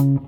And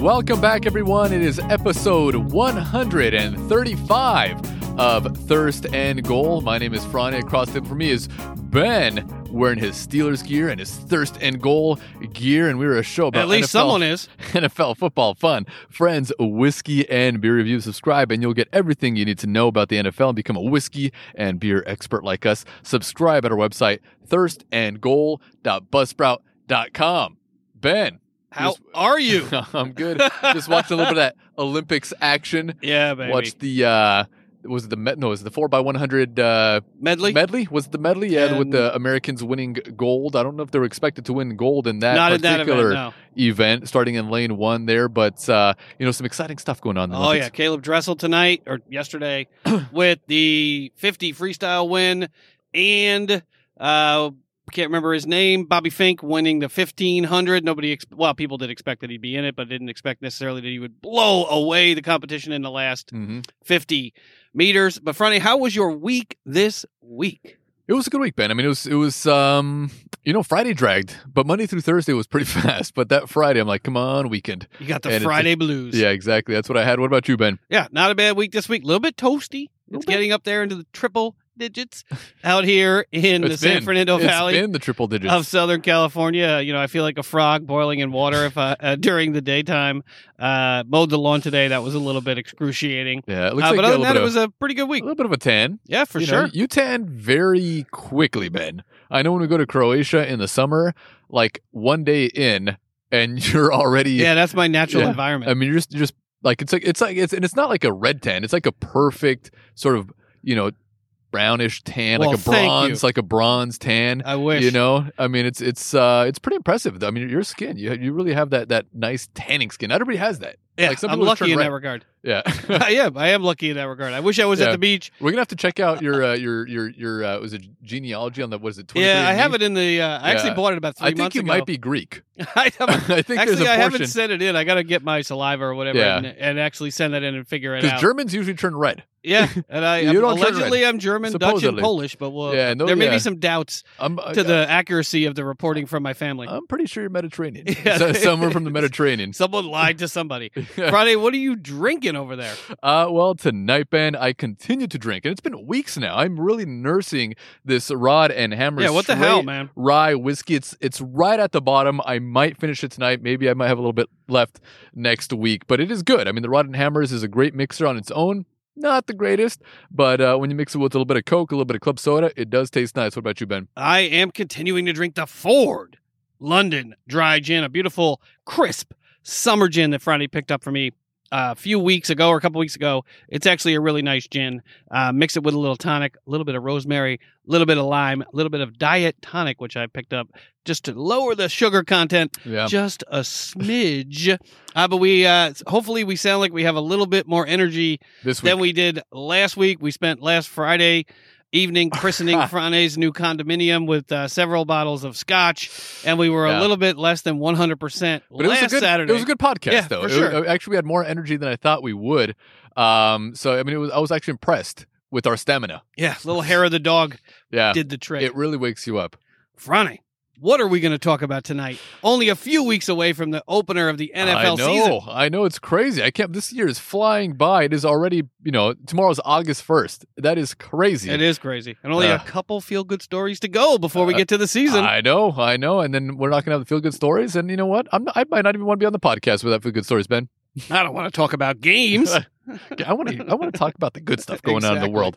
welcome back, everyone. It is episode 135 of Thirst and Goal. My name is Franny. Across the for me is Ben, wearing his Steelers gear and his Thirst and Goal gear. And we were a show about At least NFL someone is. NFL football fun, friends, whiskey and beer review. Subscribe, and you'll get everything you need to know about the NFL and become a whiskey and beer expert like us. Subscribe at our website, thirstandgoal.buzzsprout.com. Ben, How Just- are you? I'm good. Just watched a little bit of that Olympics action. yeah, baby. Watched the uh was it the no, was the four by one hundred uh medley? medley? Was it the medley? Yeah, with the Americans winning gold. I don't know if they were expected to win gold in that Not in that particular event, event, starting in lane one there, but uh, you know, some exciting stuff going on. no. Oh, yeah. Caleb Dressel tonight or yesterday with the 50 freestyle win. And uh, can't remember his name. Bobby Finke winning the 1500. Nobody, ex- well, people did expect that he'd be in it, but didn't expect necessarily that he would blow away the competition in the last hmm 50 meters. But, Franny, how was your week this week? It was a good week, Ben. I mean, it was it was um, you know, Friday dragged, but Monday through Thursday was pretty fast. But that Friday, I'm like, come on, weekend. You got the And Friday blues. Yeah, exactly. That's what I had. What about you, Ben? Yeah, not a bad week this week. A little bit toasty. Little It's bit. getting up there into the triple digits out here in the It's San been- Fernando It's Valley been the triple digits. of Southern California. You know, I feel like a frog boiling in water if I, uh, during the daytime. Uh, mowed the lawn today. That was a little bit excruciating. yeah, it looks Uh, like but other than that, it was a pretty good week. a little bit of a tan. Yeah, for You sure. know, you tan very quickly, Ben. I know when we go to Croatia in the summer, like one day in, and you're already. yeah, that's my natural Yeah. environment. I mean, you're just you're just like it's like it's like it's and it's not like a red tan. It's like a perfect sort of you know brownish tan, Well, like a bronze, like a bronze tan. I wish. You know, I mean, it's it's uh it's pretty impressive. I mean, your skin, you you really have that that nice tanning skin. Not everybody has that. yeah, like some I'm people lucky in red. that regard. Yeah, I am. I am lucky in that regard. I wish I was Yeah. at the beach. we're gonna have to check out your uh, your your your uh, was it genealogy on the what is it? Yeah, I have it in the. Uh, I actually bought it about three I think you ago. might be Greek. I I think actually, there's a I haven't sent it in. I got to get my saliva or whatever Yeah. and, and actually send that in and figure it out. because. Germans usually turn red. yeah, and I You I'm- don't allegedly I'm German, Dutch, and Polish, but we'll, Yeah, no, there may yeah. be some doubts I'm uh, to the accuracy of the reporting from my family. I'm pretty sure you're Mediterranean. Yeah. So- somewhere from the Mediterranean. Someone lied to somebody. Friday, what are you drinking over there? Uh, well, tonight, Ben, I continue to drink, and it's been weeks now. I'm really nursing this Rod and Hammer. yeah, what the hell, man? Rye whiskey. It's it's right at the bottom. I might finish it tonight. Maybe I might have a little bit left next week, but it is good. I mean, the Rod and Hammers is a great mixer on its own. Not the greatest, but uh, when you mix it with a little bit of Coke, a little bit of club soda, it does taste nice. What about you, Ben? I am continuing to drink the Ford London Dry Gin, a beautiful, crisp summer gin that Friday picked up for me a few weeks ago or a couple weeks ago. It's actually a really nice gin. Uh, mix it with a little tonic, a little bit of rosemary, a little bit of lime, a little bit of diet tonic, which I picked up just to lower the sugar content Yeah. just a smidge. Uh, but we uh, hopefully we sound like we have a little bit more energy This week. than we did last week. We spent last Friday evening christening Frane's new condominium with uh, several bottles of scotch, and we were Yeah. a little bit less than 100% But it was last a good, Saturday. It was a good podcast, Yeah, though. for It- sure. actually, we had more energy than I thought we would. Um, so I mean, it was. I was actually impressed with our stamina. yeah, little hair of the dog Yeah, did the trick. it really wakes you up. Frane, what are we going to talk about tonight? Only a few weeks away from the opener of the NFL season. I know, season. I know. It's crazy. I can't. This year is flying by. It is already. You know, tomorrow's August first. That is crazy. It is crazy. And only Uh, a couple feel good stories to go before we uh, get to the season. I know, I know, and then we're not gonna have the feel good stories. And you know what? I'm not, I might not even want to be on the podcast without feel good stories, Ben. I don't want to talk about games. I want to. I want to talk about the good stuff going on in the world.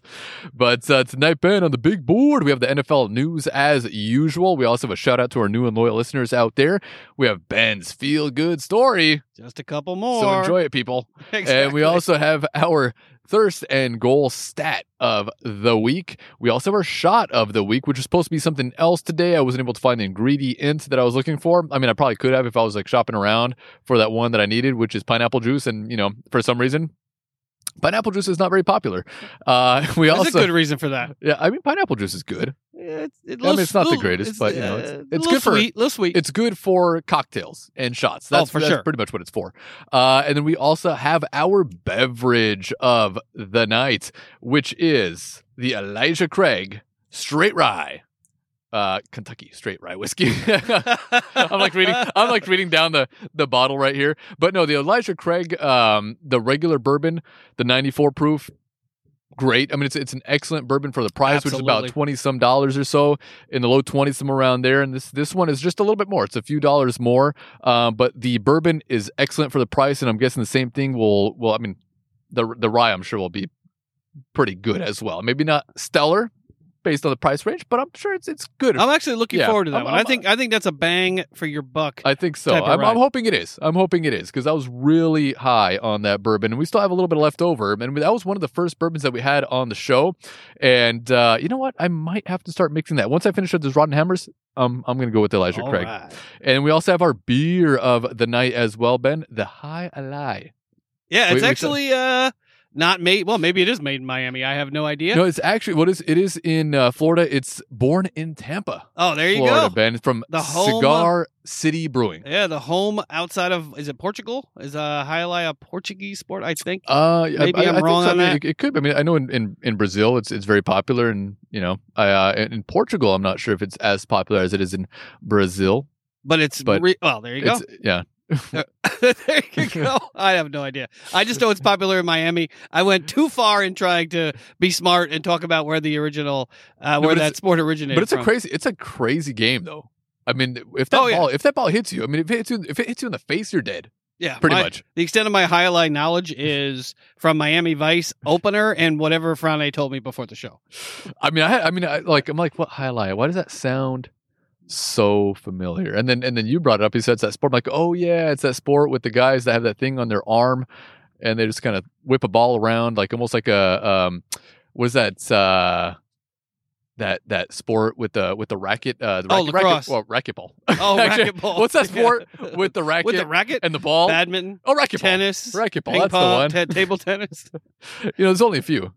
But uh, tonight, Ben, on the big board, we have the NFL news as usual. We also have a shout out to our new and loyal listeners out there. We have Ben's feel good story. Just a couple more. So enjoy it, people. And we also have our thirst and goal stat of the week. We also have our shot of the week, which is supposed to be something else today. I wasn't able to find the ingredient that I was looking for. I mean, I probably could have if I was like shopping around for that one that I needed, which is pineapple juice. And, you know, for some reason, Pineapple juice is not very popular. Uh, we There's also a good reason for that. yeah, I mean pineapple juice is good. It's, it I mean, it's not the greatest, but, you know, it's- uh, it's good for- sweet, little sweet. It's good for cocktails and shots. Oh, for that's sure. pretty much what it's for. Uh, and then we also have our beverage of the night, which is the Elijah Craig Straight Rye, uh, Kentucky Straight Rye whiskey. I'm like reading. I'm like reading down the the bottle right here. But no, the Elijah Craig, um, the regular bourbon, the 94 proof. Great. I mean, it's it's an excellent bourbon for the price, which is about twenty some dollars or so, in the low twenties, somewhere around there. And this this one is just a little bit more. It's a few dollars more, um, but the bourbon is excellent for the price. And I'm guessing the same thing will will. I mean, the the rye I'm sure will be pretty good as well. Maybe not stellar based on the price range, but I'm sure it's it's good. I'm actually looking Yeah, forward to that I'm- one. i I'm- think I think that's a bang for your buck. I think so. I'm, I'm hoping it is. I'm hoping it is because I was really high on that bourbon, and we still have a little bit left over. And that was one of the first bourbons that we had on the show. And uh, you know what? I might have to start mixing that once I finish up this Rod and Hammers. Um, I'm going to go with Elijah All Craig. right. And we also have our beer of the night as well, Ben. The Jai Alai. Yeah, it's wait, actually uh not made. Well, maybe it is made in Miami. I have no idea. No, it's actually what is it is in uh, Florida. It's born in Tampa, oh, there you Florida, go. Ben. From The home of- Cigar City Brewing. Yeah, the home outside of is it Portugal? Is uh jai alai a Portuguese sport? I think. Uh, Maybe I'm think wrong so. on I that. It, it could. I mean, I know in, in, in Brazil it's it's very popular, and you know, I, uh, in Portugal I'm not sure if it's as popular as it is in Brazil. but it's but re- well, there you go. It's yeah. there you go. I have no idea. I just know it's popular in Miami. I went too far in trying to be smart and talk about where the original, uh, where but that sport originated. But it's a crazy it's a crazy game though. I mean, if that Oh, yeah. ball if that ball hits you, I mean, if it hits you if it hits you in the face, you're dead. yeah, Pretty my- much. The extent of my jai alai knowledge is from Miami Vice opener and whatever Frane told me before the show. I mean, I I mean, I, like I'm like, what jai alai? Why does that sound so familiar? And then and then you brought it up. He said it's that sport. I'm like, oh yeah, it's that sport with the guys that have that thing on their arm, and they just kind of whip a ball around, like almost like a um, what is that? Uh, that that sport with the with the racket, uh, the Oh, racket, lacrosse. racket, well, racquetball. Oh, Actually, racquetball. What's that sport with the racket with the racket? and the ball? Badminton, oh, racquetball. tennis, Racquetball. ping That's pong, the one. ta- table tennis. you know, there's only a few.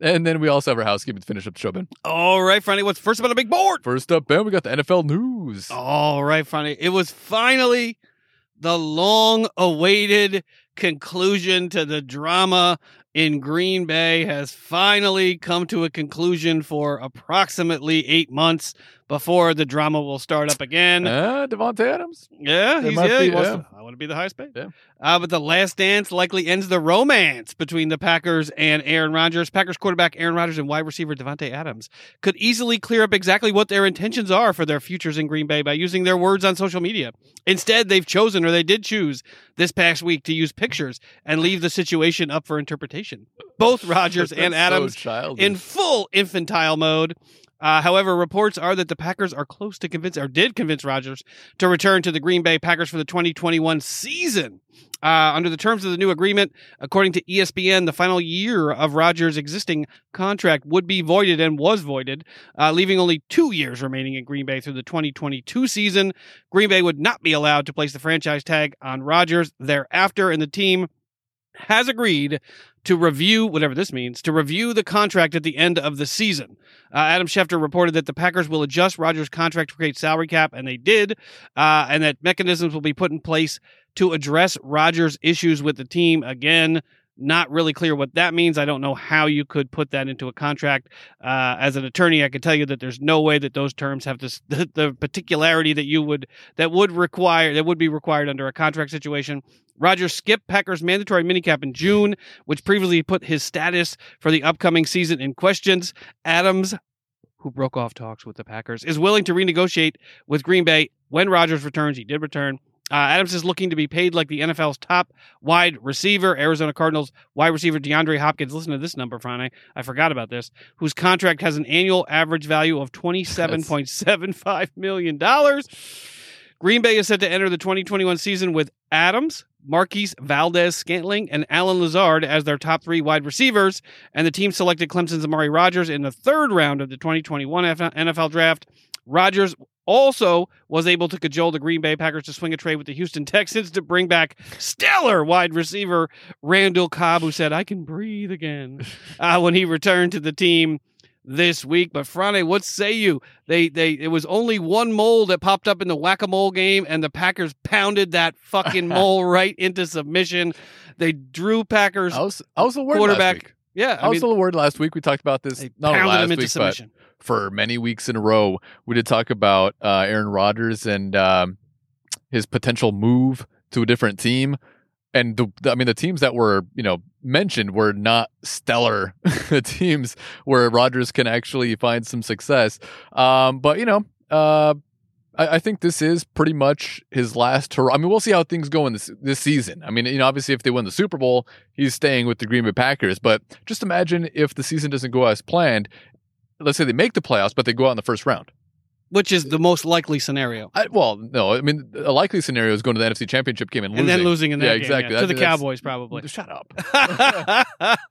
and then we also have our housekeeping to finish up the show, Ben. All right, Franny, what's first up on the big board? First up, Ben, we got the NFL news. All right, Franny. It was finally the long awaited conclusion to the drama in Green Bay has finally come to a conclusion for approximately eight months before the drama will start up again. Uh, Davante Adams. Yeah, There he's might yeah, be, he wants yeah. to- I want to be the highest paid. Yeah. Uh, but the last dance likely ends the romance between the Packers and Aaron Rodgers. Packers quarterback Aaron Rodgers and wide receiver Davante Adams could easily clear up exactly what their intentions are for their futures in Green Bay by using their words on social media. Instead, they've chosen, or they did choose, this past week to use pictures and leave the situation up for interpretation. Both Rodgers and That's so Adams childish. in full infantile mode. Uh, however, reports are that the Packers are close to convince, or did convince Rodgers to return to the Green Bay Packers for the 2021 season. Uh, under the terms of the new agreement, according to ESPN, the final year of Rodgers' existing contract would be voided and was voided, uh, leaving only two years remaining in Green Bay through the 2022 season. Green Bay would not be allowed to place the franchise tag on Rodgers thereafter, and the team has agreed to review whatever this means to review the contract at the end of the season. Uh, Adam Schefter reported that the Packers will adjust Rodgers' contract to create salary cap, and they did, uh, and that mechanisms will be put in place to address Rodgers' issues with the team. Again, not really clear what that means. I don't know how you could put that into a contract. Uh, as an attorney, I can tell you that there's no way that those terms have this the, the particularity that you would that would require that would be required under a contract situation. Rodgers skipped Packers' mandatory minicamp in June, which previously put his status for the upcoming season in questions. Adams, who broke off talks with the Packers, is willing to renegotiate with Green Bay when Rodgers returns. He did return. Uh, Adams is looking to be paid like the NFL's top wide receiver. Arizona Cardinals wide receiver DeAndre Hopkins. Listen to this number, Frane. I forgot about this. Whose contract has an annual average value of twenty-seven point seven five million dollars. Green Bay is set to enter the 2021 season with Adams, Marquez Valdes-Scantling, and Allen Lazard as their top three wide receivers. And the team selected Clemson's Amari Rodgers in the third round of the 2021 NFL draft. Rodgers also was able to cajole the Green Bay Packers to swing a trade with the Houston Texans to bring back stellar wide receiver Randall Cobb, who said, I can breathe again uh, when he returned to the team this week. But Friday, what say you? They they it was only one mole that popped up in the whack a mole game, and the Packers pounded that fucking mole right into submission. They drew Packers I was I was quarterback. Last week. Yeah, I, I was mean, a little worried last week. We talked about this not only last him into week, but for many weeks in a row. We did talk about uh, Aaron Rodgers and um, his potential move to a different team. And the, the- I mean, the teams that were you know mentioned were not stellar teams where Rodgers can actually find some success. Um, but you know, uh, I, I think this is pretty much his last hurrah. I mean, we'll see how things go in this this season. I mean, you know, obviously, if they win the Super Bowl, he's staying with the Green Bay Packers. But just imagine if the season doesn't go as planned. Let's say they make the playoffs, but they go out in the first round. Which is the most likely scenario. I, well, no, I mean, a likely scenario is going to the NFC Championship game and losing. And then losing in that Yeah, game, exactly. to That- the Cowboys, probably. Shut up.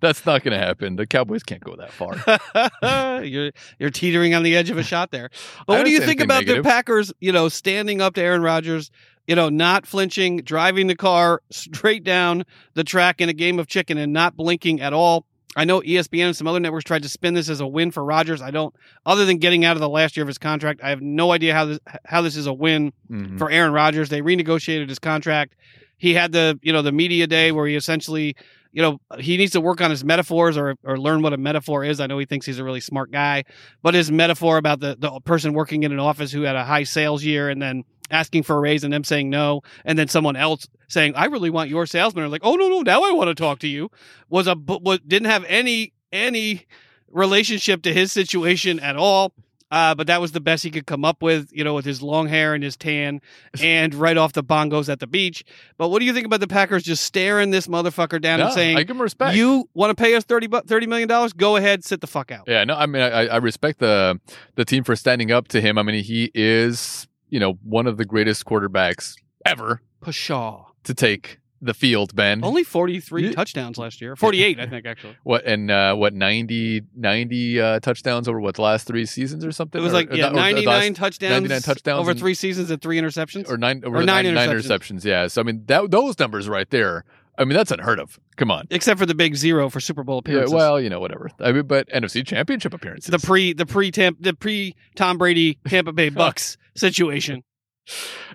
That's not going to happen. The Cowboys can't go that far. you're you're teetering on the edge of a shot there. But what do you think about negative. the Packers? You know, standing up to Aaron Rodgers. You know, not flinching, driving the car straight down the track in a game of chicken and not blinking at all. I know ESPN and some other networks tried to spin this as a win for Rodgers. I don't, other than getting out of the last year of his contract, I have no idea how this how this is a win Mhm. for Aaron Rodgers. They renegotiated his contract. He had the you know the media day where he essentially you know he needs to work on his metaphors or or learn what a metaphor is. I know he thinks he's a really smart guy, but his metaphor about the the person working in an office who had a high sales year and then asking for a raise and them saying no, and then someone else saying I really want your salesman. Or like oh no no now I want to talk to you was a was, didn't have any any relationship to his situation at all. Uh, but that was the best he could come up with, you know, with his long hair and his tan, and right off the bongos at the beach. But what do you think about the Packers just staring this motherfucker down Yeah, and saying, I give him respect. "You want to pay us thirty bu- thirty million dollars? Go ahead, sit the fuck out." Yeah, no, I mean, I, I respect the the team for standing up to him. I mean, he is, you know, one of the greatest quarterbacks ever Pshaw. to take the field, Ben. Only forty three Yeah. touchdowns last year, forty eight, I think actually. what and uh, what 90, 90 uh, touchdowns over what the last three seasons or something? It was Or- like yeah, or the ninety last- touchdowns, 99 touchdowns over and- three seasons and three interceptions. or nine Or nine nine, nine interceptions. interceptions. Yeah, so I mean that those numbers right there. I mean that's unheard of. Come on. Except for the big zero for Super Bowl Yeah, appearances. well, you know, whatever. I mean, but NFC Championship appearances. the pre the pre the pre Tom Brady Tampa Bay Bucks situation.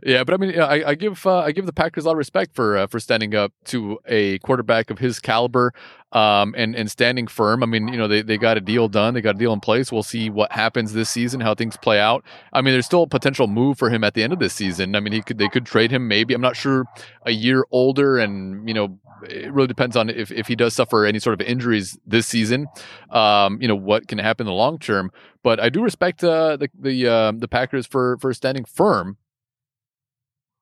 Yeah, but I mean, I, I give uh, I give the Packers a lot of respect for uh, for standing up to a quarterback of his caliber, um, and and standing firm. I mean, you know, they, they got a deal done, they got a deal in place. We'll see what happens this season, how things play out. I mean, there's still a potential move for him at the end of this season. I mean, he could they could trade him maybe. I'm not sure a year older, and you know, it really depends on if if he does suffer any sort of injuries this season. Um, you know, what can happen in the long term. But I do respect uh, the the uh, the Packers for for standing firm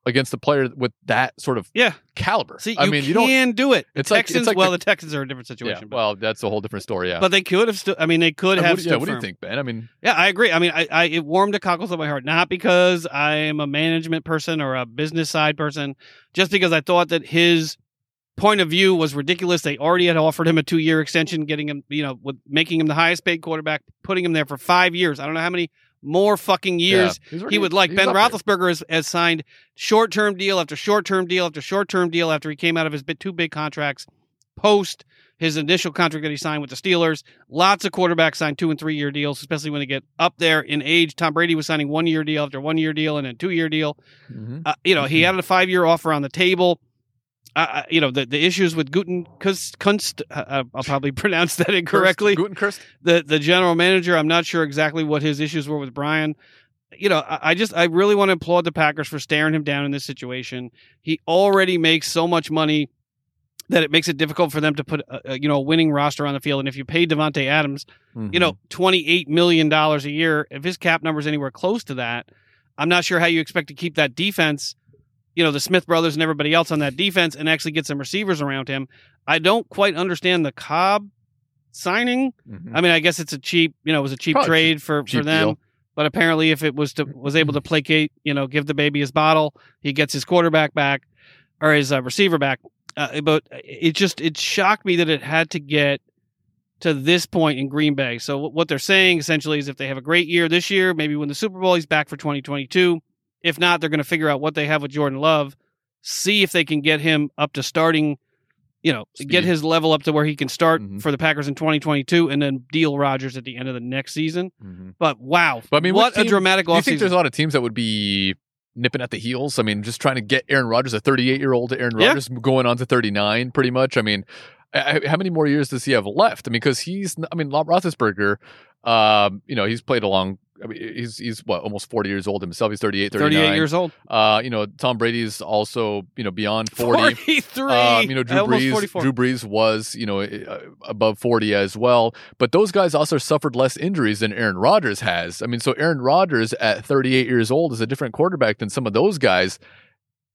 against a player with that sort of Yeah. caliber. See, you I mean, you don't. can do it. The It's like- it's like well, the- the, Texans are a different Yeah, situation. but, well, that's a whole different story. Yeah. but they could have. Stu- I mean, they could have. what, yeah, what do you think, Ben? I mean, Yeah, I agree. I mean, I, I it warmed the cockles of my heart, not because I am a management person or a business side person, just because I thought that his point of view was ridiculous. They already had offered him a two year extension, getting him, you know, with making him the highest paid quarterback, putting him there for five years. I don't know how many more fucking years yeah, he's he would like. Ben. Roethlisberger has, has signed short term deal after short term deal after short term deal after he came out of his bit two big contracts post his initial contract that he signed with the Steelers. Lots of quarterbacks sign two and three year deals, especially when they get up there in age. Tom Brady was signing one year deal after one year deal and a two year deal. Mhm. Uh, you know, he Mhm. had a five year offer on the table. Uh, uh, you know the, the issues with Guten Kunst, Kunst uh, I'll probably pronounce that incorrectly Gutenkirst? the the general manager. I'm not sure exactly what his issues were with Brian. You know, I, I just I really want to applaud the Packers for staring him down in this situation. He already makes so much money that it makes it difficult for them to put a, a, you know a winning roster on the field. And if you pay Davante Adams, you know, twenty eight million dollars a year, if his cap number is anywhere close to that, I'm not sure how you expect to keep that defense. You know, the Smith brothers and everybody else on that defense, and actually get some receivers around him. I don't quite understand the Cobb signing. Mhm. I mean, I guess it's a cheap, you know, it was a cheap Probably trade for, cheap for them. deal. But apparently, if it was to was able to placate, you know, give the baby his bottle, he gets his quarterback back or his uh, receiver back. Uh, but it just it shocked me that it had to get to this point in Green Bay. So what they're saying essentially is if they have a great year this year, maybe win the Super Bowl, he's back for 2022. If not, they're going to figure out what they have with Jordan Love, see if they can get him up to starting, you know, Speed. get his level up to where he can start Mhm. for the Packers in 2022 and then deal Rodgers at the end of the next season. Mhm. But wow, But I mean, what which a team- dramatic Do you think there's a lot of teams that would be nipping at the heels? I mean, just trying to get Aaron Rodgers, a 38 year old Aaron Yeah. Rodgers, going on to 39, pretty much. I mean, how many more years does he have left? I mean, because he's, I mean, Roethlisberger, um, you know, he's played along. I mean, he's he's what almost 40 years old himself. He's 38, 39. 38 years old. Uh, you know, Tom Brady's also you know beyond 40. 43. Um, you know, Drew almost Brees, 44. Drew Brees was, you know, uh, above 40 as well. But those guys also suffered less injuries than Aaron Rodgers has. I mean, so Aaron Rodgers at 38 years old is a different quarterback than some of those guys.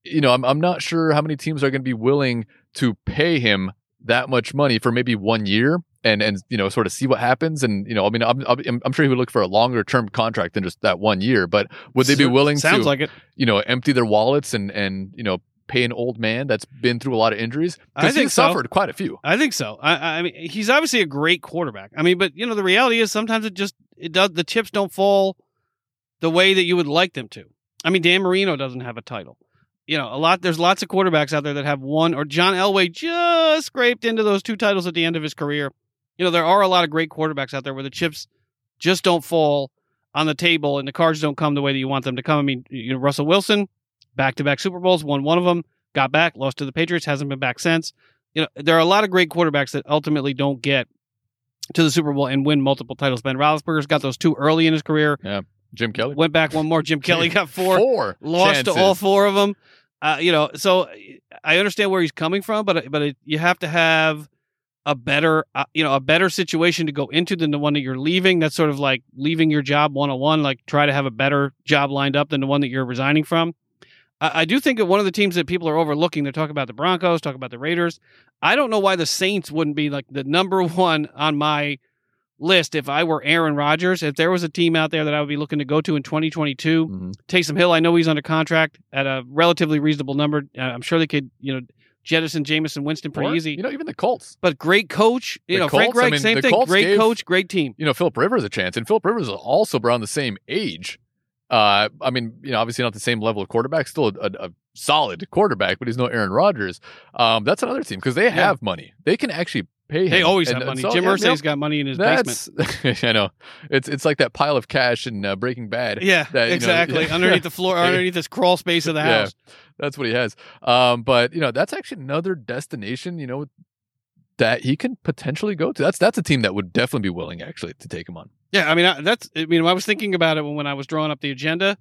You know, I'm, I'm not sure how many teams are going to be willing to pay him that much money for maybe one year and, and you know, sort of see what happens. And, you know, I mean, I'm, I'm, I'm sure he would look for a longer term contract than just that one year. But would they be willing Sounds to, like it. you know, empty their wallets and, and, you know, pay an old man that's been through a lot of injuries? I think he's so. suffered quite a few. I think so. I, I mean, he's obviously a great quarterback. I mean, but you know, the reality is sometimes it just it does the chips don't fall the way that you would like them to. I mean, Dan Marino doesn't have a title. You know, a lot. There's lots of quarterbacks out there that have one, or John Elway just scraped into those two titles at the end of his career. You know, there are a lot of great quarterbacks out there where the chips just don't fall on the table and the cards don't come the way that you want them to come. I mean, you know, Russell Wilson, back to back Super Bowls, won one of them, got back, lost to the Patriots, hasn't been back since. You know, there are a lot of great quarterbacks that ultimately don't get to the Super Bowl and win multiple titles. Ben Roethlisberger's got those two early in his career. Yeah. Jim Kelly. Went back one more. Jim Kelly got four. Four. lost chances. to all four of them. Uh, you know, so I understand where he's coming from, but but it, you have to have a better, uh, you know, a better situation to go into than the one that you're leaving. That's sort of like leaving your job one on one. Like try to have a better job lined up than the one that you're resigning from. I, I do think that one of the teams that people are overlooking. They're talking about the Broncos, talking about the Raiders. I don't know why the Saints wouldn't be like the number one on my list if I were Aaron Rodgers. If there was a team out there that I would be looking to go to in 2022, Mhm. Taysom Hill, I know he's under contract at a relatively reasonable number. Uh, I'm sure they could, you know, jettison Jameis Winston pretty Or, easy. You know, even the Colts. but great coach, you The know, Frank Colts, I Reich, mean, same thing. Colts great gave- coach, great team. You know, Philip Rivers a chance, and Philip Rivers is also around the same age. Uh, I mean, you know, obviously not the same level of quarterback, still a, a, a solid quarterback, but he's no Aaron Rodgers. Um, that's another team because they have money. They can actually pay him. They always And- have money. so, Jim yeah, Irsay's they'll- got money in his basement. I know. It's it's like that pile of cash in uh, Breaking Bad. Yeah, that, you know, exactly. yeah. Underneath the floor, underneath this crawl space of the house. Yeah. That's what he has. Um, but you know, that's actually another destination. You know, that he can potentially go to. That's that's a team that would definitely be willing actually to take him on. Yeah, I mean I, that's. I mean, I was thinking about it when, when I was drawing up the agenda,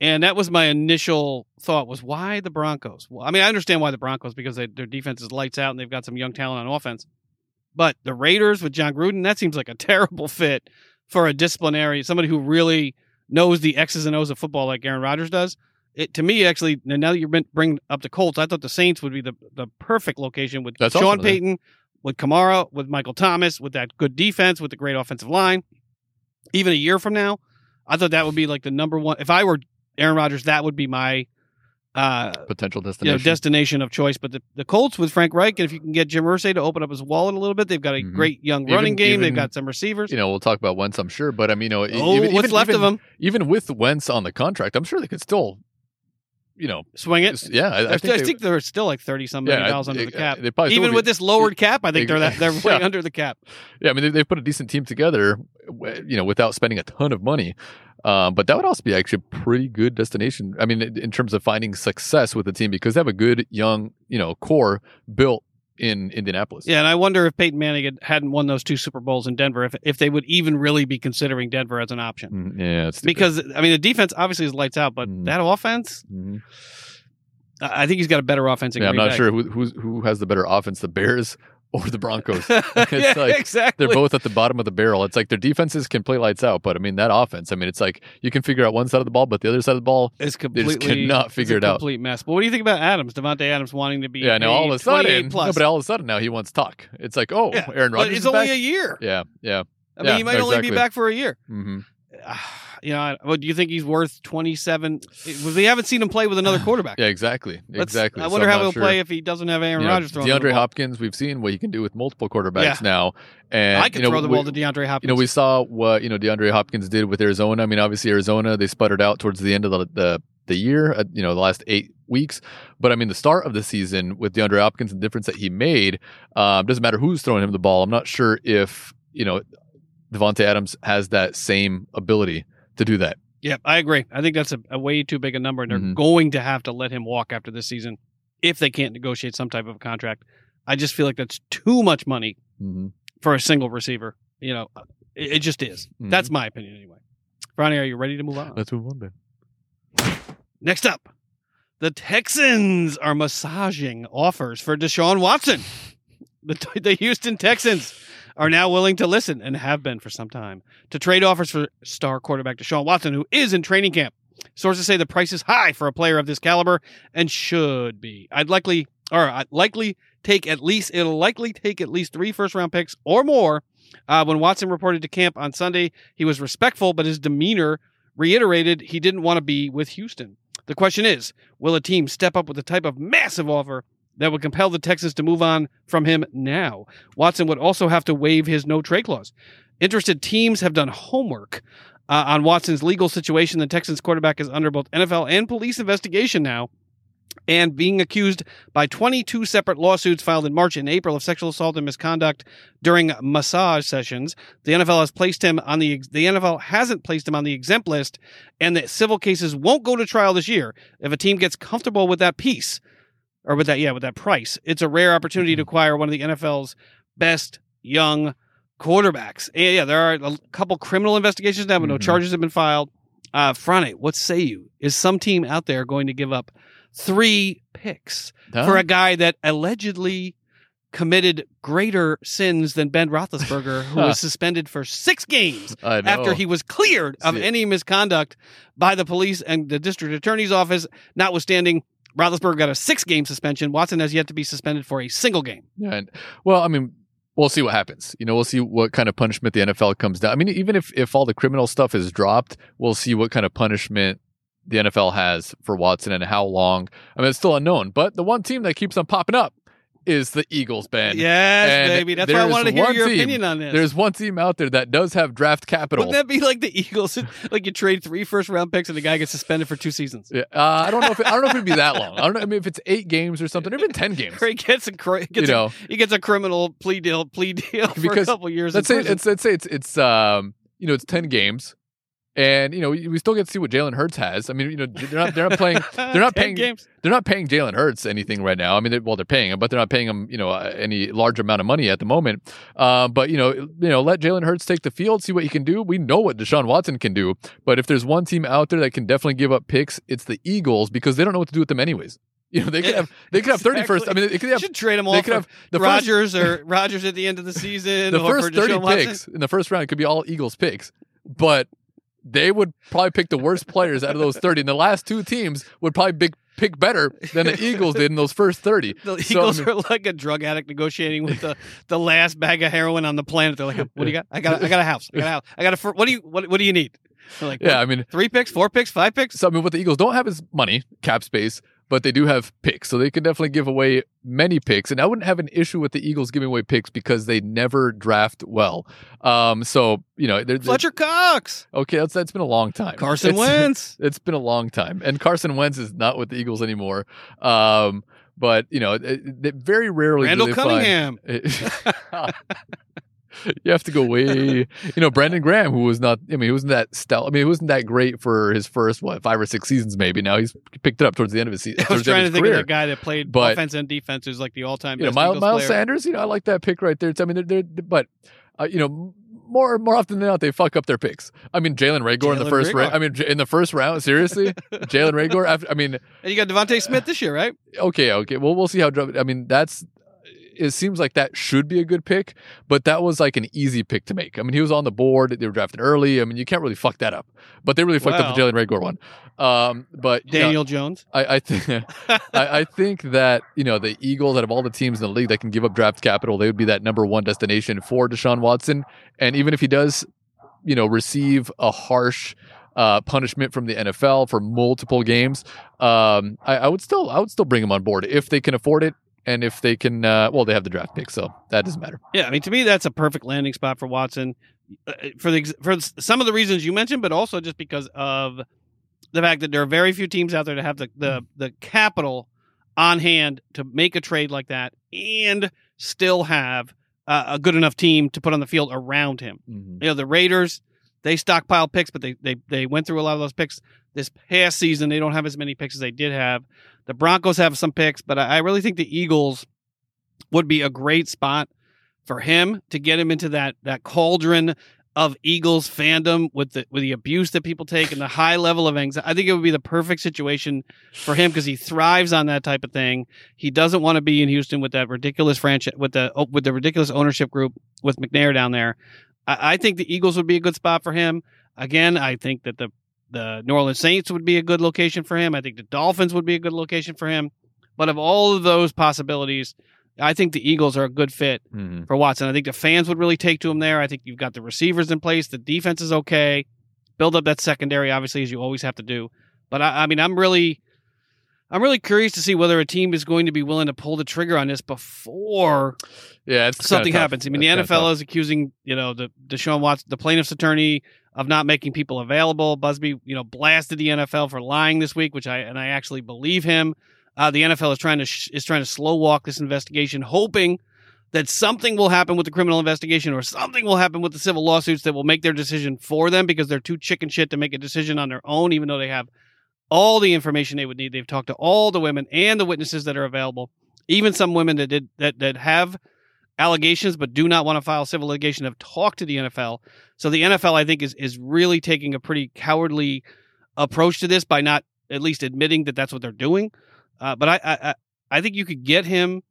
and that was my initial thought: was why the Broncos? Well, I mean, I understand why the Broncos because they, their defense is lights out and they've got some young talent on offense. But the Raiders with Jon Gruden, that seems like a terrible fit for a disciplinary, somebody who really knows the X's and O's of football like Aaron Rodgers does. It to me actually. Now that you're bringing up the Colts, I thought the Saints would be the the perfect location with That's Sean. Payton, with Kamara, with Michael Thomas, with that good defense, with the great offensive line. Even a year from now, I thought that would be like the number one. If I were Aaron Rodgers, that would be my uh, Potential you know, destination. destination of choice. But the, the Colts with Frank Reich, and if you can get Jim Irsay to open up his wallet a little bit, they've got a Mhm. great young Even- running game. They've got some receivers. you know, we'll talk about Wentz, I'm sure, but I mean, you know, oh, even, what's even, left even, of them? even with Wentz on the contract, I'm sure they could still, you know, Swing it. yeah, I, I I, think, they- think they're still like thirty some yeah, dollars under the cap. They probably Even with be- this lowered cap, I think they're that they're way Yeah. under the cap. yeah, I mean, they, they've put a decent team together, you know, without spending a ton of money. Um, but that would also be actually a pretty good destination. I mean, in, in terms of finding success with the team because they have a good young, you know, core built in Indianapolis. Yeah, and I wonder if Peyton Manning had, hadn't won those two Super Bowls in Denver, if if they would even really be considering Denver as an option. Mm, yeah, it's Because I mean, the defense obviously is lights out, but Mhm. that offense, Mhm. I think he's got a better offense. Yeah, I'm not Bay. sure who who's, who has the better offense, the Bears or the Broncos. yeah, like exactly. They're both at the bottom of the barrel. It's like their defenses can play lights out, but I mean that offense. I mean, it's like you can figure out one side of the ball, but the other side of the ball, It's just completely cannot it's figure a it out. Complete mess. But what do you think about Adams, Davante Adams, wanting to be? yeah. Now all of a sudden, plus. no, but all of a sudden now he wants talk. It's like, oh, Yeah, Aaron Rodgers. but it's is only back. a year. yeah, yeah. I mean, Yeah, he might only be back for a year. hmm you know, I- well, do you think he's worth twenty seven? We haven't seen him play with another quarterback. Yeah, exactly, Let's- exactly. I wonder I'm how he'll sure. play if he doesn't have Aaron You know, Rodgers throwing him the DeAndre ball. Hopkins, we've seen what he can do with multiple quarterbacks Yeah. now. And I can you know, throw the we- ball to DeAndre Hopkins. You know, we saw what you know DeAndre Hopkins did with Arizona. I mean, obviously Arizona they sputtered out towards the end of the the, the year. Uh, you know, the last eight weeks. But I mean, the start of the season with DeAndre Hopkins, the difference that he made um, doesn't matter who's throwing him the ball. I'm not sure if you know Davante Adams has that same ability to do that. Yeah, I agree. I think that's a, a way too big a number, and they're Mhm. going to have to let him walk after this season if they can't negotiate some type of contract. I just feel like that's too much money Mm-hmm. for a single receiver. You know, it, it just is. Mhm. That's my opinion anyway. Ronnie, are you ready to move on? Let's move on, Ben. Next up, the Texans are massaging offers for Deshaun Watson. The, the Houston Texans are now willing to listen and have been for some time to trade offers for star quarterback Deshaun Watson, who is in training camp. Sources say the price is high for a player of this caliber and should be. I'd likely, or I'd likely take at least, it'll likely take at least three first round picks or more. Uh, when Watson reported to camp on Sunday, he was respectful, but his demeanor reiterated he didn't want to be with Houston. The question is, will a team step up with the type of massive offer that would compel the Texans to move on from him now? Watson would also have to waive his no trade clause. Interested teams have done homework uh, on Watson's legal situation. The Texans quarterback is under both NFL and police investigation now and being accused by 22 separate lawsuits filed in March and April of sexual assault and misconduct during massage sessions. The NFL has placed him on the the NFL hasn't placed him on the exempt list, and the civil cases won't go to trial this year. If a team gets comfortable with that piece, or with that yeah with that price, it's a rare opportunity to acquire one of the NFL's best young quarterbacks. And yeah, there are a couple criminal investigations now, but no Mhm. charges have been filed. Uh, Frane, what say you? Is some team out there going to give up three picks for a guy that allegedly committed greater sins than Ben Roethlisberger, who was suspended for six games after he was cleared of any misconduct by the police and the district attorney's office, notwithstanding Roethlisberger got a six-game suspension. Watson has yet to be suspended for a single game. Yeah, and, well, I mean, we'll see what happens. You know, we'll see what kind of punishment the NFL comes down. I mean, even if if all the criminal stuff is dropped, we'll see what kind of punishment the NFL has for Watson and how long. I mean, it's still unknown. But the one team that keeps on popping up is the Eagles, Ben. yes, and baby. That's why I wanted to hear your team- opinion on this. There's one team out there that does have draft capital. Wouldn't that be like the Eagles? like you trade three first-round picks and the guy gets suspended for two seasons. Yeah, uh, I don't know if it, I don't know if it'd be that long. I don't know. I mean, if it's eight games or something, or even ten games. He gets a cri- You gets a, he gets a criminal plea deal plea deal for a couple years. let's in say let's say it's it's um you know it's ten games, and you know we we still get to see what Jalen Hurts has. I mean, you know they're not they're not playing they're not paying- games. they're not paying Jalen Hurts anything right now. I mean, they, well, they're paying him, but they're not paying him, you know, uh, any large amount of money at the moment. Uh, but you know, you know, let Jalen Hurts take the field, see what he can do. We know what Deshaun Watson can do, but if there's one team out there that can definitely give up picks, it's the Eagles because they don't know what to do with them anyways. You know, they could have they could have thirty first. I mean, they could You have should trade they all could for have the Rodgers or Rodgers at the end of the season. the first for 30 Watson. picks in the first round it could be all Eagles picks, but they would probably pick the worst players out of those 30. And the last two teams would probably pick, pick better than the Eagles did in those first 30. The So, I Eagles mean- are like a drug addict negotiating with the, the last bag of heroin on the planet. They're like, "What do you got? I got a, I got a house. I got a house. I got a. What do you what What do you need?" They're like, Yeah, "What? I mean, three picks, four picks, five picks." so I mean, what the Eagles don't have is money, cap space, but they do have picks. So they can definitely give away many picks. And I wouldn't have an issue with the Eagles giving away picks because they never draft well. Um, so, you know, they're, they're- Fletcher Cox, okay, that's, that's been a long time. Carson It's- Wentz. It's been a long time, and Carson Wentz is not with the Eagles anymore. Um, but you know, it, it very rarely Randall they find- Cunningham. you have to go way, you know, Brandon Graham, who was not, I mean, he wasn't that stout. I mean, he wasn't that great for his first what five or six seasons, maybe. Now he's picked it up towards the end of his season. I was trying to think career. of the guy that played But- offense and defense, who's like the all-time You know, best Miles, Miles. Sanders. You know, I like that pick right there. It's- I mean, they're, they're but uh, you know. More more often than not, they fuck up their picks. I mean, Jalen Reagor in the first round. I mean, in the first round, seriously, Jalen Reagor. After, I mean, And you got DeVonta Smith this year, right? okay, okay. Well, we'll see how. I mean, that's. It seems like that should be a good pick, but that was like an easy pick to make. I mean, he was on the board. They were drafted early. I mean, you can't really fuck that up. But they really fucked up the Well. Jalen Reagor one. Um, but you know, Daniel Jones. I, I think I, I think that you know the Eagles, out of all the teams in the league that can give up draft capital, they would be that number one destination for Deshaun Watson. And even if he does you know, receive a harsh uh, punishment from the NFL for multiple games, um, I, I would still I would still bring him on board if they can afford it and if they can. Uh, well, they have the draft pick, so that doesn't matter. Yeah, I mean, to me, that's a perfect landing spot for Watson uh, for the for some of the reasons you mentioned, but also just because of the fact that there are very few teams out there that have the the, the capital on hand to make a trade like that and still have uh, a good enough team to put on the field around him. Mhm. You know, the Raiders they stockpile picks, but they they they went through a lot of those picks this past season. They don't have as many picks as they did have. The Broncos have some picks, but I really think the Eagles would be a great spot for him to get him into that that cauldron of Eagles fandom with the with the abuse that people take and the high level of anxiety. I think it would be the perfect situation for him because he thrives on that type of thing. He doesn't want to be in Houston with that ridiculous franchise with the oh, with the ridiculous ownership group with McNair down there. I, I think the Eagles would be a good spot for him. Again, I think that the the New Orleans Saints would be a good location for him. I think the Dolphins would be a good location for him. But of all of those possibilities, I think the Eagles are a good fit Mhm. for Watson. I think the fans would really take to him there. I think you've got the receivers in place. The defense is okay. Build up that secondary, obviously, as you always have to do. But I, I mean, I'm really, I'm really curious to see whether a team is going to be willing to pull the trigger on this before Yeah, something happens. I mean, It's the NFL is accusing you know the Deshaun Watson, the plaintiff's attorney, of not making people available. Buzbee, you know, blasted the NFL for lying this week, which I and I actually believe him. Uh, the NFL is trying to sh- is trying to slow walk this investigation, hoping that something will happen with the criminal investigation or something will happen with the civil lawsuits that will make their decision for them because they're too chicken shit to make a decision on their own, even though they have all the information they would need. They've talked to all the women and the witnesses that are available, even some women that did that that have allegations but do not want to file civil litigation have talked to the NFL. So the NFL, I think, is is really taking a pretty cowardly approach to this by not at least admitting that that's what they're doing. Uh, but I, I I- think you could get him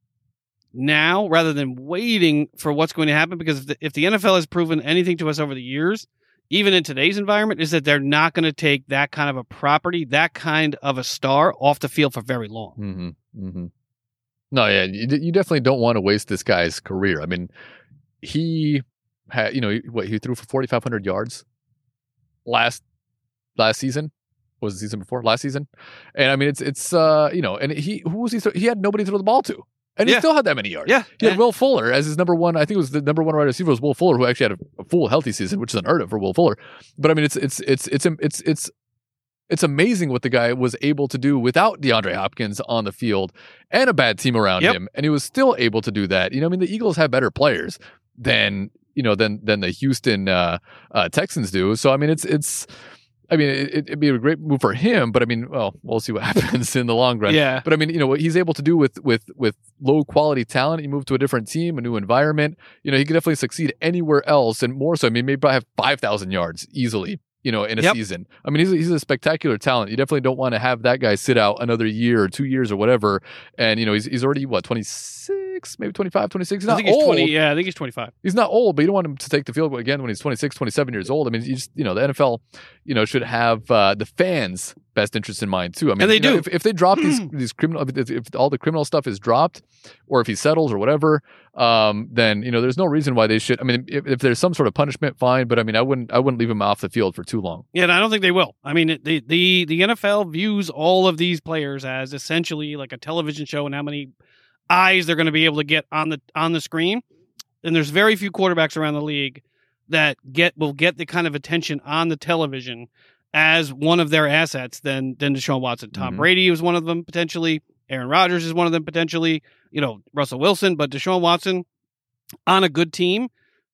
now rather than waiting for what's going to happen because if the, if the NFL has proven anything to us over the years, even in today's environment, is that they're not going to take that kind of a property, that kind of a star off the field for very long. Mm-hmm. Mm-hmm. No, yeah, you, you definitely don't want to waste this guy's career. I mean, he had, you know, what he threw for forty five hundred yards last last season. What was the season before last season? And I mean, it's it's uh you know, and he who was he? Throw, he had nobody to throw the ball to, and he still had that many yards. Yeah, He had yeah. Will Fuller as his number one. I think it was the number one wide receiver was Will Fuller, who actually had a, a full healthy season, which is unheard of for Will Fuller. But I mean, it's it's it's it's it's it's it's amazing what the guy was able to do without DeAndre Hopkins on the field and a bad team around Yep. him, and he was still able to do that. You know, I mean, the Eagles have better players than you know than than the Houston uh, uh, Texans do. So I mean, it's it's. I mean, it, it'd be a great move for him, but I mean, well, we'll see what happens in the long run. Yeah. But I mean, you know, what he's able to do with with with low quality talent, he moved to a different team, a new environment. You know, he could definitely succeed anywhere else, and more so. I mean, maybe I have five thousand yards easily. You know, in a Yep. season. I mean, he's a, he's a spectacular talent. You definitely don't want to have that guy sit out another year or two years or whatever. And you know, he's he's already what twenty six, maybe 25, 26. He's I not think he's old. 20. Yeah, I think he's 25. He's not old, but you don't want him to take the field again when he's 26, 27 years old. I mean, you just, you know, the NFL, you know, should have uh, the fans' best interest in mind too. I mean, And they you know, do. If, if they drop these these criminal, if, if all the criminal stuff is dropped, or if he settles or whatever, um, then you know, there's no reason why they should. I mean, if, if there's some sort of punishment, fine. But I mean, I wouldn't, I wouldn't leave him off the field for too long. Yeah, and I don't think they will. I mean, the the the NFL views all of these players as essentially like a television show, and how many eyes they're going to be able to get on the on the screen. And there's very few quarterbacks around the league that get will get the kind of attention on the television as one of their assets than than Deshaun Watson. Tom Mhm. Brady is one of them potentially. Aaron Rodgers is one of them potentially. You know Russell Wilson, but Deshaun Watson on a good team.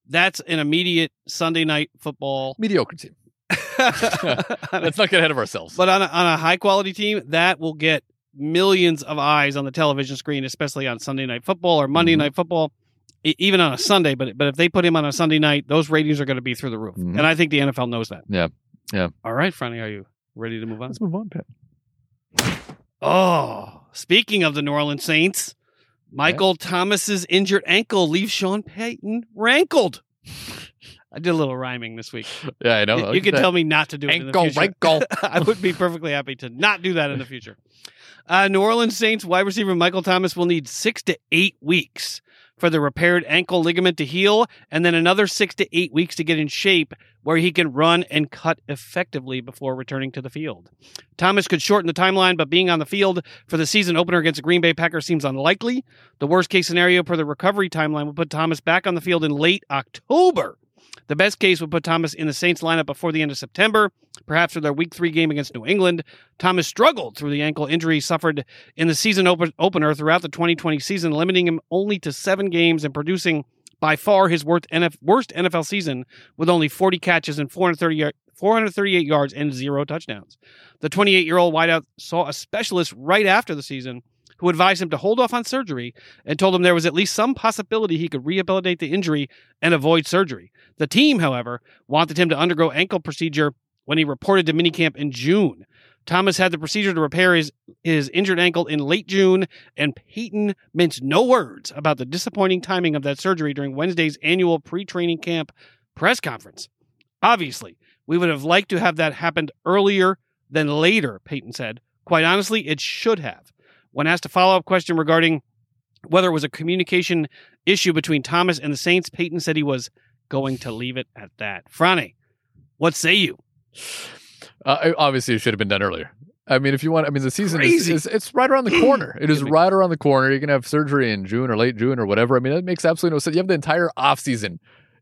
That's an immediate Sunday night football. Mediocre team. Let's not get ahead of ourselves. But on a, on a high quality team, that will get millions of eyes on the television screen, especially on Sunday night football or Monday Mhm. night football, even on a Sunday. But but if they put him on a Sunday night, those ratings are going to be through the roof, Mhm. and I think the NFL knows that. Yeah. Yeah. All right, Franny, are you ready to move on? Let's move on, Pat. Oh, speaking of the New Orleans Saints, Michael Thomas's injured ankle leaves Sean Payton rankled. I did a little rhyming this week. Yeah, I know. You- you can tell me not to do it Ankle, ankle. I would be perfectly happy to not do that in the future. Uh, New Orleans Saints wide receiver Michael Thomas will need six to eight weeks for the repaired ankle ligament to heal, and then another six to eight weeks to get in shape where he can run and cut effectively before returning to the field. Thomas could shorten the timeline, but being on the field for the season opener against the Green Bay Packers seems unlikely. The worst case scenario for the recovery timeline would put Thomas back on the field in late October. The best case would put Thomas in the Saints lineup before the end of September, perhaps for their week three game against New England. Thomas struggled through the ankle injury suffered in the season open- opener throughout the 2020 season, limiting him only to seven games and producing by far his worst, NFL season with only 40 catches and 430 yard- 438 yards and zero touchdowns. The 28 year old wideout saw a specialist right after the season who advised him to hold off on surgery and told him there was at least some possibility he could rehabilitate the injury and avoid surgery. The team, however, wanted him to undergo ankle procedure when he reported to minicamp in June. Thomas had the procedure to repair his, his injured ankle in late June, and Payton minced no words about the disappointing timing of that surgery during Wednesday's annual pre training camp press conference. Obviously, we would have liked to have that happened earlier than later, Payton said. Quite honestly, it should have. When asked a follow up question regarding whether it was a communication issue between Thomas and the Saints, Payton said he was going to leave it at that. Franny, what say you? Uh, obviously, it should have been done earlier. I mean, if you want, I mean, the season is, is, it's right around the corner. It is right around the corner. You're gonna have surgery in June or late June or whatever. I mean, that makes absolutely no sense. You have the entire off season,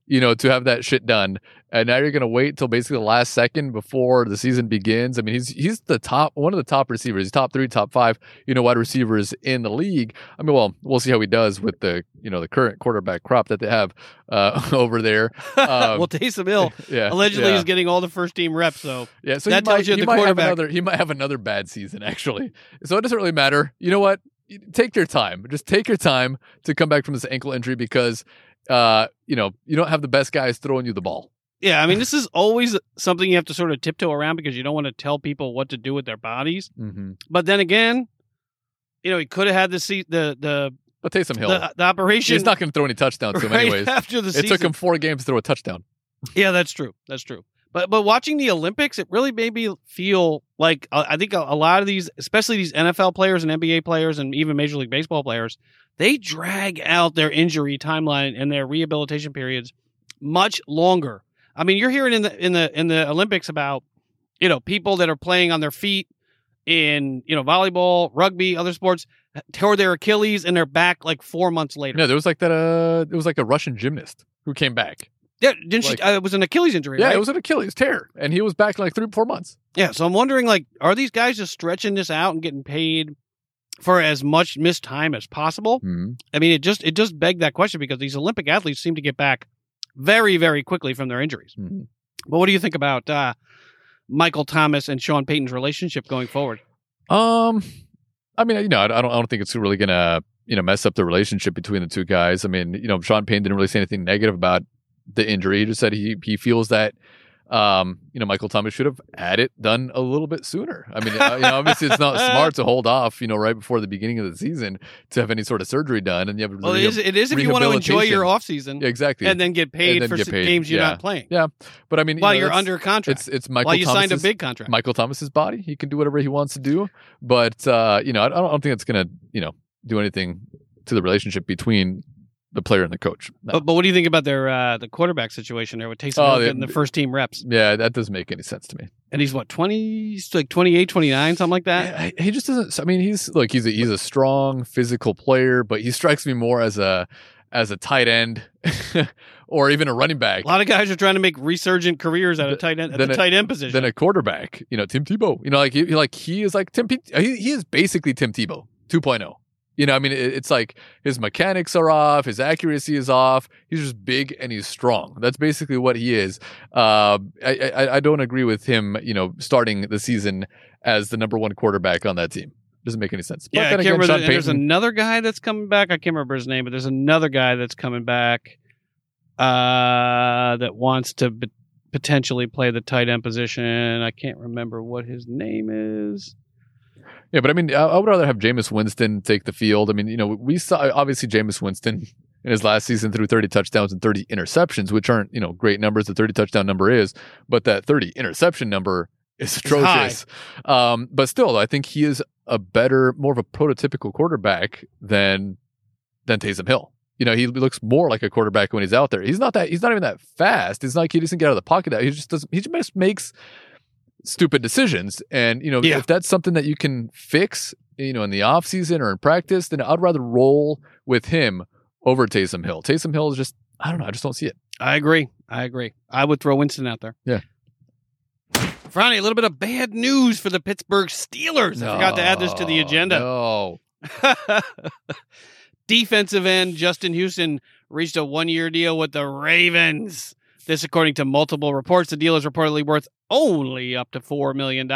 you know, to have that shit done, and now you're gonna wait till basically the last second before the season begins. I mean, he's he's the top one of the top receivers. He's top three, top five, you know, wide receivers in the league. I mean, well, we'll see how he does with the you know the current quarterback crop that they have uh, over there. Um, well, Taysom Hill yeah, allegedly yeah. is getting all the first team reps, so Yeah, so That he might, tells you the quarterback- another. He might have another bad season actually. So it doesn't really matter. You know what? Take your time. Just take your time to come back from this ankle injury because, uh, you know, you don't have the best guys throwing you the ball. yeah, I mean, this is always something you have to sort of tiptoe around because you don't want to tell people what to do with their bodies. Mm-hmm. But then again, you know, he could have had the se- the the But Taysom Hill, the, the operation he's not going to throw any touchdowns to him anyways. after the It season. took him four games to throw a touchdown. Yeah, that's true. That's true. But but watching the Olympics, it really made me feel like uh, I think a, a lot of these, especially these NFL players and NBA players and even Major League Baseball players, they drag out their injury timeline and their rehabilitation periods much longer. I mean, you're hearing in the in the in the Olympics about you know people that are playing on their feet in you know volleyball, rugby, other sports tore their Achilles and they're back like four months later. No, there was like that. Uh, it was like a Russian gymnast who came back. Yeah, didn't Like- she? Uh, it was an Achilles injury. Yeah, right? it was an Achilles tear, and he was back in like three, four months. Yeah, so I'm wondering, like, are these guys just stretching this out and getting paid for as much missed time as possible? Mm-hmm. I mean, it just it just begged that question because these Olympic athletes seem to get back very, very quickly from their injuries. Mm-hmm. But what do you think about uh, Michael Thomas and Sean Payton's relationship going forward? Um, I mean, you know, I don't, I don't think it's really gonna, you know, mess up the relationship between the two guys. I mean, you know, Sean Payne didn't really say anything negative about the injury. He just said he he feels that, um, you know, Michael Thomas should have had it done a little bit sooner. I mean, uh, you know, obviously it's not smart to hold off, you know, right before the beginning of the season to have any sort of surgery done, and you have Well, it is, it is if you want to enjoy your off season Yeah, exactly. and then get paid then for get paid, games you're yeah. not playing Yeah, but I mean, you while know, you're under contract. it's it's Michael while you signed a big contract. Michael Thomas's body. He can do whatever he wants to do, but uh, you know, I, I don't I don't think it's gonna, you know, do anything to the relationship between the player and the coach. No. But, but what do you think about their uh, the quarterback situation there with Taysom Oh, Hill they- getting the first team reps? yeah, that doesn't make any sense to me. And he's what, 20, like 28, 29, something like that? I- he just doesn't. I mean, he's look, he's a, he's a strong physical player, but he strikes me more as a as a tight end or even a running back A lot of guys are trying to make resurgent careers at a tight end at then the a- tight end position. than a quarterback. You know, Tim Tebow. You know, like he like he is like Tim. He, he is basically Tim Tebow 2.0. You know, I mean, it, it's like his mechanics are off, his accuracy is off. He's just big and he's strong. That's basically what he is. Uh, I, I I don't agree with him. You know, starting the season as the number one quarterback on that team doesn't make any sense. But yeah, I can't again, remember. The- there's another guy that's coming back. I can't remember his name, but there's another guy that's coming back uh, that wants to b- potentially play the tight end position. I can't remember what his name is. Yeah, but I mean, I, I would rather have Jameis Winston take the field. I mean, you know, we saw obviously Jameis Winston in his last season threw 30 touchdowns and 30 interceptions, which aren't, you know, great numbers. The 30 touchdown number is, but that 30 interception number is atrocious. Um, but still, I think he is a better, more of a prototypical quarterback than than Taysom Hill. you know, he looks more like a quarterback when he's out there. He's not that. He's not even that fast. It's not like he doesn't get out of the pocket. That he just doesn't. He just makes stupid decisions. And you know, Yeah. if that's something that you can fix, you know, in the off season or in practice, then I'd rather roll with him over Taysom Hill. Taysom Hill is just. I don't know. I just don't see it. I agree. I agree. I would throw Winston out there. Yeah. Friday, a little bit of bad news for the Pittsburgh Steelers. I forgot to add this to the No, agenda. No. Defensive end Justin Houston reached a one year deal with the Ravens. This, according to multiple reports, the deal is reportedly worth only up to $4 million.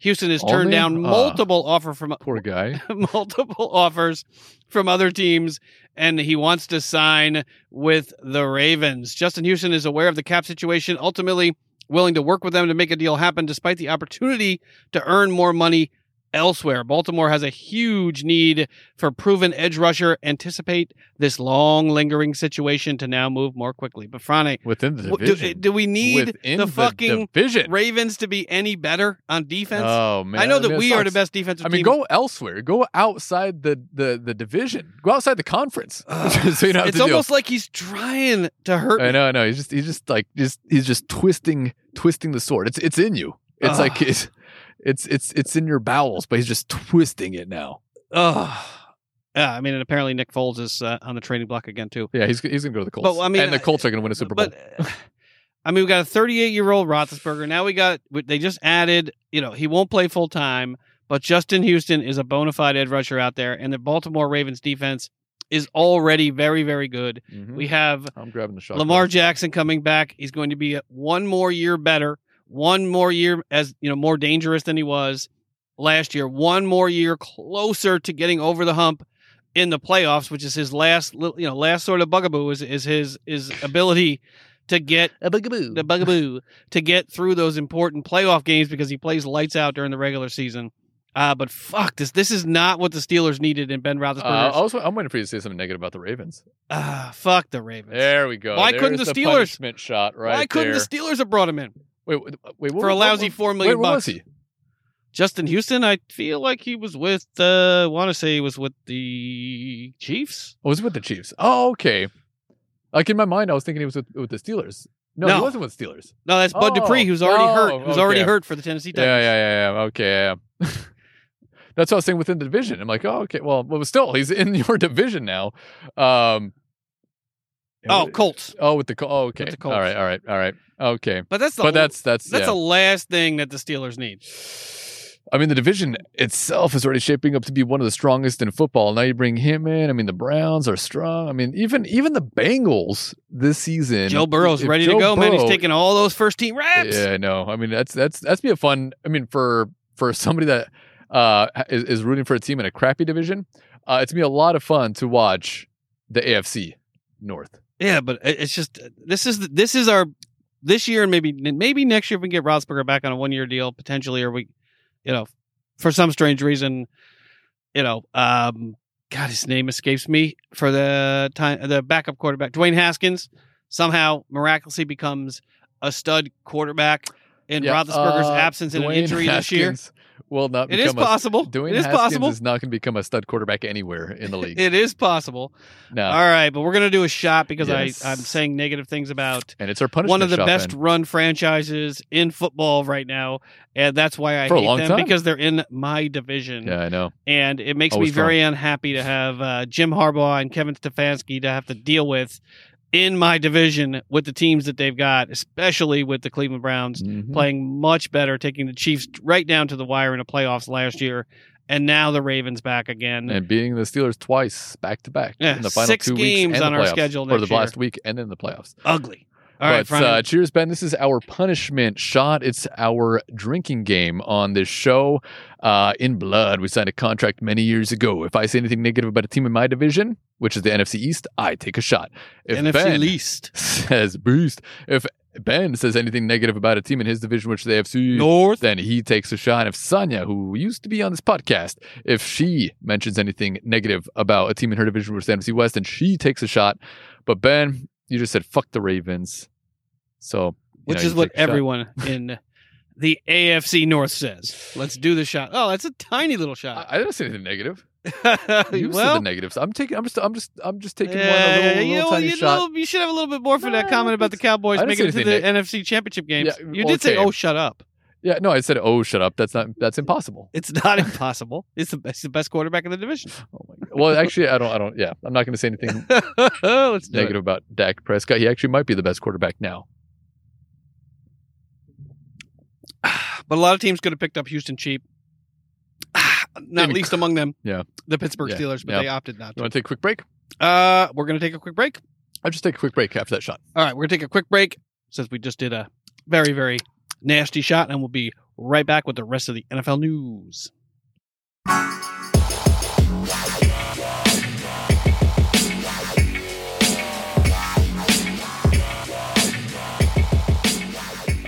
Houston has turned Only? down Ah. multiple offer from Poor guy. multiple offers from other teams, and he wants to sign with the Ravens. Justin Houston is aware of the cap situation, ultimately willing to work with them to make a deal happen despite the opportunity to earn more money elsewhere. Baltimore has a huge need for proven edge rusher. Anticipate this long lingering situation to now move more quickly. But Frane, Within the division. do, do we need Within the fucking division. Ravens to be any better on defense? Oh man. I know that mean, we are the best defensive I mean, team. go elsewhere. Go outside the the the division. Go outside the conference. So you don't it's to deal. almost like he's trying to hurt I me. know, I know. He's just he's just like just he's just twisting twisting the sword. It's it's in you. It's like Ugh. it's it's it's it's in your bowels, but he's just twisting it now. Ugh. Yeah, I mean, and apparently Nick Foles is uh, on the trading block again too. Yeah, he's he's gonna go to the Colts. But, I mean, and the Colts are gonna win a Super Bowl. But uh, I mean, we got a 38 year old Roethlisberger. Now we got they just added. You know, he won't play full time, but Justin Houston is a bona fide edge rusher out there, and the Baltimore Ravens defense is already very very good. Mhm. We have I'm grabbing the shot. Lamar Jackson coming back. He's going to be one more year better, one more year as you know more dangerous than he was last year. One more year closer to getting over the hump in the playoffs, which is his last little- you know last sort of bugaboo is is his his ability to get a bugaboo. the bugaboo to get through those important playoff games because he plays lights out during the regular season. Uh, but fuck this. This is not what the Steelers needed in Ben Uh, Roethlisberger. I was, I'm waiting for you to say something negative about the Ravens. Ah, fuck the Ravens. There we go. Why couldn't the the Steelers- punishment shot right Why couldn't there. the Steelers have brought him in? Wait, wait, wait, what- for a lousy what- four million wait, bucks. was he? Justin Houston, I feel like he was with. Uh, want to say he was with the Chiefs. Oh, was it with the Chiefs? Oh, okay. Like in my mind, I was thinking he was with, with the Steelers. No, No. he wasn't with the Steelers. No, that's Bud Oh. Dupree, who's already Oh, hurt. Who's already hurt for the Tennessee Titans. Yeah, yeah, yeah, yeah. Okay, yeah. That's what I was saying within the division. I'm like, oh, okay. Well, but still, he's in your division now. Um. Oh, Colts. Oh, with the Col- oh, okay. With the Colts. All right, all right, all right. Okay, But that's the but that's that's that's yeah. the last thing that the Steelers need. I mean, the division itself is already shaping up to be one of the strongest in football. Now you bring him in. I mean, the Browns are strong. I mean, even even the Bengals this season. Joe Burrow's if ready to Joe go, man. He's taking all those first team reps. Yeah, no. I mean, that's that's that's be a fun. I mean, for for somebody that uh is, is rooting for a team in a crappy division, uh, it's gonna be a lot of fun to watch the AFC North. Yeah, but it's just this is this is our this year and maybe maybe next year if we get Roethlisberger back on a one year deal potentially, or we, you know, for some strange reason, you know, um, God, his name escapes me for the time the backup quarterback Dwayne Haskins. Somehow miraculously becomes a stud quarterback in Yeah, Roethlisberger's uh, absence and an injury this year. Haskins Will not. It is a- possible. Dwayne it is Haskins possible. is not going to become a stud quarterback anywhere in the league. It is possible. no, All right, but we're gonna do a shot because Yes. I I'm saying negative things about and it's our punishment. one of the shot, best man. run franchises in football right now, and that's why I For hate them time. because they're in my division, Yeah, I know. and it makes Always me very unhappy to have uh, Jim Harbaugh and Kevin Stefanski to have to deal with in my division with the teams that they've got, especially with the Cleveland Browns Mhm. playing much better, taking the Chiefs right down to the wire in the playoffs last year, and now the Ravens back again. and beating the Steelers twice back to back Yeah, in the final six two games weeks on our playoffs, schedule for the year. last week and then the playoffs. Ugly. All right, but Friday. uh, cheers, Ben. This is our punishment shot. It's our drinking game on this show. Uh, in blood, we signed a contract many years ago. If I say anything negative about a team in my division, which is the NFC East, I take a shot. If NFC Ben least says boost, if Ben says anything negative about a team in his division, which is the AFC, North. then he takes a shot. If Sonia, who used to be on this podcast, if she mentions anything negative about a team in her division, which is the NFC West, then she takes a shot. But Ben, you just said fuck the Ravens, so which know, is what take a shot. everyone in the AFC North says. Let's do the shot. Oh, that's a tiny little shot. I, I didn't say anything negative. You said well, the negatives. I'm taking. I'm just. I'm just. I'm just taking one a uh, little, you, know, tiny you, shot. little- you should have a little bit more for that Nah, comment about the Cowboys making it to the NFC Championship games. Yeah, you did say, "Oh, shut up." Yeah. No, I said. Oh, shut up. That's not. That's impossible. It's not impossible. It's the best, the best quarterback in the division. Oh my God. Well, actually, I don't. I don't. Yeah. I'm not going to say anything Let's negative about Dak Prescott. He actually might be the best quarterback now. But a lot of teams could have picked up Houston cheap. Not Maybe- least among them, Yeah. the Pittsburgh Yeah. Steelers, but Yeah. they opted not You to. want to take a quick break? Uh, we're gonna take a quick break. I'll just take a quick break after that shot. All right, we're gonna take a quick break since we just did a very very nasty shot, and we'll be right back with the rest of the NFL news.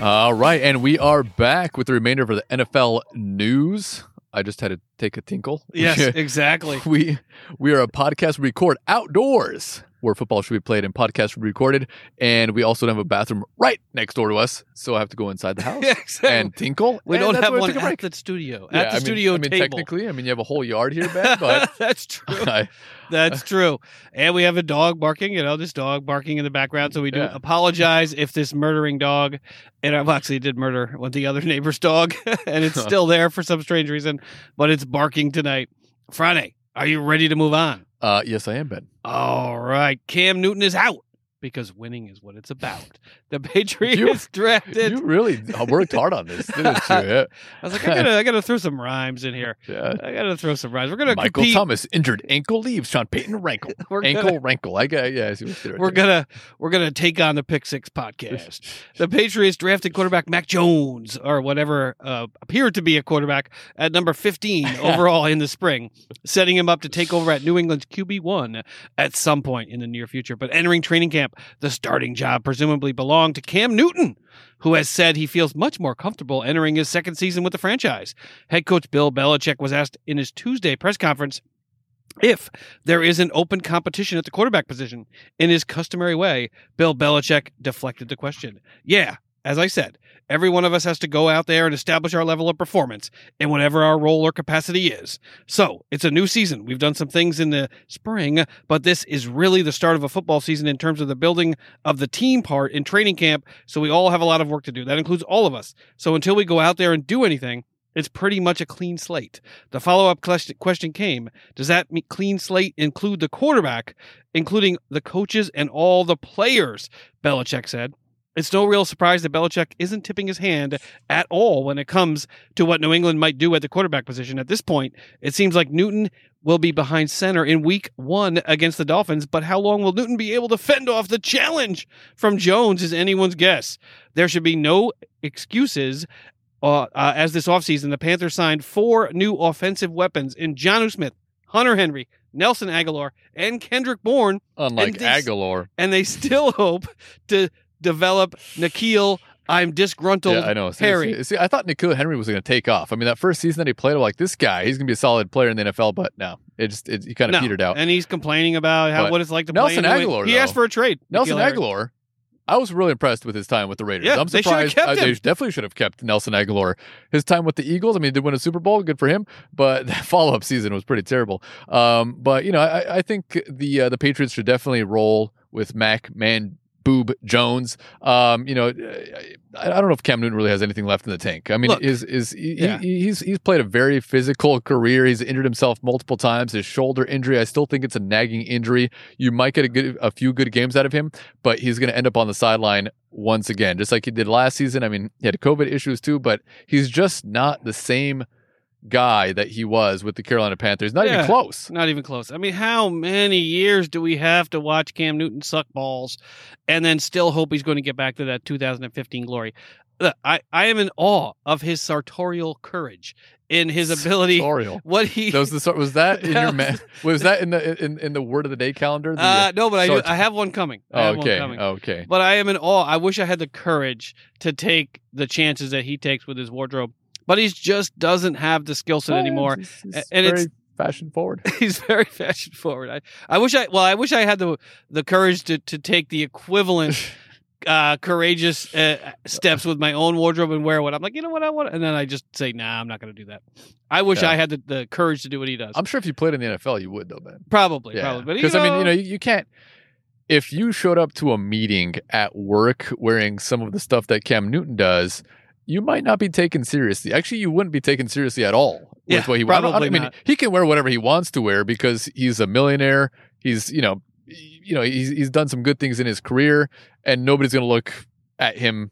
All right, and we are back with the remainder of the NFL news. I just had to take a tinkle. Yes, exactly. we we are a podcast we record outdoors where football should be played and podcasts should be recorded, and we also don't have a bathroom right next door to us, so I have to go inside the house Yeah, exactly. and tinkle. we and don't have one break. at the studio. Yeah, at the I mean- studio I mean, table. technically, I mean, you have a whole yard here, Ben, but That's true. I, That's true. And we have a dog barking, you know, this dog barking in the background. So we do Yeah. apologize if this murdering dog, and uh, I've actually did murder one the other neighbor's dog, and it's still there for some strange reason, but it's barking tonight. Friday, are you ready to move on? Uh, yes, I am Ben. All right. Cam Newton is out because winning is what it's about. The Patriots drafted. You really worked hard on this, didn't you? Yeah. I was like, I gotta, I gotta throw some rhymes in here. yeah. I gotta throw some rhymes. We're gonna Michael compete. Thomas injured ankle leaves. Sean Payton rankle We're ankle gonna- rankle. I got yeah. I see what you did right We're gonna we're gonna take on the Pick Six podcast. The Patriots drafted quarterback Mac Jones, or whatever uh, appeared to be a quarterback, at number 15 overall in the spring, setting him up to take over at New England's QB1 at some point in the near future. But entering training camp, the starting job presumably belonged to Cam Newton, who has said he feels much more comfortable entering his second season with the franchise. Head coach Bill Belichick was asked in his Tuesday press conference if there is an open competition at the quarterback position. In his customary way, Bill Belichick deflected the question. Yeah, as I said, every one of us has to go out there and establish our level of performance in whatever our role or capacity is. So, it's a new season. We've done some things in the spring, but this is really the start of a football season in terms of the building of the team part in training camp. So, we all have a lot of work to do. That includes all of us. So, until we go out there and do anything, it's pretty much a clean slate. The follow up question came Does that clean slate include the quarterback, including the coaches and all the players? Belichick said. It's no real surprise that Belichick isn't tipping his hand at all when it comes to what New England might do at the quarterback position. At this point, it seems like Newton will be behind center in week one against the Dolphins, but how long will Newton be able to fend off the challenge from Jones is anyone's guess. There should be no excuses uh, uh, as this offseason, the Panthers signed four new offensive weapons in Jonnu Smith, Hunter Henry, Nelson Agholor, and Kendrick Bourne, Unlike and they- Agholor. and they still hope to develop N'Keal. I'm disgruntled. Yeah, I know. See, Harry. See, see, I thought N'Keal Henry was going to take off. I mean, that first season that he played, I'm like, this guy, he's going to be a solid player in the NFL, but no, it just it, he kind of No, petered out. and he's complaining about how But what it's like to Nelson play. New Agholor, England. He asked for a trade. Nelson N'Keal Harry. Agholor, I was really impressed with his time with the Raiders. Yeah, I'm they surprised. kept uh, they definitely should have kept Nelson Agholor. His time with the Eagles, I mean, he did win a Super Bowl, good for him. But the follow up season was pretty terrible. Um, but you know, I, I think the uh, the Patriots should definitely roll with Mac Man. Boob Jones, um, you know, I, I don't know if Cam Newton really has anything left in the tank. I mean, Look, is is he, yeah. he- he's he's played a very physical career. He's injured himself multiple times. His shoulder injury, I still think it's a nagging injury. You might get a good a few good games out of him, but he's going to end up on the sideline once again, just like he did last season. I mean, he had COVID issues too, but he's just not the same guy that he was with the Carolina Panthers. Not Yeah. even close. Not even close. I mean, how many years do we have to watch Cam Newton suck balls and then still hope he's going to get back to that 2015 glory? I, I am in awe of his sartorial courage in his ability. Sartorial. What he That was the was that in your man? Was that in the in, in the word of the day calendar? The, uh, no, but I, I have one coming. I oh, have one okay, coming. okay. But I am in awe. I wish I had the courage to take the chances that he takes with his wardrobe. But he just doesn't have the skill set anymore. He's, he's and very it's- fashion forward. He's very fashion forward. I, I wish I well, I wish I had the the courage to, to take the equivalent uh, courageous uh, steps with my own wardrobe and wear what I'm like. You know what I want, and then I just say, "Nah, I'm not going to do that." I wish Yeah. I had the, the courage to do what he does. I'm sure if you played in the NFL, you would though, man. probably, Yeah, probably, because I mean, you know, know, you, you can't. If you showed up to a meeting at work wearing some of the stuff that Cam Newton does, you might not be taken seriously. Actually, you wouldn't be taken seriously at all with Yeah, what he. I, don't- I, I mean, not. he can wear whatever he wants to wear because he's a millionaire. He's you know, you know, he's he's done some good things in his career, and nobody's gonna look at him,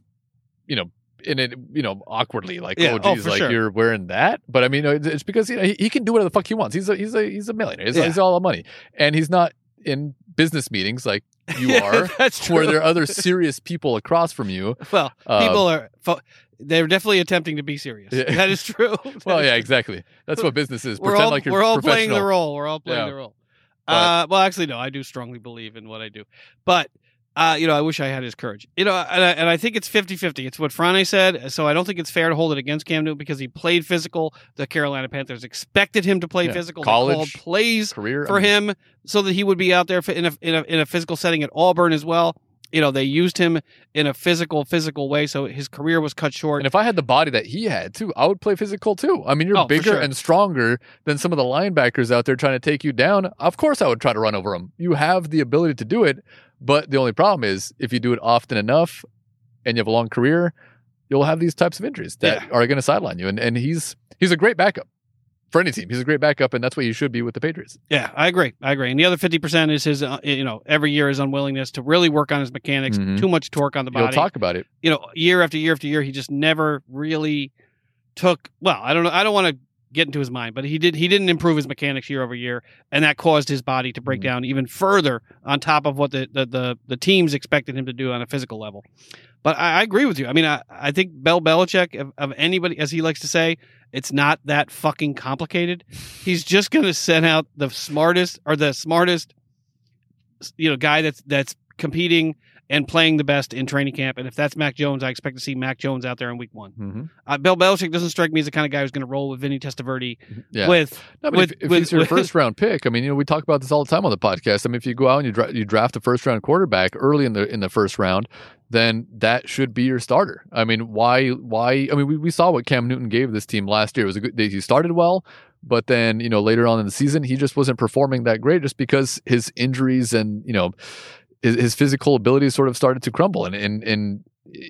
you know. In it, you know, awkwardly, like, Yeah, oh, oh, geez, for like sure. you're wearing that. But I mean, it's because you know he, he can do whatever the fuck he wants. He's a he's a he's a millionaire. He's, Yeah. he's all the money, and he's not in business meetings like you are, That's true. where there are other serious people across from you. well, Uh, people are. They're definitely attempting to be serious. Yeah. That is true. Well, That yeah, is exactly. That's what business is. we're Pretend all like you're we're all playing the role. We're all playing Yeah. the role. Uh, well, actually, no. I do strongly believe in what I do, but uh, you know, I wish I had his courage. You know, and I, and I think it's 50-50. It's what Frane said. So I don't think it's fair to hold it against Cam Newton because he played physical. The Carolina Panthers expected him to play Yeah. physical. College plays career for I mean, him so that he would be out there in a, in a in a physical setting at Auburn as well. You know, they used him in a physical physical way, so his career was cut short. And if I had the body that he had too, I would play physical too. I mean, you're Oh, bigger sure. and stronger than some of the linebackers out there trying to take you down. Of course, I would try to run over them. You have the ability to do it, but the only problem is if you do it often enough and you have a long career, you'll have these types of injuries that Yeah. are going to sideline you. And and he's he's a great backup for any team. He's a great backup, and that's what you should be with the Patriots. Yeah, I agree. I agree. And the other fifty percent is his, uh, you know, every year his unwillingness to really work on his mechanics. Mhm. Too much torque on the body. You'll body. talk about it. you know, year after year after year, he just never really took. Well, I don't know. I don't want to get into his mind, but he did. He didn't improve his mechanics year over year, and that caused his body to break Mhm. down even further on top of what the the the, the teams expected him to do on a physical level. But I, I agree with you. I mean, I, I think Bell Belichick of, of anybody, as he likes to say, it's not that fucking complicated. He's just going to send out the smartest or the smartest, you know, guy that's that's competing and playing the best in training camp. And if that's Mac Jones, I expect to see Mac Jones out there in Week One. Mm-hmm. Uh, Bill Belichick doesn't strike me as the kind of guy who's going to roll with Vinny Testaverde Yeah. with No, with- if, if with- he's your with- first round pick, I mean, you know, we talk about this all the time on the podcast. I mean, if you go out and you, dra- you draft a first round quarterback early in the in the first round, then that should be your starter. I mean, why why? I mean, we, we saw what Cam Newton gave this team last year. It was a good. Day he started well, but then you know later on in the season, he just wasn't performing that great, just because his injuries and you know his, his physical abilities sort of started to crumble, and and and eh,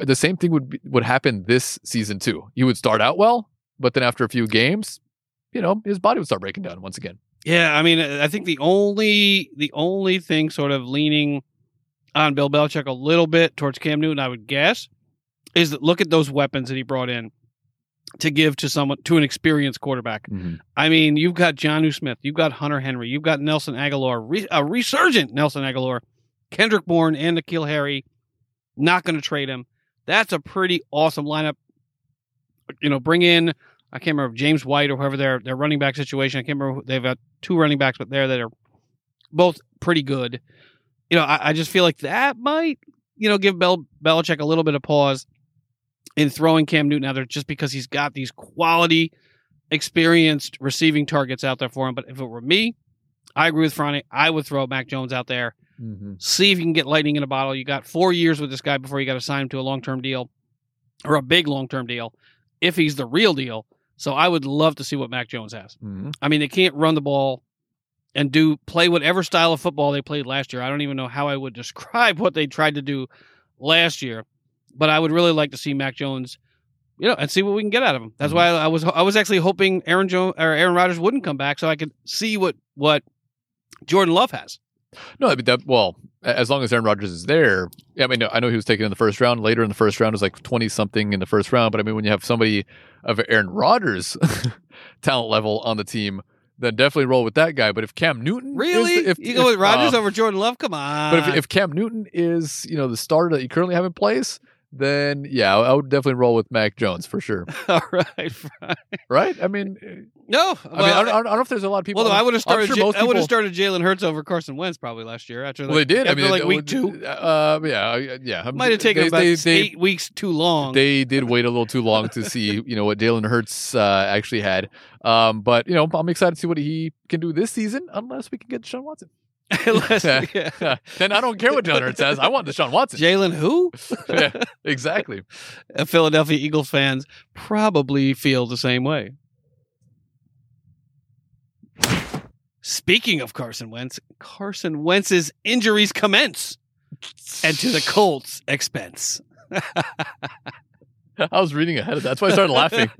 the same thing would be, would happen this season too. He would start out well, but then after a few games, you know, his body would start breaking down once again. Yeah, I mean, I think the only the only thing sort of leaning on Bill Belichick a little bit towards Cam Newton, I would guess, is that look at those weapons that he brought in to give to someone to an experienced quarterback. Mm-hmm. I mean, you've got Jonnu Smith, you've got Hunter Henry, you've got Nelson Agholor, re, a resurgent Nelson Agholor, Kendrick Bourne, and N'Keal Harry. Not going to trade him. That's a pretty awesome lineup. You know, bring in I can't remember James White or whoever their their running back situation. I can't remember. They've got two running backs, but there that are both pretty good. You know, I, I just feel like that might you know give Bel, Belichick a little bit of pause in throwing Cam Newton out there just because he's got these quality, experienced receiving targets out there for him. But if it were me, I agree with Franny. I would throw Mac Jones out there Mm-hmm. see if you can get lightning in a bottle. You got four years with this guy before you got to sign him to a long term deal or a big long term deal if he's the real deal. So I would love to see what Mac Jones has. Mm-hmm. I mean, they can't run the ball and do play whatever style of football they played last year. I don't even know how I would describe what they tried to do last year, but I would really like to see Mac Jones, you know, and see what we can get out of him. That's Mhm. why I was I was actually hoping Aaron Jones or Aaron Rodgers wouldn't come back so I could see what what Jordan Love has. No, I mean that. Well, as long as Aaron Rodgers is there, I mean, I know he was taken in the first round. Later in the first round, it was like twenty something in the first round. But I mean, when you have somebody of Aaron Rodgers' talent level on the team, then definitely roll with that guy. But if Cam Newton, is Really? the- if you go with Rodgers uh, over Jordan Love? Come on. but if, if Cam Newton is you know the starter that you currently have in place, then yeah, I would definitely roll with Mac Jones for sure. all right, fine. Right? I mean, uh, no, I mean, I don't, I don't know if there's a lot of people. well, I would have started. sure Ja- most I would have started Jalen Hurts over Carson Wentz probably last year after. Like, Well, they did. I mean, like week two. Uh, yeah, yeah. Might have taken They- about they- they- eight weeks too long. they did wait a little too long to see you know what Jalen Hurts uh, actually had. Um, but you know I'm excited to see what he can do this season, unless we can get Sean Watson. Yeah. then I don't care what Jalen Hurts says. I want Deshaun Watson. Jalen who? yeah, exactly. Philadelphia Eagles fans probably feel the same way. Speaking of Carson Wentz, Carson Wentz's injuries commence, and to the Colts' expense. I was reading ahead of that. That's why I started laughing.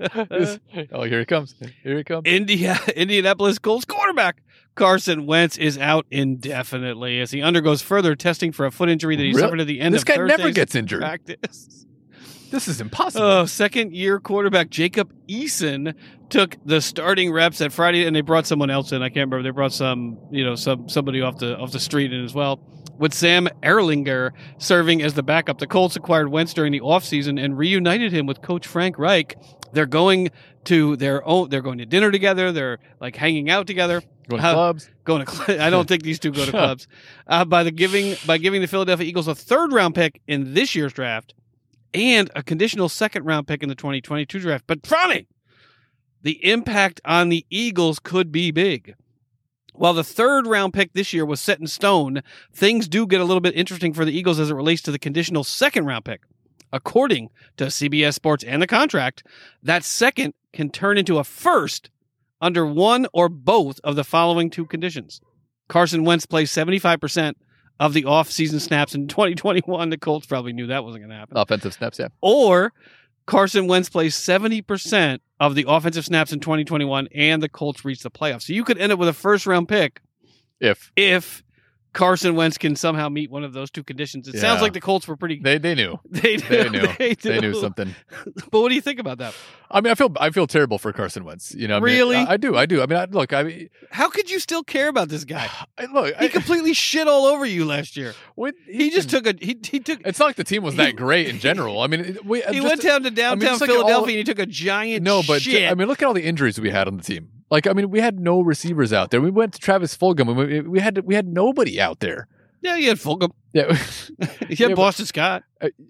Oh, here it comes. Here it comes. India, Indianapolis Colts quarterback Carson Wentz is out indefinitely as he undergoes further testing for a foot injury that he Really? suffered at the end This of This guy never gets injured. practice. This is impossible. Oh, second year quarterback Jacob Eason took the starting reps at Friday, and they brought someone else in. I can't remember. They brought some, you know, some somebody off the off the street in as well. With Sam Ehlinger serving as the backup, the Colts acquired Wentz during the offseason and reunited him with Coach Frank Reich. They're going to their own. They're going to dinner together. They're like hanging out together Going to how- clubs. going to cl- I don't think these two go to clubs. Uh, by the giving by giving the Philadelphia Eagles a third round pick in this year's draft and a conditional second round pick in the 2022 draft. But Franny, the impact on the Eagles could be big. While the third round pick this year was set in stone, things do get a little bit interesting for the Eagles as it relates to the conditional second round pick. According to CBS Sports and the contract, that second can turn into a first under one or both of the following two conditions. Carson Wentz plays 75% of the off-season snaps in 2021. The Colts probably knew that wasn't going to happen. Offensive snaps, yeah. Or Carson Wentz plays 70% of the offensive snaps in 2021 and the Colts reach the playoffs. So you could end up with a first-round pick If if Carson Wentz can somehow meet one of those two conditions. It sounds like the Colts were pretty they they knew. they, They knew. They, They knew something. But what do you think about that? I mean, I feel I feel terrible for Carson Wentz. You know, I mean, Really? I, I do. I do. I mean, I, look, I mean, How could you still care about this guy? I, look, He completely shit all over you last year. when- He just took a he he took It's not like the team was He- that great in general. I mean, we he just- went down to downtown like Philadelphia all- and he took a giant No, but shit. I mean, look at all the injuries we had on the team. Like, I mean, we had no receivers out there. We went to Travis Fulgham. and We, we had we had nobody out there. Yeah, you had Fulgham. Yeah. You had Yeah, but- Boston Scott.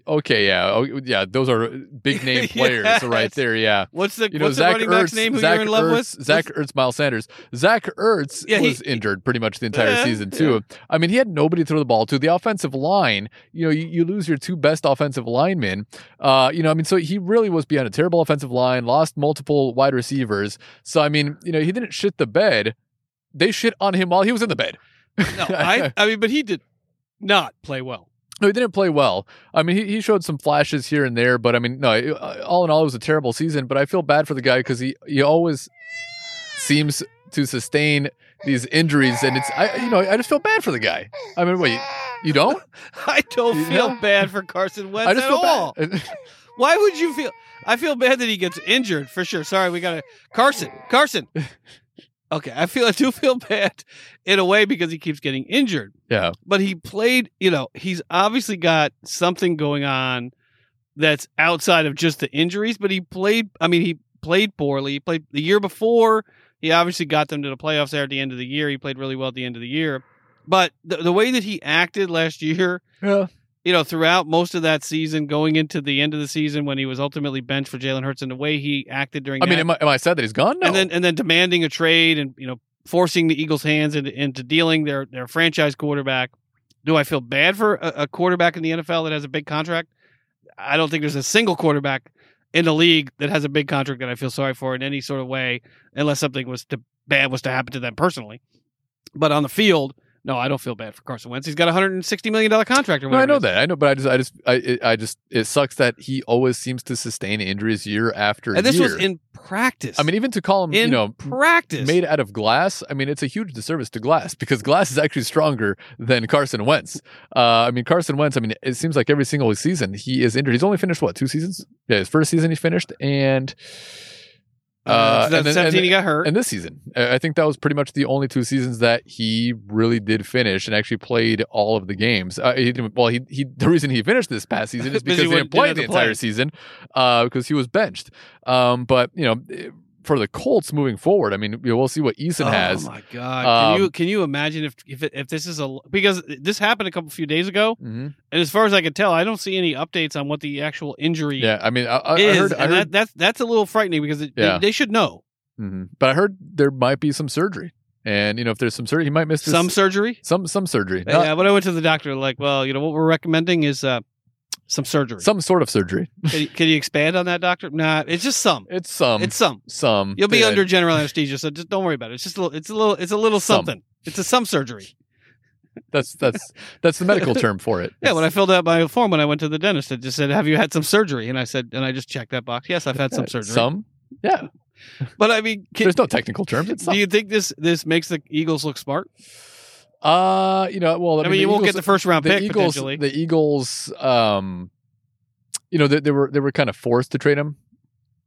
okay. Yeah. Oh, yeah. Those are big name players Yes. right there. Yeah. What's the You know, what's the Zach running back's Ertz, name who Zach you're in love Ertz, with? Zach Ertz, Miles Sanders. Zach Ertz Yeah, he- was injured pretty much the entire Yeah, season too. I mean, he had nobody to throw the ball to. The offensive line, you know, you, you lose your two best offensive linemen. Uh, you know, I mean, so he really was behind a terrible offensive line, lost multiple wide receivers. So I mean, you know, he didn't shit the bed. They shit on him while he was in the bed. No, I I mean, but he did not play well. No, he didn't play well. I mean, he, he showed some flashes here and there, but I mean, no, it- uh, all in all, it was a terrible season. But I feel bad for the guy because he, he always seems to sustain these injuries, and it's I you know I just feel bad for the guy. I mean, wait, you, you don't? I don't You feel know? bad for Carson Wentz I just at feel all. bad. Why would you feel? I feel bad that he gets injured for sure. Sorry, we got to Carson. Carson. Okay, I feel I do feel bad in a way because he keeps getting injured. yeah, But he played, you know, he's obviously got something going on that's outside of just the injuries, but he played I mean, he played poorly. He played the year before. He obviously got them to the playoffs there at the end of the year. He played really well at the end of the year. But the, the way that he acted last year, yeah. You know, throughout most of that season, going into the end of the season when he was ultimately benched for Jalen Hurts, and the way he acted during I mean, am I, am I sad that he's gone? No. and then and then demanding a trade and you know forcing the Eagles' hands into, into dealing their their franchise quarterback. Do I feel bad for a, a quarterback in the NFL that has a big contract? I don't think there's a single quarterback in the league that has a big contract that I feel sorry for in any sort of way, unless something was to bad was to happen to them personally. But on the field, no, I don't feel bad for Carson Wentz. He's got a hundred and sixty million dollar contract. Or no, I know that. I know, but I just, I just, I, it, I just, it sucks that he always seems to sustain injuries year after And this year. was in practice. I mean, even to call him, in you know, practice. made out of glass. I mean, it's a huge disservice to glass because glass is actually stronger than Carson Wentz. Uh, I mean, Carson Wentz. I mean, it seems like every single season he is injured. He's only finished what two seasons? Yeah, his first season he finished, and uh, and then- 2017 and- he got hurt. and this season, I think that was pretty much the only two seasons that he really did finish and actually played all of the games. Uh, he didn't, well, he, he the reason he finished this past season is Because he didn't play didn't the play. entire season uh, because he was benched. Um, but you know, for the Colts moving forward, I mean, we'll see what Eason oh has. Oh my god! Um, can you can you imagine if if it, if this is a because this happened a couple few days ago, Mhm. and as far as I can tell, I don't see any updates on what the actual injury Yeah, I mean, I, I, is, heard, I heard that that's that's a little frightening because it, Yeah. they, they should know. mhm. but I heard there might be some surgery, and you know if there's some surgery, he might miss this, Some surgery. some some surgery, Not- Yeah, when I went to the doctor, like, well, you know, what we're recommending is uh, some surgery. some sort of surgery. Can you, can you expand on that, doctor? Nah, it's just some. It's some, it's some. some. You'll be Yeah. under general anesthesia, so just don't worry about it. It's just a little. It's a little. It's a little Some. something. It's a some surgery. That's that's that's the medical term for it. Yeah, when I filled out my form when I went to the dentist, it just said, "Have you had some surgery?" And I said, and I just checked that box. Yes, I've had some surgery. Some, yeah. But I mean, can, There's no technical terms. Do you think this this makes the Eagles look smart? Uh, you know, well, I, I mean, you won't get the first round the pick Eagles, the Eagles, um, you know, they, they were they were kind of forced to trade him.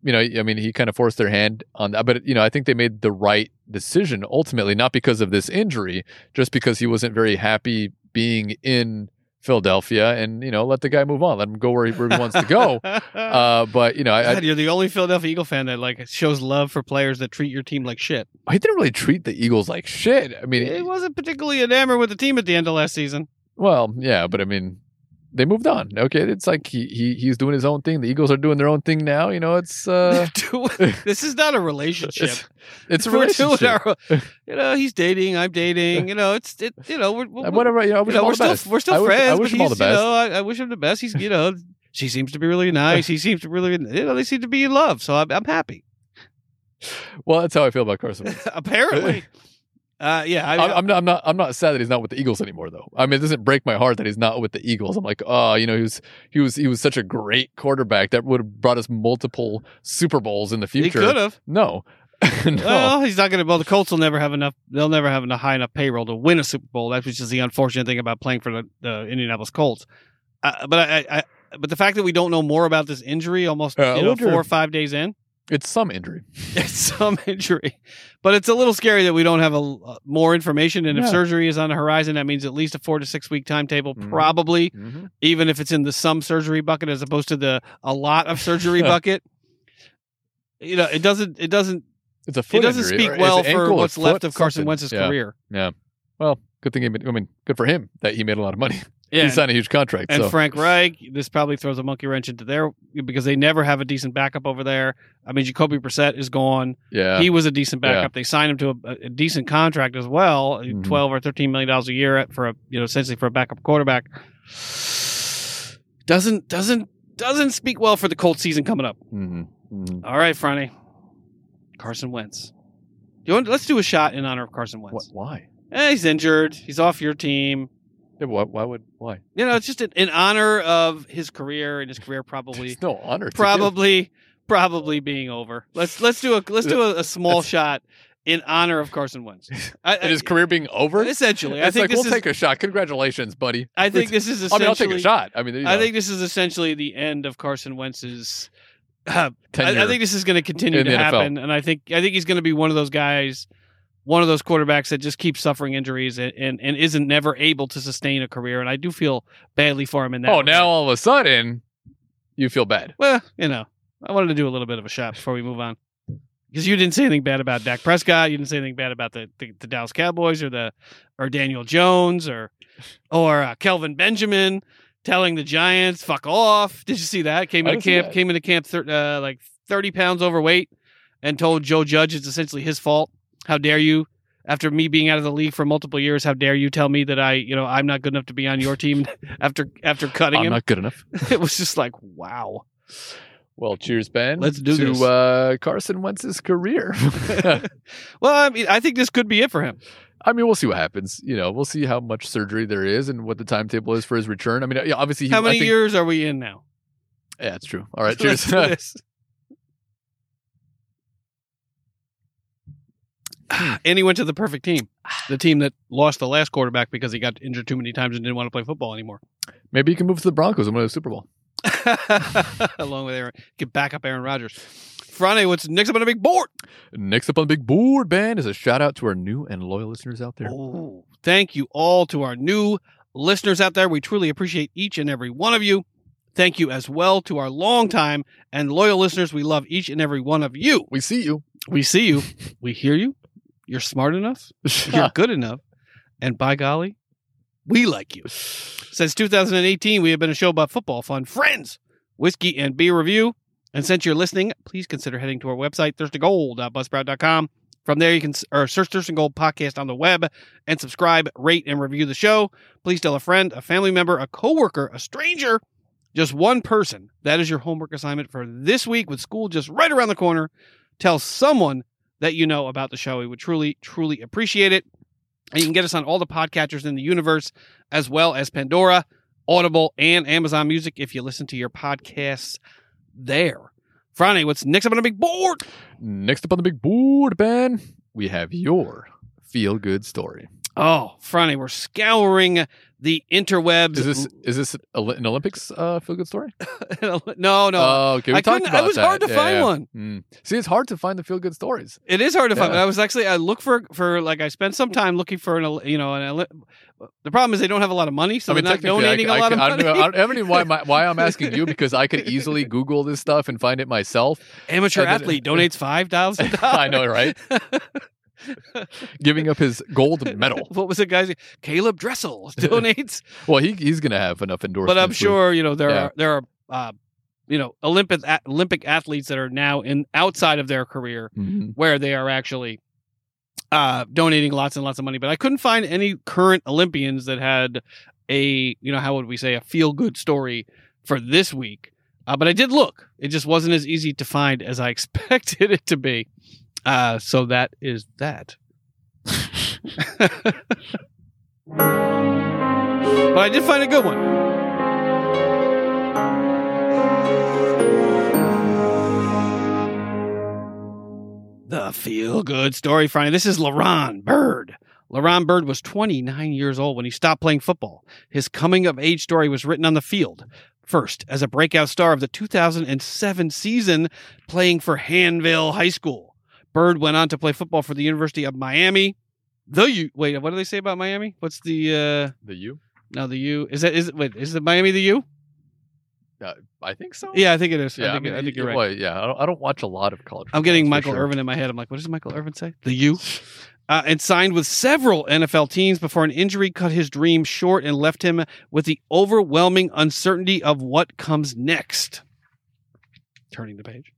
You know, I mean, he kind of forced their hand on that, but you know, I think they made the right decision ultimately, not because of this injury, just because he wasn't very happy being in Philadelphia, and you know, let the guy move on, let him go where he, where he wants to go. Uh, but you know, I, God, you're the only Philadelphia Eagle fan that like shows love for players that treat your team like shit. I didn't really treat the Eagles like shit. I mean, He wasn't particularly enamored with the team at the end of last season. Well, yeah, but I mean, they moved on. Okay, it's like he, he he's doing his own thing. The Eagles are doing their own thing now. You know, it's uh, this is not a relationship. it's, it's a relationship. our- you know, he's dating, I'm dating. You know, it's it. You know, we're, we're, whatever, you know, you know, we're still best. we're still I wish, friends. I wish him all the best. You know, I, I wish him the best. He's you know, she seems to be really nice. He seems to really, you know, they seem to be in love. So I'm, I'm happy. well, that's how I feel about Carson. Apparently, uh, yeah. I, I'm, I'm not. I'm not. I'm not sad that he's not with the Eagles anymore, though. I mean, it doesn't break my heart that he's not with the Eagles. I'm like, oh, you know, he was he was he was such a great quarterback that would have brought us multiple Super Bowls in the future. he could have. No, no. Well, he's not going to. Well, the Colts will never have enough. They'll never have a high enough payroll to win a Super Bowl. That's which is the unfortunate thing about playing for the, the Indianapolis Colts. Uh, but I, I, but the fact that we don't know more about this injury, almost Uh, you know, wonder- four or five days in, it's some injury. it's some injury. But it's a little scary that we don't have a uh, more information. And if surgery is on the horizon, that means at least a four to six week timetable, Mhm. probably. Mm-hmm. Even if it's in the some surgery bucket as opposed to the a lot of surgery bucket. You know, it doesn't. It doesn't. It's a foot It doesn't injury, speak well for what's left of Carson something. Wentz's Yeah. career. Yeah. Well, good thing. He made, I mean, good for him that he made a lot of money. Yeah, he signed a huge contract. and so. Frank Reich, this probably throws a monkey wrench into their because they never have a decent backup over there. I mean, Jacoby Brissett is gone. yeah, he was a decent Yeah. backup. They signed him to a, a decent contract as well, Mhm. twelve or thirteen million dollars a year for a you know essentially for a backup quarterback. Doesn't doesn't doesn't speak well for the Colts season coming up. Mhm. Mhm. All right, Franny, Carson Wentz. You want, let's do a shot in honor of Carson What, Wentz. why? Eh, he's injured. He's off your team. Yeah, why? Why would? Why? You know, it's just in, in honor of his career and his career probably There's no honor. to probably probably being over. Let's let's do a let's do a, a small shot in honor of Carson Wentz. I, And his career being over. essentially, I it's think like this we'll is take a shot. Congratulations, buddy. I think this is I essentially mean, I'll take a shot. I mean, you know, I think this is essentially the end of Carson Wentz's. Uh. I, I think this is going to continue in to the NFL. happen, and I think I think he's going to be one of those guys, one of those quarterbacks that just keeps suffering injuries and, and, and isn't never able to sustain a career. And I do feel badly for him in that. oh, regard. now all of a sudden, you feel bad. Well, you know, I wanted to do a little bit of a shot before we move on. Because you didn't say anything bad about Dak Prescott, you didn't say anything bad about the, the, the Dallas Cowboys or the or Daniel Jones or or uh, Kelvin Benjamin telling the Giants "fuck off." Did you see that? Came into camp, that. came into camp thir- uh, like thirty pounds overweight, and told Joe Judge it's essentially his fault. How dare you? After me being out of the league for multiple years, how dare you tell me that I, you know, I'm not good enough to be on your team after after cutting I'm him? not good enough. it was just like, wow. Well, cheers, Ben. Let's do to, this. uh, Carson Wentz's career. well, I mean, I think this could be it for him. I mean, we'll see what happens. You know, we'll see how much surgery there is and what the timetable is for his return. I mean, obviously, he, How I many think- years are we in now? Yeah, it's true. All right, Let's cheers. do this. and he went to the perfect team, the team that lost the last quarterback because he got injured too many times and didn't want to play football anymore. Maybe he can move to the Broncos and win a Super Bowl. Along with Aaron, get back up Aaron Rodgers. Friday, what's next up on the big board? Next up on the big board, Ben, is a shout out to our new and loyal listeners out there. Oh, thank you all to our new listeners out there. We truly appreciate each and every one of you. Thank you as well to our longtime and loyal listeners. We love each and every one of you. We see you. We see you. We hear you. You're smart enough. You're good enough. And by golly, we like you. Since 2018, we have been a show about football, fun, friends, whiskey, and beer review. And since you're listening, please consider heading to our website, thirstygold.buzzsprout.com. From there, you can or search Thirst and Gold podcast on the web and subscribe, rate, and review the show. Please tell a friend, a family member, a coworker, a stranger, just one person. That is your homework assignment for this week with school just right around the corner. Tell someone that you know about the show. We would truly, truly appreciate it. And you can get us on all the podcatchers in the universe, as well as Pandora, Audible, and Amazon Music if you listen to your podcasts there. Friday, what's next up on the big board? Next up on the big board, Ben, we have your feel good story. Oh, Friday, we're scouring the interwebs. Is this is this an Olympics uh, feel good story? no, no. Oh, okay. We I talked about It was that. hard to Yeah, find yeah. one. Mm. See, it's hard to find the feel good stories. It is hard to find. I was actually I look for for like I spent some time looking for an you know an the problem is they don't have a lot of money, so I mean, they're not donating I, a I, lot I, of I money. don't know. I don't, I don't even why my, why I'm asking you because I could easily Google this stuff and find it myself. Amateur then- athlete donates five thousand. I know, right? Giving up his gold medal. what was it, guys? Caeleb Dressel donates, Well, he he's gonna have enough endorsements. but I'm sure you know there Yeah. are there are uh, you know Olympic a- Olympic athletes that are now in outside of their career Mhm. where they are actually uh, donating lots and lots of money. But I couldn't find any current Olympians that had a, you know, how would we say, a feel good story for this week. Uh, but I did look. It just wasn't as easy to find as I expected it to be. Uh, so that is that. but I did find a good one. The feel good story Friday. This is LaRon Byrd. LaRon Byrd was 29 years old when he stopped playing football. His coming of age story was written on the field. First, as a breakout star of the 2007 season, playing for Hahnville High School. Byrd went on to play football for the University of Miami. The U. Wait, what do they say about Miami? What's the uh the U. no the U? Is that is it? Wait, is it Miami the U? I think so. Yeah, I think it is. yeah. I think, mean, I think you're right. well, yeah, I don't, I don't watch a lot of college. I'm getting Michael sure. Irvin in my head. I'm like, what does Michael Irvin say? The U. Uh, and signed with several NFL teams before an injury cut his dream short and left him with the overwhelming uncertainty of what comes next. Turning the page.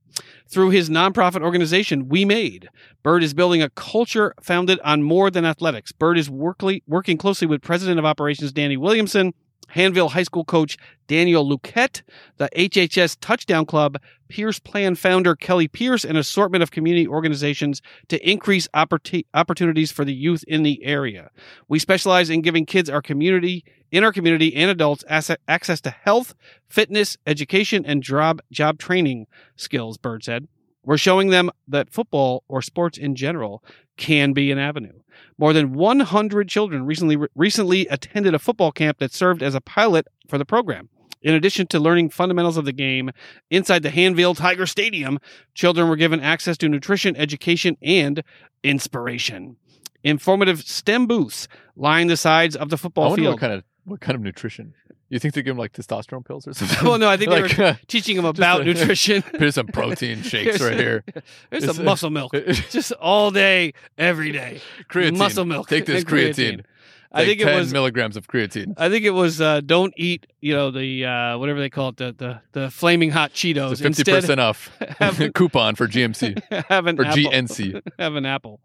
Through his nonprofit organization, We Made, Byrd is building a culture founded on more than athletics. Byrd is workly, working closely with President of Operations Danny Williamson, Hahnville High School coach Daniel Luquette, the HHS Touchdown Club, Pierce Plan founder Kelly Pierce, and assortment of community organizations to increase opportu- opportunities for the youth in the area. We specialize in giving kids our community, in our community, and adults access to health, fitness, education, and job job training skills. Byrd said, "We're showing them that football or sports in general can be an avenue." More than 100 children recently recently attended a football camp that served as a pilot for the program. In addition to learning fundamentals of the game inside the Hahnville Tiger Stadium, children were given access to nutrition, education, and inspiration. Informative STEM booths line the sides of the football field. what kind of what kind of nutrition. You think they give him like testosterone pills or something? well, no, I think they like, were uh, teaching him about a- nutrition. here's some protein shakes right here. Here's It's some a- muscle milk, just all day, every day. creatine. Muscle milk. Take this and creatine. I think it 10 was milligrams of creatine. I think it was uh, don't eat, you know, the uh, whatever they call it, the the, the flaming hot Cheetos. Fifty percent off have- coupon for GMC have an or apple. GNC. have an apple.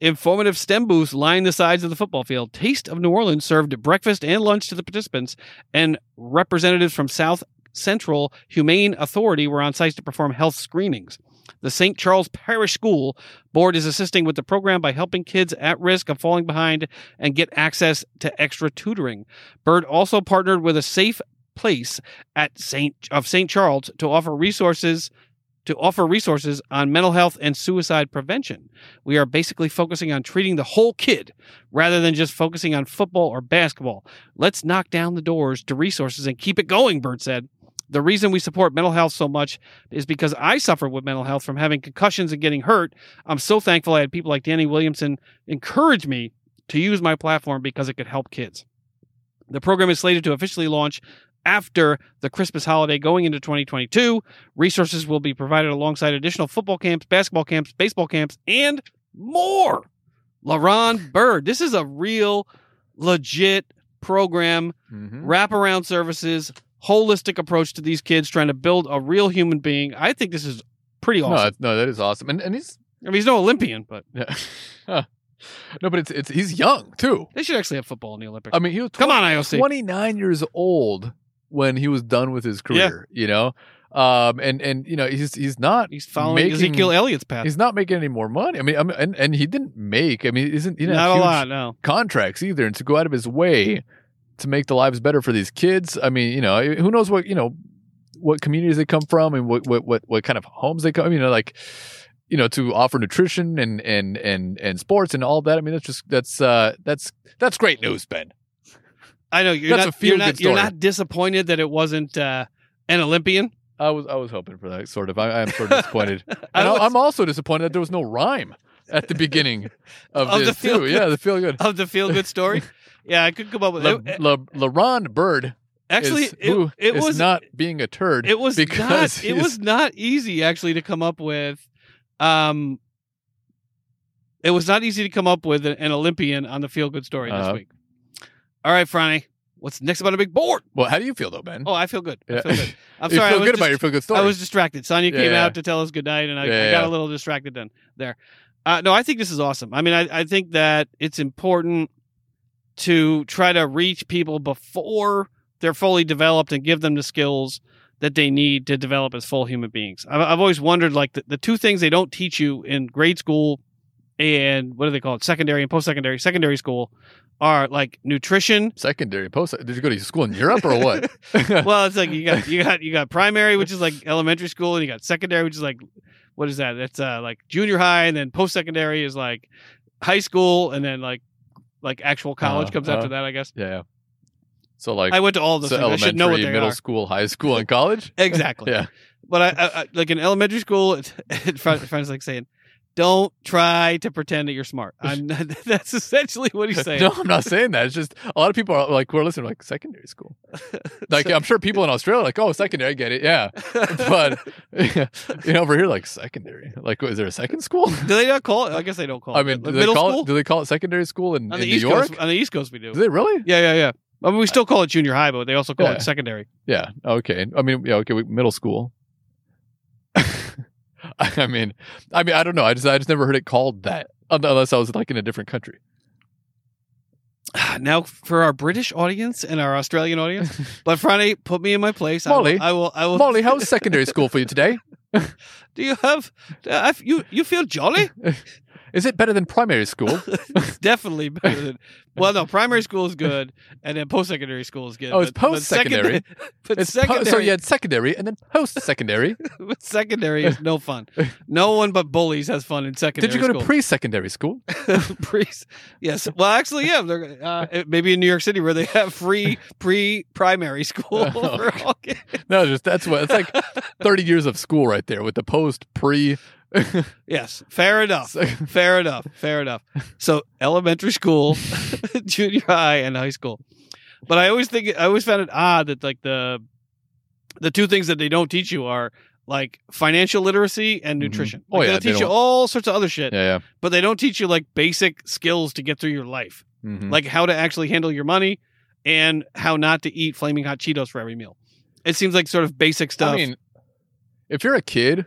Informative STEM booths line the sides of the football field. Taste of New Orleans served breakfast and lunch to the participants, and representatives from South Central Humane Authority were on site to perform health screenings. The St. Charles Parish School Board is assisting with the program by helping kids at risk of falling behind and get access to extra tutoring. Byrd also partnered with a safe place at St. of St. Charles to offer resources to offer resources on mental health and suicide prevention. We are basically focusing on treating the whole kid rather than just focusing on football or basketball. Let's knock down the doors to resources and keep it going, Byrd said. The reason we support mental health so much is because I suffered with mental health from having concussions and getting hurt. I'm so thankful I had people like Danny Williamson encourage me to use my platform because it could help kids. The program is slated to officially launch after the Christmas holiday going into 2022. Resources will be provided alongside additional football camps, basketball camps, baseball camps, and more. LaRon Byrd. This is a real, legit program, Mhm. wraparound services, holistic approach to these kids trying to build a real human being. I think this is pretty awesome. that's- no, that is awesome, and and he's I mean, he's no Olympian, but Yeah. No, but it's it's he's young too. they should actually have football in the Olympics. I mean, he was Come on, IOC. 29 years old when he was done with his career. You know, um, and and you know he's he's not he's following making- Ezekiel Elliott's path. he's not making any more money. I mean, I mean, and and he didn't make. I mean, isn't he didn't a lot, no. contracts either, and to go out of his way to make the lives better for these kids. I mean, you know, who knows what you know what communities they come from and what what what, what kind of homes they come. You know, like you know, to offer nutrition and and and and sports and all that. I mean, that's just that's uh that's that's great news, Ben. I know you're That's not. You're not, you're not disappointed that it wasn't uh, an Olympian. I was I was hoping for that sort of. I, I'm sort of disappointed. I and I was- I'm also disappointed that there was no rhyme at the beginning of, Of the this too. feel-good- Yeah, the feel good. of the feel good story. yeah, I could come up with Le, it. Le, Bird Actually, is, it, it was not being a turd. it was because not it was not easy actually to come up with. Um, it was not easy to come up with an, an Olympian on the feel good story this Uh-huh. week. All right, Franny, what's next about a big board? Well, how do you feel though, Ben? Oh, I feel good. I feel good. I'm you sorry. feel I was good just- about your feel good story. I was distracted. Sonia Yeah, came yeah. out to tell us good night, and I, Yeah, I got yeah. a little distracted then there. Uh, no, I think this is awesome. I mean, I, I think that it's important to try to reach people before they're fully developed and give them the skills that they need to develop as full human beings. I've, I've always wondered, like, the, the two things they don't teach you in grade school and what do they call it, secondary and post secondary, secondary school, are like nutrition secondary post. Did you go to school in Europe or what? well, it's like you got you got you got primary, which is like elementary school, and you got secondary, which is like what is that? That's uh like junior high, and then post secondary is like high school, and then like like actual college Uh, comes uh, after that, I guess. yeah, yeah. So like I went to all those so things. I should know what elementary, they middle are. school, high school, and college. Exactly. Yeah. But I, I, I like in elementary school, it's, it, friends like saying, "Don't try to pretend that you're smart." I'm not, that's essentially what he's saying. No, I'm not saying that. It's just a lot of people are like, we're listening, like secondary school. Like, I'm sure people in Australia are like, oh, secondary, I get it, yeah. But you know, over here, like secondary, like, is there a second school? do they not call it? I guess they don't call it. I mean, do Like they call school it? Do they call it secondary school in, in New East York? Coast. On the East Coast, we do. Do they really? Yeah, yeah, yeah. I mean, we still call it junior high, but they also call Yeah. it secondary. Yeah. Okay. I mean, yeah. Okay. We, middle school. I mean, I mean, I don't know. I just, I just never heard it called that, unless I was like in a different country. Now, for our British audience and our Australian audience, but Friday, put me in my place. Molly. I will. I will. I will Molly, how's secondary school for you today? do you have? Uh, you you feel jolly? Is it better than primary school? It's definitely better than. Well, no, primary school is good, and then post secondary school is good. Oh, it's but post-secondary. But It's po- secondary, so you had secondary and then post secondary. secondary is no fun. No one but bullies has fun in secondary. Did you go to school. pre secondary school? pre? Yes. Well, actually, yeah. They're, uh, maybe in New York City where they have free pre-primary school Oh, for all kids. No, just that's what it's like 30 years of school right there with the post, pre. Yes, fair enough. Fair enough. Fair enough. So elementary school, junior high, and high school. But I always think I always found it odd that like the the two things that they don't teach you are like financial literacy and Mhm. nutrition. Oh, Like, yeah, they'll teach you all sorts of other shit, Yeah, yeah, but they don't teach you like basic skills to get through your life. Mhm. like how to actually handle your money and how not to eat flaming hot Cheetos for every meal. It seems like sort of basic stuff. I mean, if you're a kid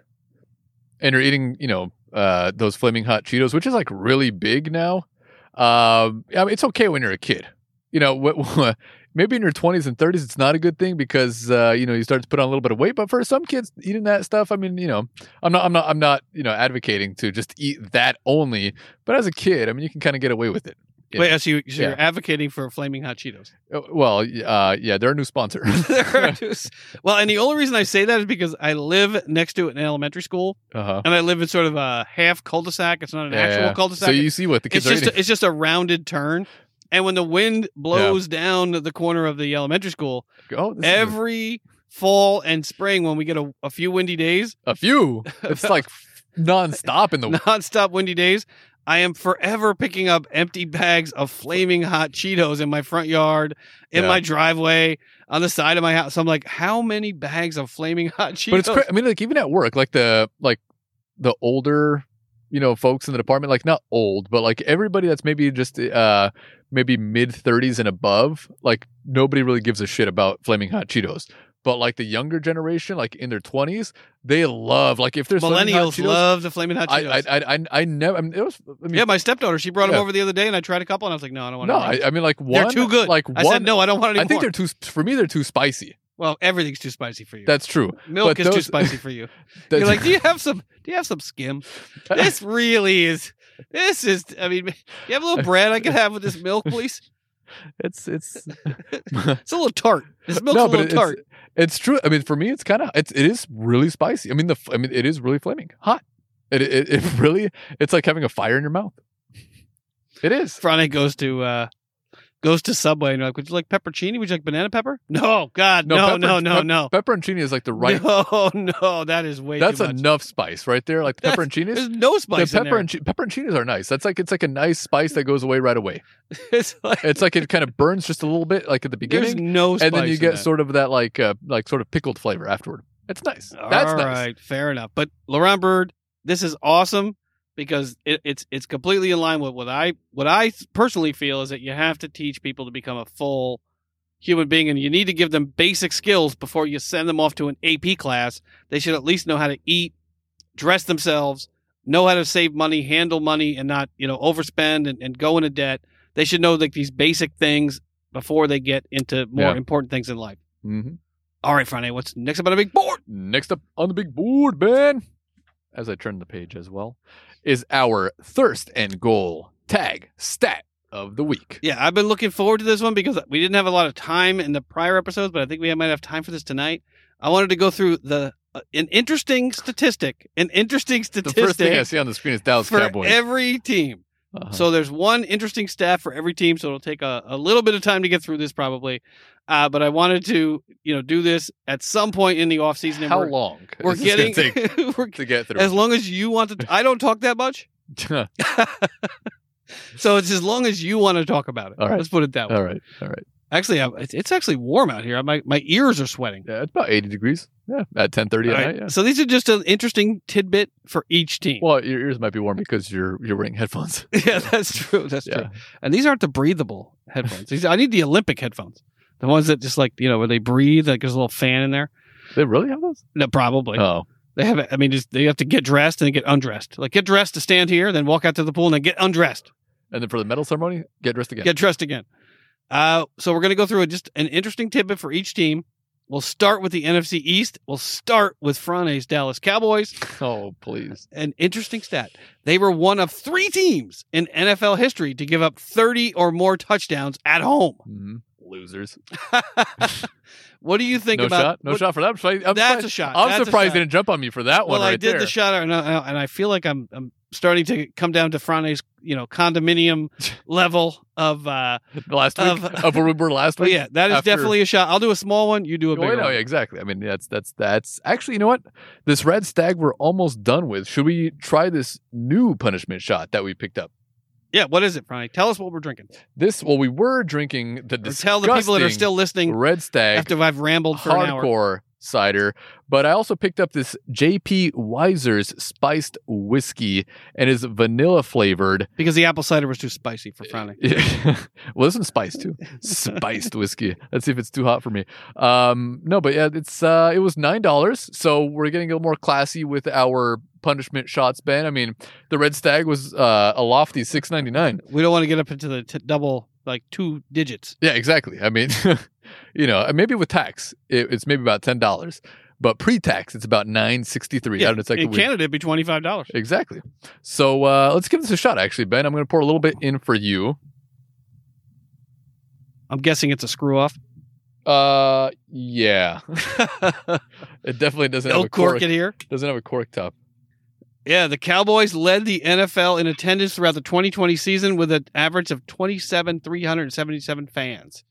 and you're eating, you know, uh, those flaming hot Cheetos, which is like really big now, um, I mean, it's okay when you're a kid. You know, maybe in your 20s and 30s, it's not a good thing because uh, you know you start to put on a little bit of weight. But for some kids eating that stuff, I mean, you know, I'm not, I'm not, I'm not, you know, advocating to just eat that only. But as a kid, I mean, you can kind of get away with it. Yeah. Wait, so, you, so Yeah. you're advocating for flaming hot Cheetos? Uh, Well, uh, yeah, they're a new sponsor. well, and the only reason I say that is because I live next to an elementary school, uh-huh. and I live in sort of a half cul-de-sac. It's not an Yeah, actual cul-de-sac. So you see what the it's kids are just a, it's just a rounded turn, and when the wind blows down the corner of the elementary school, oh, every fall and spring when we get a, a few windy days, a few. It's like nonstop in the nonstop windy days. I am forever picking up empty bags of flaming hot Cheetos in my front yard, in Yeah. my driveway, on the side of my house. I'm like, how many bags of flaming hot Cheetos? But it's cra- I mean, like even at work, like the like the older, you know, folks in the department, like not old, but like everybody that's maybe just uh maybe mid thirties and above, like nobody really gives a shit about flaming hot Cheetos. But like the younger generation, like in their twenties, they love like if there's Millennials Cheetos, love the flaming hot I, Cheetos. I, I, I, I never. I mean, it was. I mean, yeah, my stepdaughter, she brought them over the other day, and I tried a couple, and I was like, no, I don't want no, to. I, I mean, like one. They're too good. Like I one. said, no, I don't want any I think more. they're too. For me, they're too spicy. Well, everything's too spicy for you. That's true. Milk but is too spicy for you. You're like, do you have some? Do you have some skim? This really is. This is. I mean, you have a little bread I could have with this milk, please. it's it's It's a little tart. This milk's no, a little tart. It's true. I mean, for me, it's kind of it's it is really spicy. I mean, the I mean, it is really flaming hot. It it, it really it's like having a fire in your mouth. It is. Friday goes to uh goes to Subway and you're like, would you like peppercini? Would you like banana pepper? No, God, no, pepper- no, no, pep- no. Pepperoncini is like the right. No, no, that is way that's too much. enough spice right there. Like the pepperoncinis. There's no spice in pepper and pepperoncinis are nice. That's like it's like a nice spice that goes away right away. It's like It's like it kind of burns just a little bit, like at the beginning. there's no spice and then you get sort of that like uh, like sort of pickled flavor afterward. It's nice. That's All nice. right, fair enough. But LaRon Byrd, this is awesome because it, it's it's completely in line with what I what I personally feel is that you have to teach people to become a full human being, and you need to give them basic skills before you send them off to an AP class. They should at least know how to eat, dress themselves, know how to save money, handle money, and not you know overspend and, and go into debt. They should know like these basic things before they get into more Yeah. important things in life. hmm All right, Friday, what's next up on the big board? Next up on the big board, Ben, as I turn the page as well, is our thirst and goal tag stat of the week. Yeah, I've been looking forward to this one because we didn't have a lot of time in the prior episodes, but I think we might have time for this tonight. I wanted to go through the uh, an interesting statistic, an interesting The statistic first thing I see on the screen is Dallas for Cowboys. every team. Uh-huh. So there's one interesting staff for every team, so it'll take a, a little bit of time to get through this probably. Uh, but I wanted to, you know, do this at some point in the off season. How we're, long? We're is this gonna getting we're, to get through. as long as you want to. I don't talk that much, so it's as long as you want to talk about it. All right. Let's put it that way. all right, all right. Actually, I- it's, it's actually warm out here. My my ears are sweating. Yeah, it's about eighty degrees. Yeah, at ten thirty at right, night. Yeah. So these are just an interesting tidbit for each team. Well, your ears might be warm because you're you're wearing headphones. yeah, that's true. That's Yeah. true. And these aren't the breathable headphones. These, I need the Olympic headphones. The ones that just like you know where they breathe, like there's a little fan in there. They really have those? No, probably Oh, they have. I mean, just, they have to get dressed and then get undressed. Like get dressed to stand here, then walk out to the pool, and then get undressed. and then for the medal ceremony, get dressed again. Get dressed again. Uh, so we're going to go through a, just an interesting tidbit for each team. We'll start with the NFC East. We'll start with Frane's Dallas Cowboys. oh, please. An interesting stat. They were one of three teams in NFL history to give up 30 or more touchdowns at home. hmm Losers. what do you think no about shot. No what- shot for that. I'm surprised- I'm That's surprised- a shot. I'm That's surprised they didn't jump on me for that Well, one right I did there. the shot, and I, and I feel like I'm, I'm starting to come down to Frane's, you know, condominium level of. uh last week Of- of, where we were last week. yeah, that is after- definitely a shot. I'll do a small one. You do a Oh, big know, one. yeah, exactly. I mean, that's that's that's actually, you know what? This red stag we're almost done with. Should we try this new punishment shot that we picked up? Yeah, what is it, Frane? Tell us what we're drinking. This, well, we were drinking the tell the people that are still listening red stag after I've rambled for an hour. hardcore cider, but I also picked up this JP Wiser's spiced whiskey and is vanilla flavored. Because the apple cider was too spicy for Frane. well, this one's spiced too. Spiced whiskey. Let's see if it's too hot for me. Um, no, but yeah, it's uh, it was nine dollars. So we're getting a little more classy with our punishment shots, Ben. I mean, the red stag was uh, a lofty six ninety nine. We don't want to get up into the t- double, like two digits. Yeah, exactly. I mean, you know, maybe with tax, it, it's maybe about ten dollars, but pre-tax, it's about nine sixty three. Yeah, Yeah, it's like in. Canada, it'd be twenty five dollars. Exactly. So uh, let's give this a shot. Actually, Ben, I'm going to pour a little bit in for you. I'm guessing it's a screw off. Uh, yeah. it definitely doesn't have No a cork. cork in here. Doesn't have a cork top. Yeah, the Cowboys led the NFL in attendance throughout the 2020 season with an average of 27,377 fans.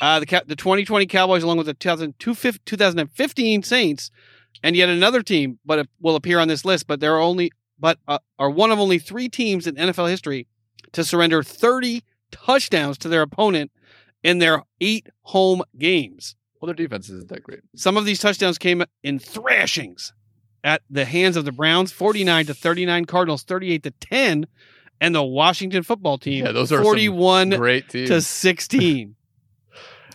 Uh, the the 2020 Cowboys, along with the 2000 2015 Saints, and yet another team, but it will appear on this list. But there are only, but uh, are one of only three teams in NFL history to surrender 30 touchdowns to their opponent in their eight home games. Well, their defense isn't that great. Some of these touchdowns came in thrashings at the hands of the Browns, 49 to 39, Cardinals 38 to 10, and the Washington football team Yeah, those are 41 Great team. to 16.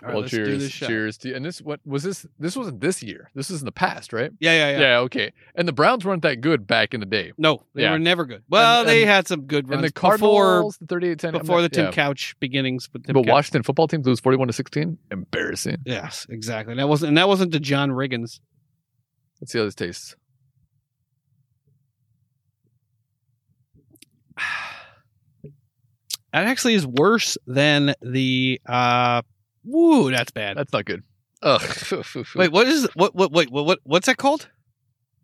All right, well, cheers, cheers to you. And this what was this? This wasn't this year. This was in the past, right? Yeah, yeah, yeah. Yeah. okay. And the Browns weren't that good back in the day. No, they Yeah. were never good. Well, And- they and- had some good runs And the before Cardinals, the 38-10. Before the Tim yeah. Couch beginnings. With Tim But Couch. Washington football team lose 41 to 16. Embarrassing. Yes, exactly. That wasn't and that wasn't the John Riggins. Let's see how this tastes. That actually is worse than the uh woo, that's bad. That's not good. Ugh. Wait, what is what what wait, what, what what's that called?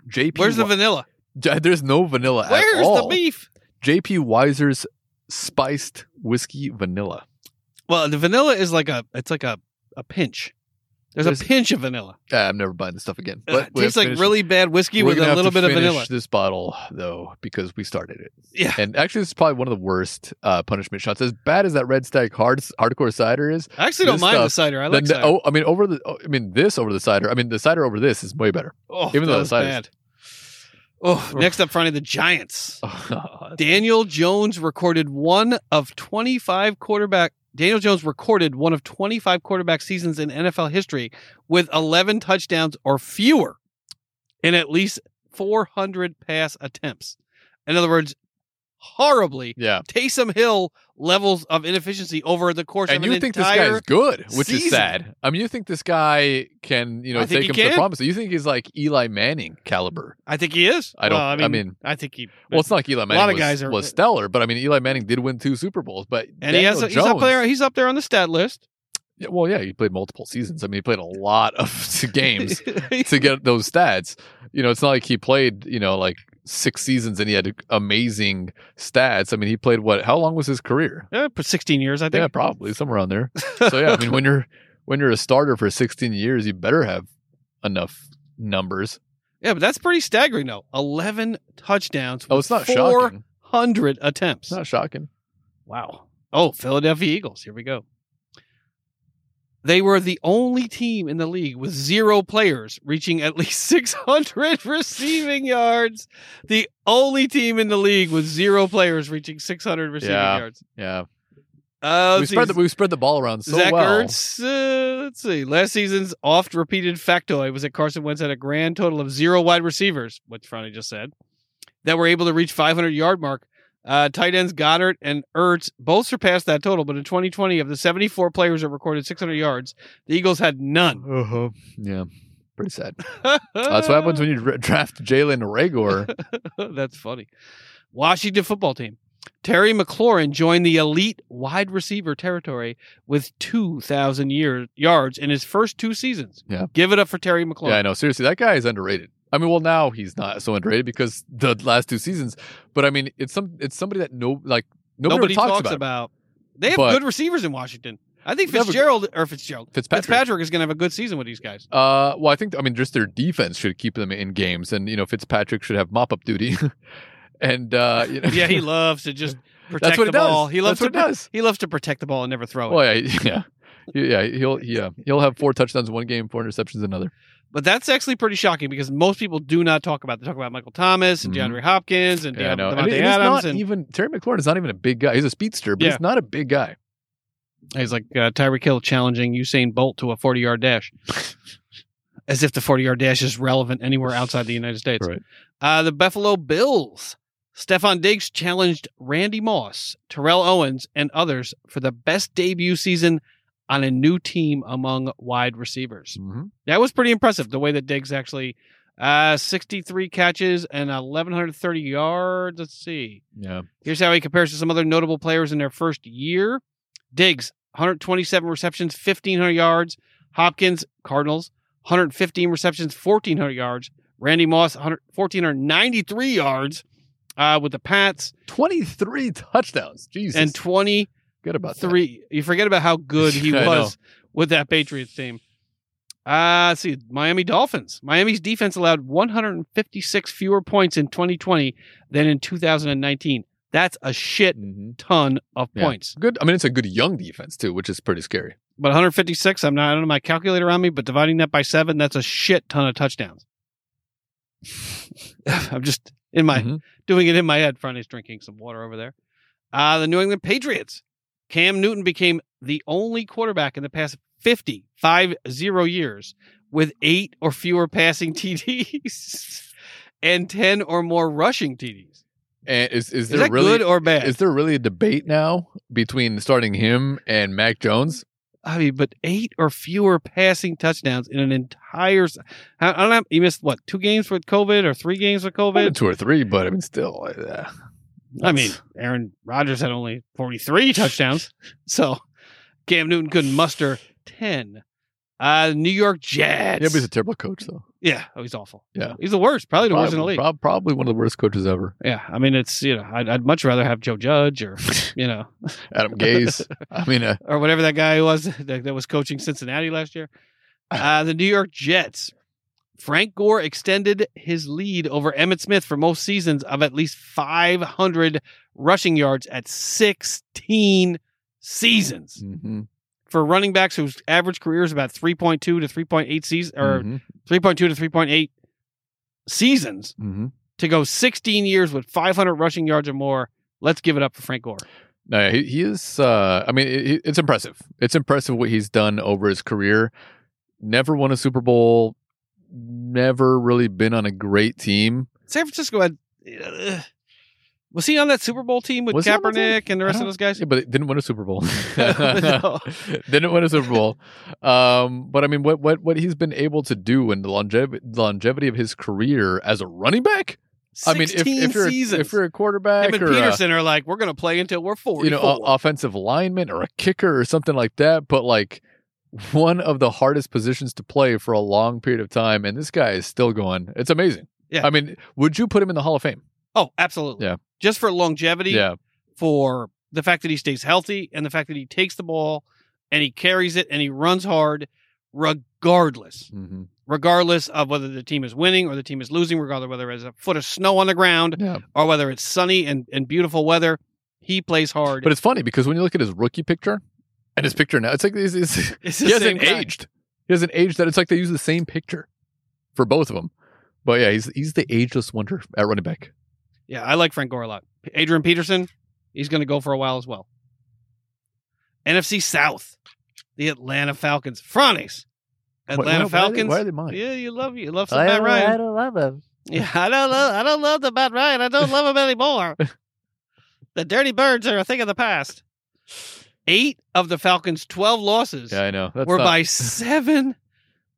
JP. Where's the vanilla? There's no vanilla at all. Where's the beef? JP Wiser's spiced whiskey vanilla. Well, the vanilla is like a it's like a a pinch. There's, There's- a pinch of vanilla. Ah, I'm never buying this stuff again. Uh, But it tastes like really bad whiskey we're with a little bit of vanilla. This bottle though, because we started it. Yeah. And actually, this is probably one of the worst uh, punishment shots. As bad as that Red Stag hard hardcore cider is, I actually don't mind the cider. I like the- cider. oh, I mean, over the, oh, I mean, this over the cider. I mean, the cider over this is way better. oh, even though the was cider's- bad. Oh, next up, Friday the Giants. Oh, Daniel Jones recorded one of 25 quarterback. Daniel Jones recorded one of 25 quarterback seasons in NFL history with 11 touchdowns or fewer in at least 400 pass attempts. In other words, horribly yeah. Taysom Hill levels of inefficiency over the course And of you an think this entire guy's good, which is sad. I mean, you think this guy can, you know, take him to the promise. You think he's like Eli Manning caliber. I think he is. I don't- Well, I, mean, I mean- I think he. Well, it's not like Eli Manning A lot of was, guys are- was stellar, but I mean, Eli Manning did win two Super Bowls. But and he has. A, he's up there. He's up there on the stat list. Yeah, well, yeah, he played multiple seasons. I mean, he played a lot of games to get those stats. You know, it's not like he played, you know, like six seasons and he had amazing stats. I mean, he played what? How long was his career? Yeah, for 16 years, I think. Yeah, probably somewhere around there. So yeah, I mean, when you're when you're a starter for 16 years, you better have enough numbers. Yeah, but that's pretty staggering, though. 11 touchdowns. Oh, it's not shocking. 400 attempts. Not shocking. Wow. Oh, Philadelphia Eagles. Here we go. They were the only team in the league with zero players reaching at least 600 receiving yards. The only team in the league with zero players reaching 600 receiving Yeah. yards. Yeah, Uh, we spread the we spread the ball around so Zach well. Ertz, uh, let's see. Last season's oft repeated factoid was that Carson Wentz had a grand total of zero wide receivers, which Franny just said, that were able to reach 500 yard mark. Uh, tight ends Goedert and Ertz both surpassed that total, but in 2020, of the 74 players that recorded 600 yards, the Eagles had none. Uh-huh. Yeah, pretty sad. That's what happens when you draft Jalen Reagor. That's funny. Washington football team. Terry McLaurin joined the elite wide receiver territory with 2,000 yards in his first two seasons. Yeah. Give it up for Terry McLaurin. Yeah, I know. Seriously, that guy is underrated. I mean, well, now he's not so underrated because the last two seasons. But I mean, it's some it's somebody that no like nobody, Nobody talks, talks about. about. They have But- good receivers in Washington. I think They have a- Fitzgerald or Fitzgerald Fitzpatrick. Fitzpatrick is going to have a good season with these guys. Uh, well, I think I mean just their defense should keep them in games, and you know Fitzpatrick should have mop up duty, and uh, you know, Yeah, he loves to just protect the it does. ball. He loves that's to does. he loves to protect the ball and never throw it. Well, yeah, yeah, yeah. He'll yeah he'll have four touchdowns in one game, four interceptions in another. But that's actually pretty shocking because most people do not talk about. They talk about Michael Thomas and Mhm. DeAndre Hopkins and Yeah, I Deon- know. Davante And Adams not and even Terry McLaurin is not even a big guy. He's a speedster, but Yeah. he's not a big guy. he's like uh, Tyreek Hill challenging Usain Bolt to a forty-yard dash, as if the forty-yard dash is relevant anywhere outside the United States. Right. Uh, the Buffalo Bills. Stefon Diggs challenged Randy Moss, Terrell Owens, and others for the best debut season on a new team among wide receivers. Mm-hmm. That was pretty impressive. The way that Diggs actually, uh, 63 catches and 1,130 yards. Let's see. Yeah, Here's how he compares to some other notable players in their first year. Diggs, 127 receptions, 1,500 yards. Hopkins, Cardinals, 115 receptions, 1,400 yards. Randy Moss, 100 1,493 yards uh, with the Pats, twenty three touchdowns. Jesus, and 23. Good about that. You forget about how good he I was with that Patriots team. Uh, let's see, Miami Dolphins. Miami's defense allowed 156 fewer points in 2020 than in 2019. That's a shit Mhm. ton of Yeah. points. Good. I mean, it's a good young defense too, which is pretty scary. But 156, I'm not, I don't have my calculator on me, but dividing that by seven, that's a shit ton of touchdowns. I'm just in my Mhm. doing it in my head. Friday's drinking some water over there. Uh, the New England Patriots. Cam Newton became the only quarterback in the past 50, five zero years with eight or fewer passing TDs and 10 or more rushing TDs. And is is Is there that really good or bad? is there really a debate now between starting him and Mac Jones? I mean, but eight or fewer passing touchdowns in an entire. I don't know. He missed what two games with COVID or three games with COVID. two or three, but I mean, still. Uh, I mean, Aaron Rodgers had only forty three touchdowns, so Cam Newton couldn't muster ten. Uh, New York Jets. yeah, but he's a terrible coach, though. yeah, oh, he's awful. Yeah. he's the worst. Probably the worst in the league. prob- probably one of the worst coaches ever. Yeah, I mean, it's you know, I'd, I'd much rather have Joe Judge or you know, Adam Gase. I mean, uh, or whatever that guy was that, that was coaching Cincinnati last year. Uh, the New York Jets. Frank Gore extended his lead over Emmitt Smith for most seasons of at least 500 rushing yards at 16 seasons. mhm, For running backs whose average career is about 3.2 to 3.8 seasons or mhm, 3.2 to 3.8 seasons mhm. to go 16 years with 500 rushing yards or more. Let's give it up for Frank Gore. No, yeah, he, he is. Uh, I mean, it, it's impressive. It's impressive what he's done over his career. Never won a Super Bowl. Never really been on a great team. San Francisco had. Uh, was he on that Super Bowl team with Was Kaepernick and the rest of those guys? Yeah, but it didn't win a Super Bowl. Didn't win a Super Bowl. Um, but I mean, what what what he's been able to do and the longevity longevity of his career as a running back. I mean, if, 16 if you're seasons. if you're a quarterback Him and or a- Peterson are like, we're going to play until we're 44. you know, a, offensive lineman or a kicker or something like that, but like one of the hardest positions to play for a long period of time, and this guy is still going. It's amazing. Yeah. I mean, would you put him in the Hall of Fame? oh, absolutely. Yeah. Just for longevity, Yeah. for the fact that he stays healthy and the fact that he takes the ball and he carries it and he runs hard regardless. hmm Regardless of whether the team is winning or the team is losing, regardless of whether there's a foot of snow on the ground Yeah. or whether it's sunny and, and beautiful weather, he plays hard. But it's funny because when you look at his rookie picture and his picture now, it's like he's, he's, It's the he hasn't aged. He hasn't aged that it's like they use the same picture for both of them. But yeah, he's he's the ageless wonder at running back. Yeah, I like Frank Gore a lot. Adrian Peterson, he's going to go for a while as well. NFC South, the Atlanta Falcons. Frannies. Atlanta Why- why- Falcons. Why are they, why are they mine? Yeah, you love you love some Matt Ryan. I don't love him. Yeah, I don't love I don't love the Matt Ryan. I don't love him anymore. the Dirty Birds are a thing of the past. Eight of the Falcons' twelve losses Yeah, I know. That's were not- by seven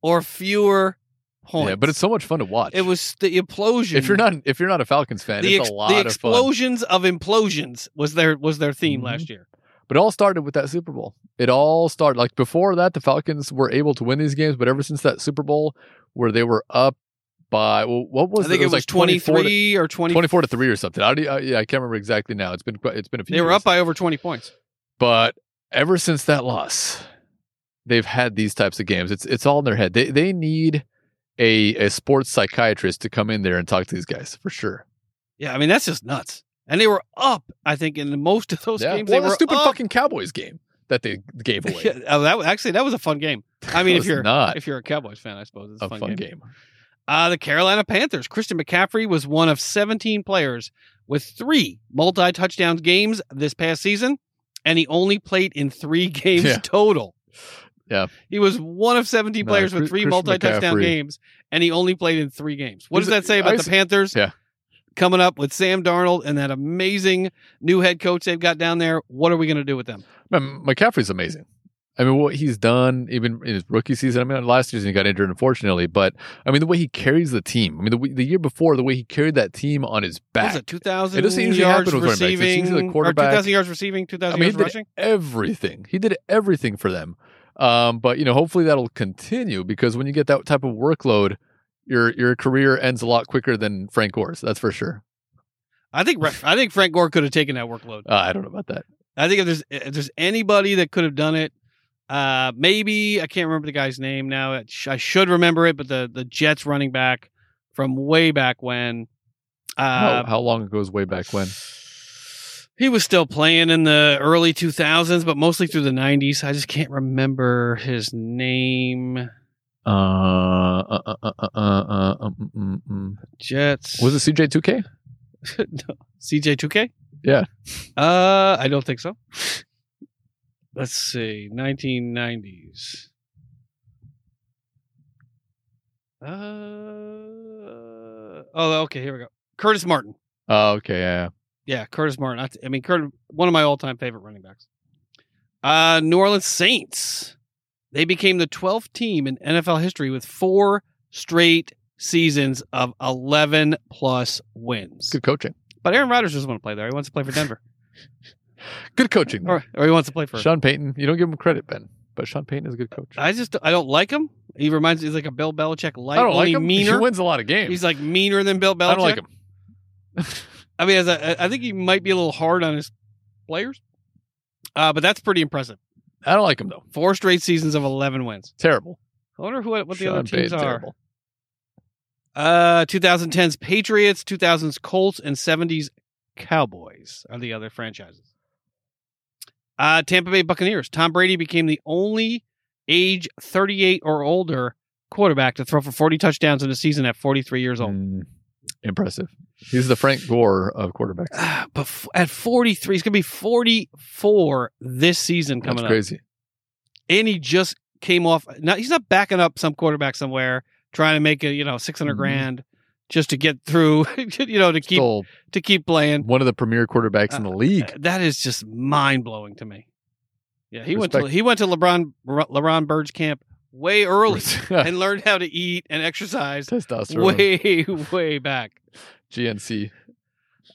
or fewer points. Yeah, but it's so much fun to watch. it was the implosion. if you're not if you're not a Falcons fan, the, it's ex- a lot the of fun. explosions of implosions was their was their theme Mhm. last year. But it all started with that Super Bowl. It all started like before that, the Falcons were able to win these games, but ever since that Super Bowl where they were up by well, what was I think it was, like 24 to, 23 or 20. 24 to three or something. I, uh, yeah, I can't remember exactly now. It's been quite- it's been a few. They were years. up by over 20 points. But ever since that loss, they've had these types of games. It's it's all in their head. They they need a a sports psychiatrist to come in there and talk to these guys for sure. Yeah, I mean that's just nuts. And they were up, I think, in most of those Yeah. games. Well, they the were stupid up. fucking Cowboys game that they gave away. Yeah, oh, that actually that was a fun game. I mean, if you're not if you're a Cowboys fan, I suppose it's a fun, game. Uh, the Carolina Panthers. Christian McCaffrey was one of 17 players with three multi touchdowns games this past season, and he only played in three games Yeah. total. Yeah. He was one of 17 No, players with three multi touchdown games, and he only played in three games. What He's does that say about I the Panthers? Yeah. Coming up with Sam Darnold and that amazing new head coach they've got down there. What are we going to do with them? Man, McCaffrey's amazing. I mean, what he's done, even in his rookie season. I mean, last season he got injured, unfortunately, but I mean, the way he carries the team. I mean, the, the year before, the way he carried that team on his back. it 2,000 It doesn't usually yards happen with running backs. It's receiving? or quarterback. 2,000 yards receiving, 2,000 I mean, he yards did rushing? everything. He did everything for them. Um, but you know, hopefully that'll continue because when you get that type of workload, your your career ends a lot quicker than Frank Gore's. That's for sure. I think I think Frank Gore could have taken that workload. Uh, I don't know about that. I think if there's if there's anybody that could have done it, uh, maybe I can't remember the guy's name now. Sh- I should remember it, but the the Jets running back from way back when. Uh, how, how long ago was way back when? he was still playing in the early 2000s, but mostly through the 90s. I just can't remember his name. Uh, uh, uh, uh, uh, uh, um, mm, mm. Jets. Was it CJ2K? no. CJ2K? Yeah. Uh, I don't think so. Let's see, 1990s. Uh, oh, okay. Here we go. Curtis Martin. Oh, okay. Yeah. Yeah, Curtis Martin. I, I mean, Curtis, one of my all-time favorite running backs. Uh, New Orleans Saints. They became the 12th team in NFL history with four straight seasons of 11 plus wins. Good coaching. But Aaron Rodgers doesn't want to play there. He wants to play for Denver. Good coaching. or, or he wants to play for. Sean Payton. You don't give him credit, Ben, but Sean Payton is a good coach. I just I don't like him. He reminds me he's like a Bill Belichick light. I don't like him. Meaner. He wins a lot of games. He's like meaner than Bill Belichick. I don't like him. I mean, as a, I think he might be a little hard on his players, uh, but that's pretty impressive. I don't like him though. Four straight seasons of 11 wins. Terrible. I wonder who, what the Sean other teams Payton, are. terrible. Uh, 2010's Patriots, 2000's Colts, and 70s Cowboys are the other franchises. Uh, Tampa Bay Buccaneers. Tom Brady became the only age 38 or older quarterback to throw for 40 touchdowns in a season at 43 years old. Mm, impressive. He's the Frank Gore of quarterbacks. Ah, but f- at 43, he's going to be 44 this season That's coming up. crazy. And he just came off. Now he's not backing up some quarterback somewhere trying to make a you know 600 Mhm. grand just to get through. you know to keep Still to keep playing. one of the premier quarterbacks in the league. That is just mind blowing to me. Yeah, he went to he went to LeBron LeBron Bird's camp way early and learned how to eat and exercise Testosterone. way way back. GNC.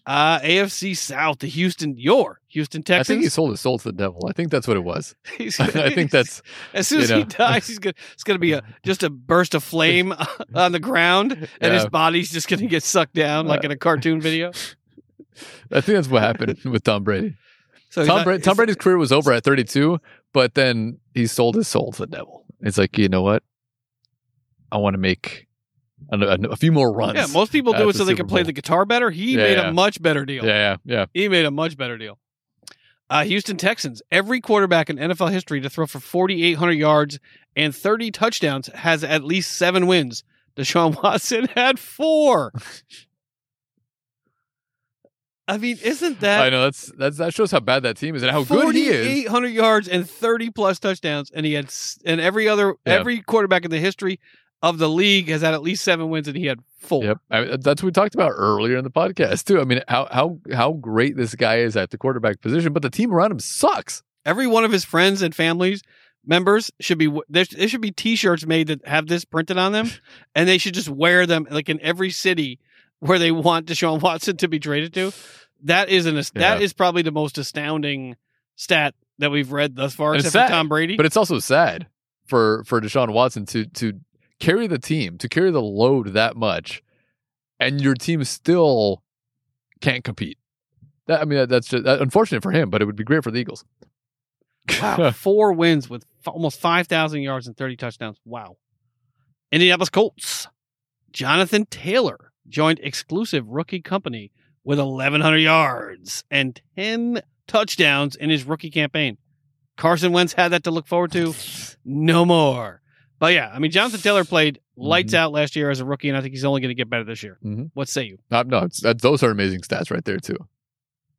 Uh AFC South, the Houston your Houston Texas. I think he sold his soul to the devil. I think that's what it was. I think that's as soon you as he dies, he's gonna it's gonna be a just a burst of flame on the ground, and his body's just gonna get sucked down like in a cartoon uh, video. I think that's what happened with Tom Brady. So Tom, not- Bra- Tom Brady's career was over at 32, but then he sold his soul to the devil. It's like, you know what? I want to make a, a, few more runs. Yeah, most people do it the so they Super can play Bowl. the guitar better. He Yeah, made yeah. a much better deal. yeah, yeah, yeah. He made a much better deal. Uh, Houston Texans. Every quarterback in NFL history to throw for 4,800 yards and 30 touchdowns has at least seven wins. Deshaun Watson had four. I mean, isn't that I know that's that's that shows how bad that team is and how good he is. 4,800 yards and 30 plus touchdowns, and he had and every other Yeah. every quarterback in the history of the league has had at least seven wins, and he had four. Yep, I mean, that's what we talked about earlier in the podcast too. I mean, how how how great this guy is at the quarterback position, but the team around him sucks. Every one of his friends and families members should be there. There should be T-shirts made that have this printed on them, and they should just wear them like in every city where they want Deshaun Watson to be traded to. That is an that Yeah. is probably the most astounding stat that we've read thus far, And except for Tom Brady. But it's also sad for for Deshaun Watson to to carry the team, to carry the load that much, and your team still can't compete. That I mean, that, that's just that, unfortunate for him, but it would be great for the Eagles. Wow, four wins with f- almost 5,000 yards and 30 touchdowns. Wow. Indianapolis Colts. Jonathan Taylor joined exclusive rookie company with 1,100 yards and 10 touchdowns in his rookie campaign. Carson Wentz had that to look forward to. No more. But yeah, I mean, Jonathan Taylor played lights out last year as a rookie, and I think he's only going to get better this year. Mhm. What say you? Uh, no, it's, that, those are amazing stats right there too.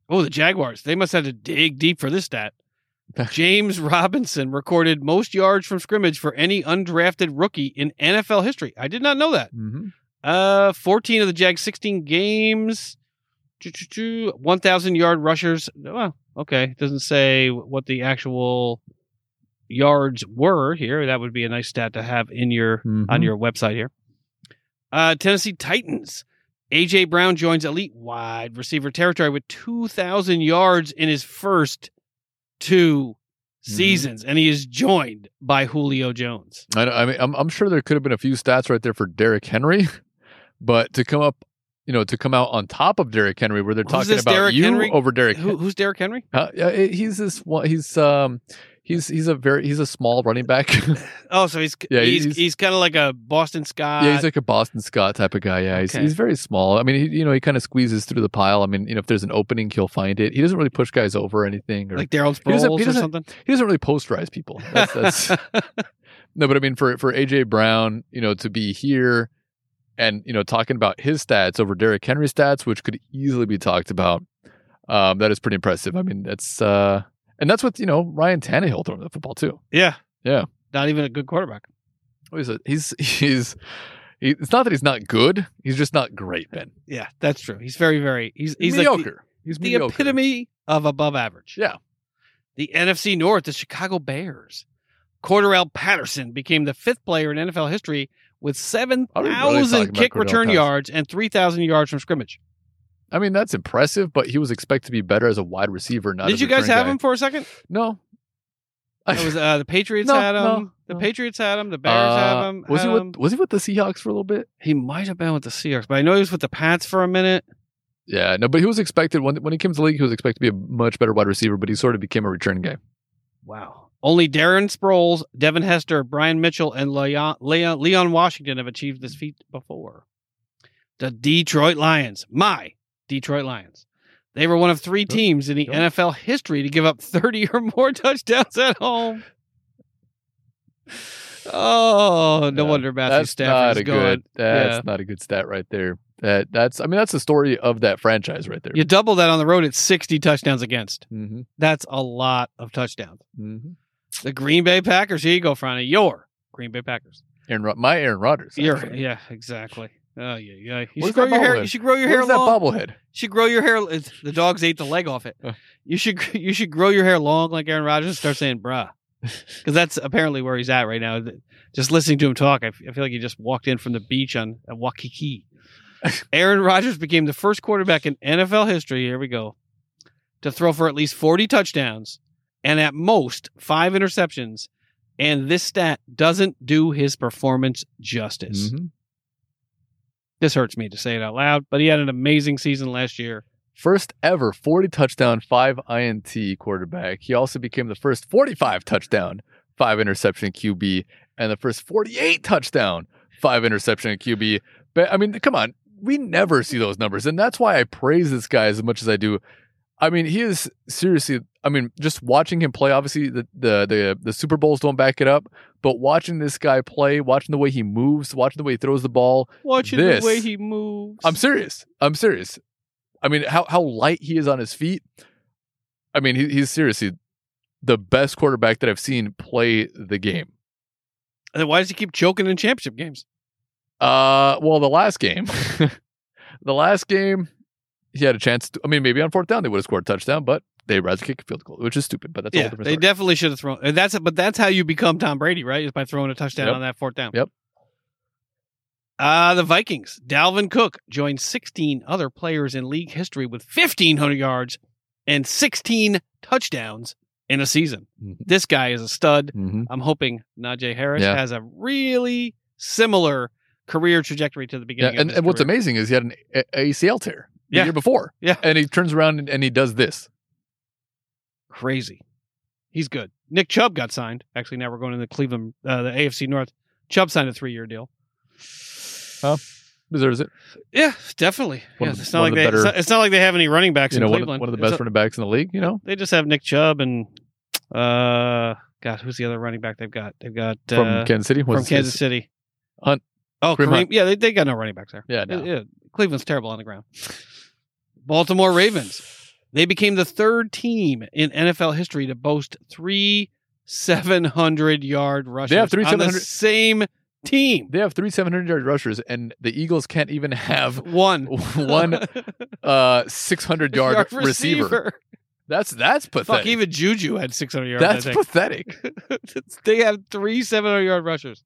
Oh, the Jaguars. They must have to dig deep for this stat. James Robinson recorded most yards from scrimmage for any undrafted rookie in NFL history. I did not know that. Mm-hmm. Uh, 14 of the Jags, 16 games, 1,000 yard rushers. Well, okay. It doesn't say what the actual yards were here. That would be a nice stat to have in your Mm-hmm. on your website here. Uh, Tennessee Titans. AJ Brown joins elite wide receiver territory with 2,000 yards in his first two Mhm. seasons, and he is joined by Julio Jones. I, I mean, I'm, I'm sure there could have been a few stats right there for Derrick Henry, but to come up, you know, to come out on top of Derrick Henry, where they're Who's talking about Derrick you Henry? over Derrick. Who, who's Derrick Henry? Uh, he's this one. He's um, he's he's a very he's a small running back. Oh, so he's Yeah, he's he's- he's, kind of like a Boston Scott. yeah, he's like a Boston Scott type of guy. Yeah, he's Okay. he's very small. I mean, he, you know, he kind of squeezes through the pile. I mean, you know, if there's an opening, he'll find it. He doesn't really push guys over or anything, or like Daryl He doesn't- Sproles he or doesn't- something. he doesn't really posterize people. That's, that's no, but I mean, for for AJ Brown, you know, to be here and you know talking about his stats over Derrick Henry's stats, which could easily be talked about, um, that is pretty impressive. I mean, that's uh, and that's what you know Ryan Tannehill throwing the football too. yeah, Yeah. Not even a good quarterback. Oh, He's a, he's he's He, it's not that he's not good. He's just not great, Ben. Yeah, that's true. He's very, very. He's he's mediocre. like the, he's the mediocre. epitome of above average. Yeah. The NFC North, the Chicago Bears. Cordarrelle Patterson became the fifth player in NFL history with 7,000 really talking thousand about kick return yards and three thousand yards from scrimmage. I mean, that's impressive, but he was expected to be better as a wide receiver, not Did you guys have guy. him for a second? No. It was uh, the Patriots No, had him. no, the no. Patriots had him. The Bears Uh, have him. Was he had with him. Was he with the Seahawks for a little bit? He might have been with the Seahawks, but I know he was with the Pats for a minute. Yeah, no, but he was expected when when he came to the league. He was expected to be a much better wide receiver, but he sort of became a return guy. Wow. Only Darren Sproles, Devin Hester, Brian Mitchell, and Leon, Leon, Leon Washington have achieved this feat before. The Detroit Lions, my Detroit Lions. They were one of three teams in the. NFL history to give up 30 or more touchdowns at home. Oh, no Yeah, wonder Matthew That's Stafford not is a going. good. That's Yeah. not a good stat right there. That that's. I mean, that's the story of that franchise right there. You double that on the road, it's 60 touchdowns against. Mm-hmm, That's a lot of touchdowns. mm-hmm. The Green Bay Packers. Here you go, Franny. Your Green Bay Packers. Aaron, my Aaron Rodgers. You're, yeah, exactly. Oh yeah, yeah. You Where's should grow your hair. You should grow your hair Where's that bobblehead? You should grow your hair. The dogs ate the leg off it. Uh. You should you should grow your hair long like Aaron Rodgers and start saying "bruh," because that's apparently where he's at right now. Just listening to him talk, I f- I feel like he just walked in from the beach on at Waikiki. Aaron Rodgers became the first quarterback in NFL history. Here we go to throw for at least forty touchdowns and at most five interceptions. And this stat doesn't do his performance justice. Mhm. This hurts me to say it out loud, but he had an amazing season last year. First ever 40 touchdown, 5 INT quarterback. He also became the first 45 touchdown, 5 interception QB, and the first 48 touchdown, 5 interception QB. But I mean, come on. We never see those numbers. And that's why I praise this guy as much as I do. I mean, he is seriously. I mean, just watching him play. Obviously, the the the, the Super Bowls don't back it up, but watching this guy play, watching the way he moves, watching the way he throws the ball, Watching This- the way he moves. I'm serious. I'm serious. I mean, how how light he is on his feet. I mean, he, he's seriously the best quarterback that I've seen play the game. And then why does he keep choking in championship games? Uh, well, the last game, the last game, he had a chance. To, I mean, maybe on fourth down they would have scored a touchdown, but they rather kick a field goal, which is stupid. But that's yeah, they story. definitely should have thrown. And that's but that's how you become Tom Brady, right? Is by throwing a touchdown Yep. on that fourth down. Yep. Uh, the Vikings. Dalvin Cook joined 16 other players in league history with 1,500 yards and 16 touchdowns in a season. Mhm. This guy is a stud. Mhm. I'm hoping Najee Harris Yeah. has a really similar career trajectory to the Yeah, beginning. of and, and what's amazing is he had an ACL tear the Yeah. year before. Yeah. and he turns around and, and he does this. crazy. He's good. Nick Chubb got signed. Actually, now we're going to the Cleveland, uh, the AFC North. Chubb signed a three-year deal. Huh? Deserves it. Yeah, definitely. One Yeah, it's not like they. the It's better- not, it's not like they have any running backs You know, in one of, Cleveland. one of the best a- running backs in the league. You know, they just have Nick Chubb and uh, God, who's the other running back they've got? They've got uh, from Kansas City. from Kansas his- City. Hunt. Oh, Kareem. Yeah, they, they got no running backs there. Yeah, no. Yeah, Cleveland's terrible on the ground. Baltimore Ravens. They became the third team in NFL history to boast three 700 yard rushers They have three on the 700 same team. They have three 700 yard rushers, and the Eagles can't even have One. one uh 600 yard, Yard receiver. That's that's pathetic. Fuck, even Juju had 600 yards. that's pathetic. they have three 700 yard rushers.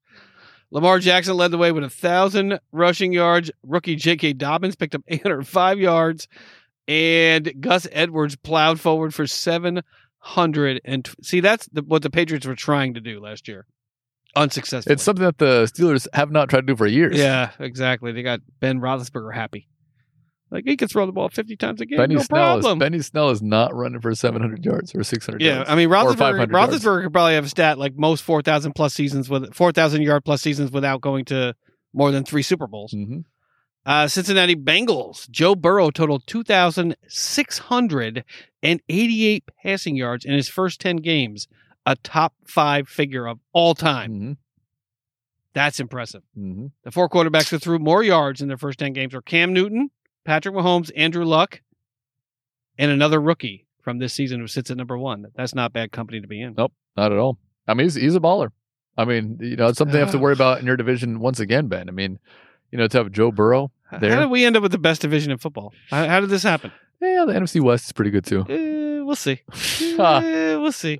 Lamar Jackson led the way with a thousand rushing yards. Rookie J.K. Dobbins picked up 805 yards, and Gus Edwards plowed forward for 700. And see, that's the, what the Patriots were trying to do last year, unsuccessfully. It's something that the Steelers have not tried to do for years. yeah, exactly. They got Ben Roethlisberger happy. Like he can throw the ball 50 times a game, Benny no Snell is problem. Benny Snell is not running for 700 yards or 600 Yeah, yards. I mean Roethlisberger, Roethlisberger could probably have a stat like most four thousand plus seasons with four thousand yard plus seasons without going to more than three Super Bowls. hmm Uh, Cincinnati Bengals. Joe Burrow totaled two thousand six hundred and eighty-eight passing yards in his first ten games, a top five figure of all time. hmm That's impressive. hmm The four quarterbacks who threw more yards in their first ten games were Cam Newton, Patrick Mahomes, Andrew Luck, and another rookie from this season who sits at number one. That's not bad company to be in. Nope, not at all. I mean, he's, he's a baller. I mean, you know, it's something you have to worry about in your division once again, Ben. I mean, you know, to have Joe Burrow there. How did we end up with the best division in football? How, how did this happen? Yeah, the NFC West is pretty good too. Uh, we'll see. Uh, we'll see.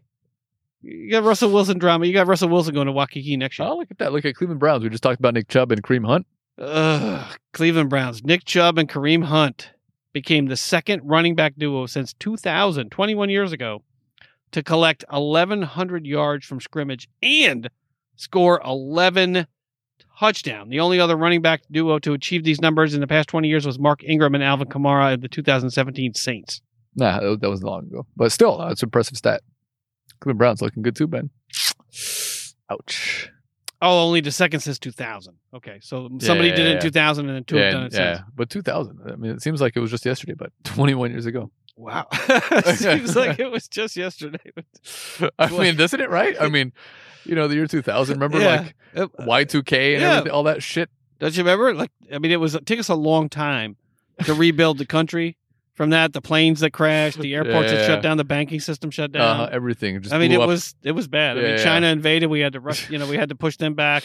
You got Russell Wilson drama. You got Russell Wilson going to Waikiki next year. Oh, look at that. Look at Cleveland Browns. We just talked about Nick Chubb and Kareem Hunt. Ugh, Cleveland Browns. Nick Chubb and Kareem Hunt became the second running back duo since 2000, 21 years ago, to collect 1,100 yards from scrimmage and score 11 touchdown. The only other running back duo to achieve these numbers in the past 20 years was Mark Ingram and Alvin Kamara of the 2017 Saints. Nah, that was- that was long ago. But still, that's an impressive stat. Cleveland Browns looking good too, Ben. Ouch. Oh, only the second since 2000. Okay, so somebody yeah, did it in 2000 and then two have done it yeah. since. But 2000. I mean, it seems like it was just yesterday, but 21 years ago. Wow. Seems like it was just yesterday. I mean, doesn't it, right? I mean, you know, the year 2000. Remember, Yeah. like Uh, Y2K and Yeah. everything, all that shit. Don't you remember? Like, I mean, it was it took us a long time to rebuild the country. From that, the planes that crashed, the airports that Yeah. shut down, the banking system shut down. Uh, everything. Just I mean, it up. was it was bad. I Yeah, mean, yeah. China invaded. We had to rush. You know, we had to push them back.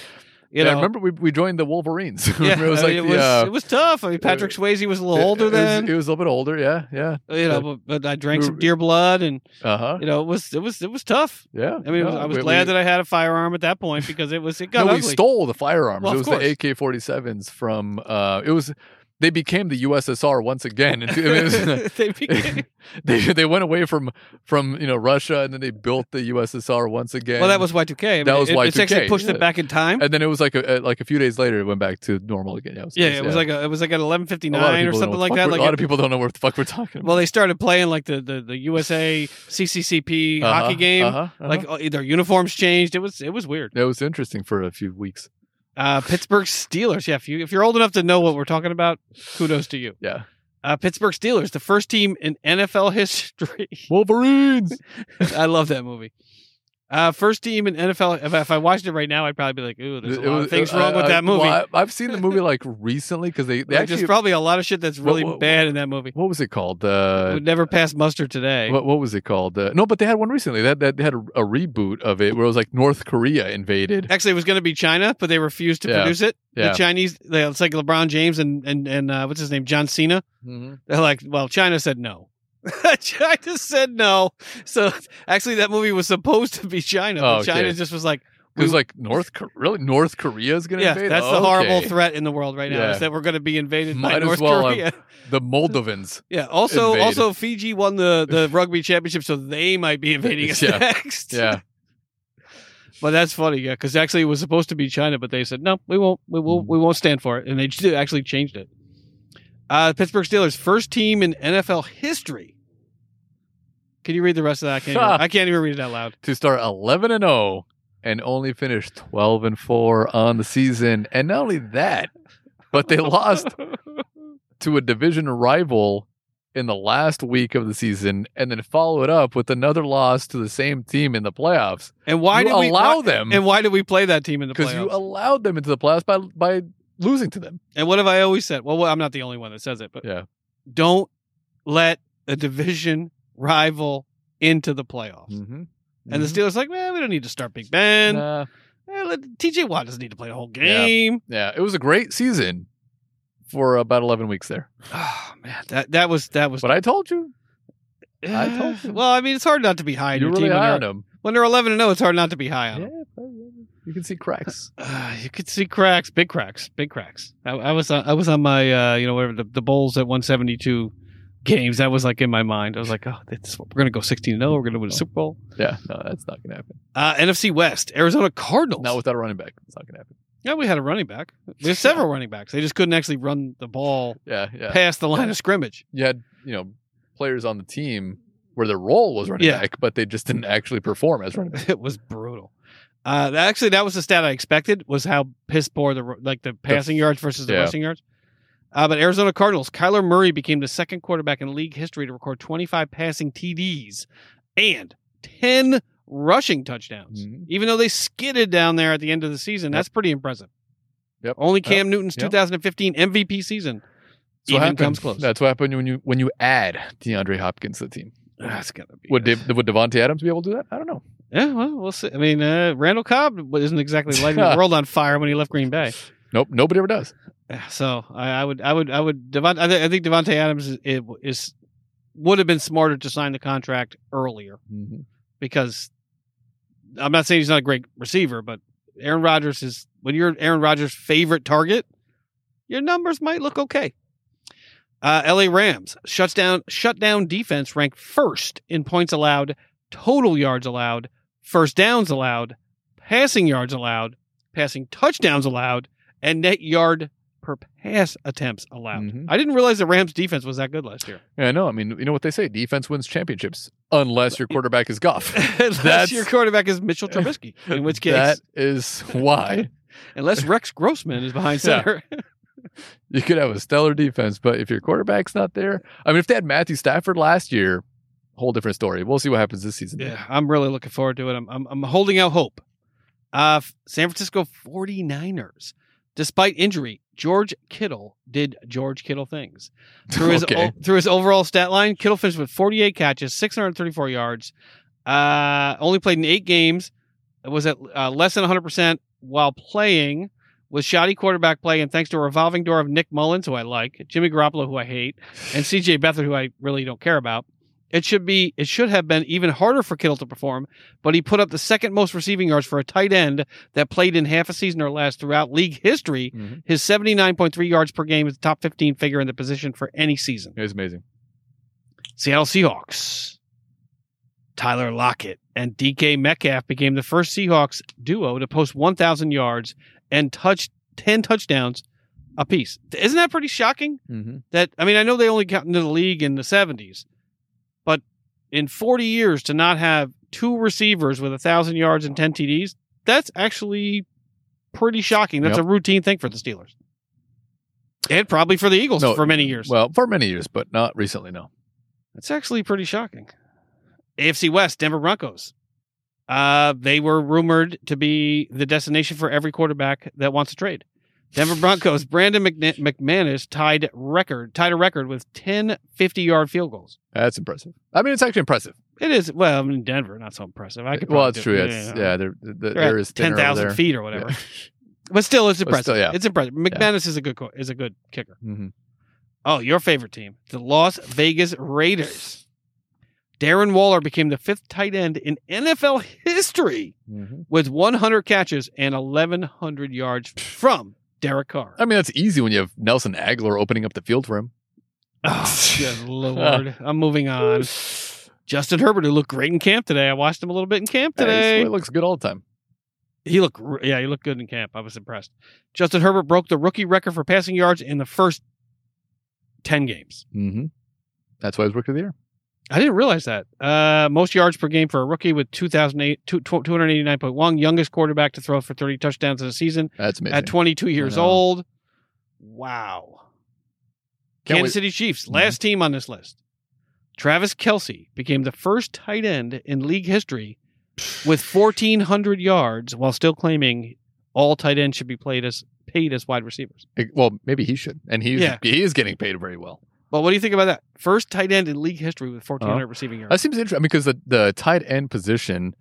You yeah, know, remember we, we joined the Wolverines. Yeah, it was I like it was uh, it was tough. I mean, Patrick Swayze was a little older it, it was-. He was a little bit older. Yeah, yeah. you know, but, but I drank We some deer blood, and Uh huh. you know, it was it was it was tough. Yeah. I mean, was, I was we- glad we, that I had a firearm at that point because it was it got no, we stole the firearms. Well, it was the AK 47s from. Uh, it was. They became the USSR once again. And it was- they became, they they went away from from you know Russia and then they built the USSR once again. well, that was Y two K. That was it, actually Y2K, actually pushed yeah. it back in time. and then it was like a, like a few days later it went back to normal again. Yeah, it was, yeah, it was like a, it was like at eleven fifty a lot of nine or something like that. Like a lot of people don't know what the fuck we're talking about. well, they started playing like the the, the USA CCCP Uh-huh, hockey game. uh-huh, uh-huh. Like uh, their uniforms changed. It was it was weird. it was interesting for a few weeks. Uh, Pittsburgh Steelers. Yeah, if you if you're old enough to know what we're talking about, kudos to you. Yeah, Uh, Pittsburgh Steelers, the first team in NFL history. Wolverines. I love that movie. Uh, first team in NFL. If, if I watched it right now, I'd probably be like, "Ooh, there's a It lot was- of things wong with that movie." well, I, I've seen the movie like recently because they, they Like, actually there's probably a lot of shit that's really what- bad in that movie. what was it called? Uh, Would never pass muster today. what what was it called? Uh, no, but they had one recently. that they had a, a reboot of it where it was like North Korea invaded. Actually, it was going to be China, but they refused to Yeah. produce it. Yeah. The Chinese, they, it's like LeBron James and and and uh, what's his name, John Cena. Mhm. They're like, well, China said no. China said no. So actually, that movie was supposed to be China, but Oh, okay. China just was like, It was like North Kor- really North Korea is going to yeah, invade. that's the Okay. horrible threat in the world right now Yeah. is that we're going to be invaded by Might as North well Korea. The Moldovans. Yeah. Also, invade. also Fiji won the the rugby championship, so they might be invading us Yeah. next. Yeah, But that's funny, yeah, because actually it was supposed to be China, but they said no, we won't, we will, we won't stand for it, and they actually changed it. Uh, Pittsburgh Steelers, first team in NFL history. Can you read the rest of that? I can't, even, I can't even read it out loud. to start 11 and 0 and only finish 12 and 4 on the season. And not only that, but they lost to a division rival in the last week of the season and then follow it up with another loss to the same team in the playoffs. And why You did we allow why- them- And why did we play that team in the playoffs? Because you allowed them into the playoffs by by losing to them. and what have I always said? Well, well, I'm not the only one that says it, but Yeah. don't let a division rival into the playoffs. Mm-hmm. And the Steelers like, well, we don't need to start Big Ben. Nah. Eh, TJ Watt doesn't need to play the whole game. yeah, it was a great season for about 11 weeks there. Oh man, that that was that was. But I told you, I told you. Well, I mean, it's hard not to be high on you're your really team high when on they're, them. when they're eleven and zero. It's hard not to be high on Yeah, them. you can see cracks. Uh, you could see cracks, big cracks, big cracks. I, I was on, I was on my uh, you know whatever the, the Bulls at one seventy two games. That was like in my mind. I was like, oh, this, we're gonna go sixteen and zero. We're gonna win a Super Bowl. Yeah, no, that's not going to happen. Uh, NFC West, Arizona Cardinals. Not without a running back. It's not going to happen. yeah, we had a running back. We have several running backs. They just couldn't actually run the ball Yeah, yeah. past the line of scrimmage. You had, you know, players on the team where their role was running Yeah. back, but they just didn't actually perform as running back. it was brutal. Uh, actually, that was the stat I expected was how piss poor the like the passing yards versus the yeah. rushing yards. Uh, but Arizona Cardinals, Kyler Murray became the second quarterback in league history to record 25 passing TDs and 10 rushing touchdowns. Mhm. Even though they skidded down there at the end of the season, Yep. that's pretty impressive. Yep. Only Cam Newton's Yep. 2015 MVP season So what even happened- comes close. That's what happened when you when you add DeAndre Hopkins to the team. That's gonna be Would Dev- would Davante Adams be able to do that? I don't know. Yeah, well, we'll see. I mean, uh, Randall Cobb isn't exactly lighting the world on fire when he left Green Bay. Nope, nobody ever does. So I, I would, I would, I would. Devon, I, th- I think Davante Adams is, it is would have been smarter to sign the contract earlier Mhm. because I'm not saying he's not a great receiver, but Aaron Rodgers is when you're Aaron Rodgers' favorite target, your numbers might look okay. Uh, LA Rams shuts down shut down defense ranked first in points allowed, total yards allowed, first downs allowed, passing yards allowed, passing touchdowns allowed, and net yard per pass attempts allowed. Mhm. I didn't realize the Rams defense was that good last year. Yeah, I know. I mean, you know what they say: defense wins championships, unless your quarterback is Goff. unless That's- your quarterback is Mitchell Trubisky, in which case, that is why unless Rex Grossman is behind Yeah. center. you could have a stellar defense, but if your quarterback's not there, I mean, if they had Matthew Stafford last year, whole different story. We'll see what happens this season. Yeah, I'm really looking forward to it. I'm I'm, I'm holding out hope. Uh, San Francisco 49ers. Despite injury, George Kittle did George Kittle things. Through his Okay. o- through his overall stat line, Kittle finished with 48 catches, 634 yards. Uh, only played in eight games. Was at uh, less than 100 percent while playing. With shoddy quarterback play, and thanks to a revolving door of Nick Mullens, who I like, Jimmy Garoppolo, who I hate, and C.J. Beathard, who I really don't care about, it should be it should have been even harder for Kittle to perform, but he put up the second most receiving yards for a tight end that played in half a season or less throughout league history. Mhm. His 79.3 yards per game is the top 15 figure in the position for any season. It was amazing. Seattle Seahawks. Tyler Lockett and DK Metcalf became the first Seahawks duo to post 1,000 yards and touch 10 touchdowns apiece. Isn't that pretty shocking? Mm-hmm. that I mean, I know they only got into the league in the seventies, but in forty years to not have two receivers with a thousand yards and ten TDs, that's actually pretty shocking. That's Yep. a routine thing for the Steelers. And probably for the Eagles No, for many years. Well, for many years, but not recently. No. That's actually pretty shocking. AFC West, Denver Broncos. Uh, they were rumored to be the destination for every quarterback that wants to trade. Denver Broncos, Brandon McN- McManus tied record, tied a record with 10 50 yard field goals. That's impressive. I mean, it's actually impressive. It is, well, I mean, Denver, not so impressive. I could well, it's true. It's, yeah, there, the, the They're air at is over 10,000 feet or whatever. Yeah. But still, it's impressive. still, yeah. It's impressive. McManus is a good co- is a good kicker. Mhm. Oh, your favorite team, the Las Vegas Raiders. Darren Waller became the fifth tight end in NFL history Mhm. with 100 catches and 1,100 yards from Derek Carr. I mean, that's easy when you have Nelson Agholor opening up the field for him. Oh, good lord! I'm moving on. Justin Herbert, who looked great in camp today. I watched him a little bit in camp Hey, today. it looks good all the time. He looked, yeah, he looked good in camp. I was impressed. Justin Herbert broke the rookie record for passing yards in the first 10 games. Mm-hmm. That's why he was rookie of the year. I didn't realize that. Uh, most yards per game for a rookie with 2008, 289.1, youngest quarterback to throw for 30 touchdowns in a season That's amazing. at 22 years old. Wow. Can't Kansas wait- City Chiefs, Mhm. last team on this list. Travis Kelce became the first tight end in league history with 1,400 yards while still claiming all tight ends should be played as paid as wide receivers. Well, maybe he should, and he's Yeah. he is getting paid very well. But what do you think about that? First tight end in league history with 1,400 Uh-huh. receiving yards. That seems interesting. I mean, because the the tight end position,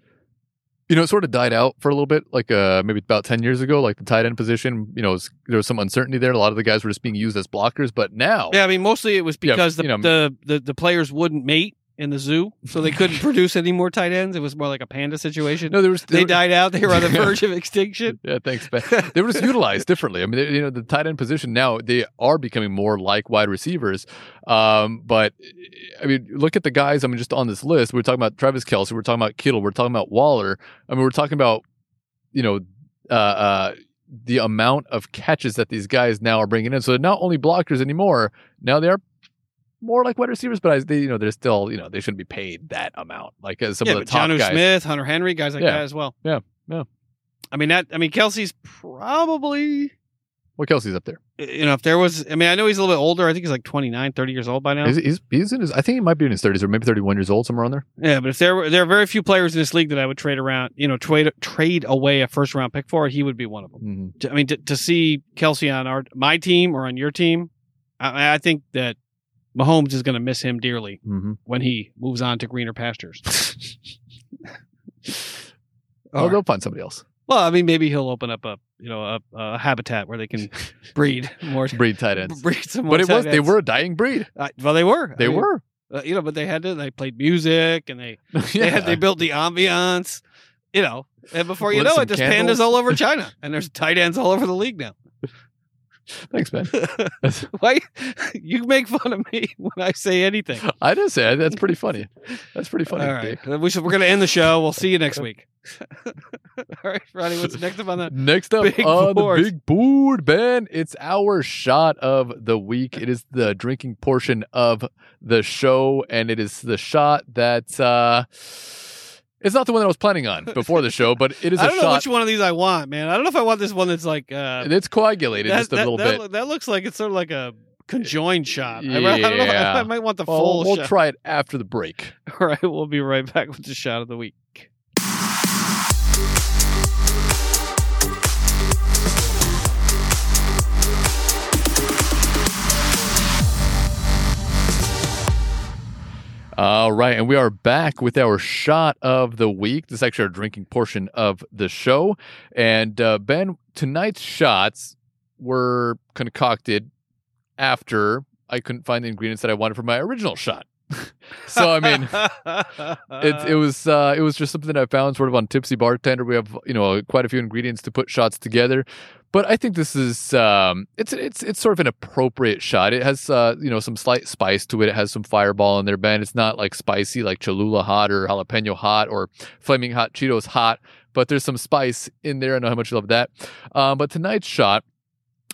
you know, it sort of died out for a little bit, like uh maybe about ten years ago. Like the tight end position, you know, was, there was some uncertainty there. A lot of the guys were just being used as blockers, but now, Yeah, I mean, mostly it was Yeah, because the, you know- the, the the players wouldn't mate in the zoo, so they couldn't produce any more tight ends. It was more like a panda situation. no, there was they died out. They were on the verge of extinction. Yeah, thanks, Ben. they were just utilized differently. I mean, they, you know, the tight end position now they are becoming more like wide receivers. Um, but I mean, look at the guys. I mean, just on this list, we're talking about Travis Kelce, we're talking about Kittle, we're talking about Waller. I mean, we're talking about you know, uh, uh, the amount of catches that these guys now are bringing in. So they're not only blockers anymore. Now they are more like wide receivers, but I, they, you know, they're still, you know, they shouldn't be paid that amount. Like as some yeah, of the top Jonnu guys. Smith, Hunter Henry, guys like Yeah. that as well. Yeah, yeah. I mean that. I mean Kelce's probably. What Kelce's up there? You know, if there was, I mean, I know he's a little bit older. I think he's like 29, 30 years old by now. He's, he's, he's in his, I think he might be in his 30s or maybe 31 years old, somewhere on there. Yeah, but if there were, there are very few players in this league that I would trade around, you know, trade trade away a first round pick for, he would be one of them. Mm-hmm. To- I mean, to, to see Kelce on our my team or on your team, I, I think that Mahomes is going to miss him dearly Mm-hmm. when he moves on to greener pastures. Oh, they'll find somebody else. well, I mean, maybe he'll open up a you know a, a habitat where they can breed more, Breed tight ends. breed some more. But it was tight they were a dying breed. Uh, well, they were. I They mean, were. uh, you know, but they had to. They played music and they yeah. they had they built the ambiance. You know, and before you Lit know it, there's candles. pandas all over China, and there's tight ends all over the league now. Thanks, man. Why you make fun of me when I say anything? I didn't say it. That's pretty funny. That's pretty funny. All right, Dick. we should, we're going to end the show. We'll see you next week. all right, Ronnie, what's next up on the? Next up Big on board. the big board, Ben, it's our shot of the week. It is the drinking portion of the show, and it is the shot that uh it's not the one that I was planning on before the show, but it is I a don't know shot. which one of these I want, man. I don't know if I want this one that's like uh, It's coagulated that, just a that- little that bit. that looks like it's sort of like a conjoined shot. I, I don't know. Yeah. I, might want the Well, full we'll shot. try it after the break. All right, we'll be right back with the shot of the week. All right, and we are back with our shot of the week. This is actually our drinking portion of the show. And uh, Ben, tonight's shots were concocted after I couldn't find the ingredients that I wanted for my original shot. so I mean, it it was uh, it was just something I found sort of on Tipsy Bartender. We have you know quite a few ingredients to put shots together, but I think this is um, it's it's it's sort of an appropriate shot. It has uh, you know some slight spice to it. It has some Fireball in there, Ben. It's not like spicy like Cholula hot or jalapeno hot or flaming hot Cheetos hot, but there's some spice in there. I know how much you love that. Um, but tonight's shot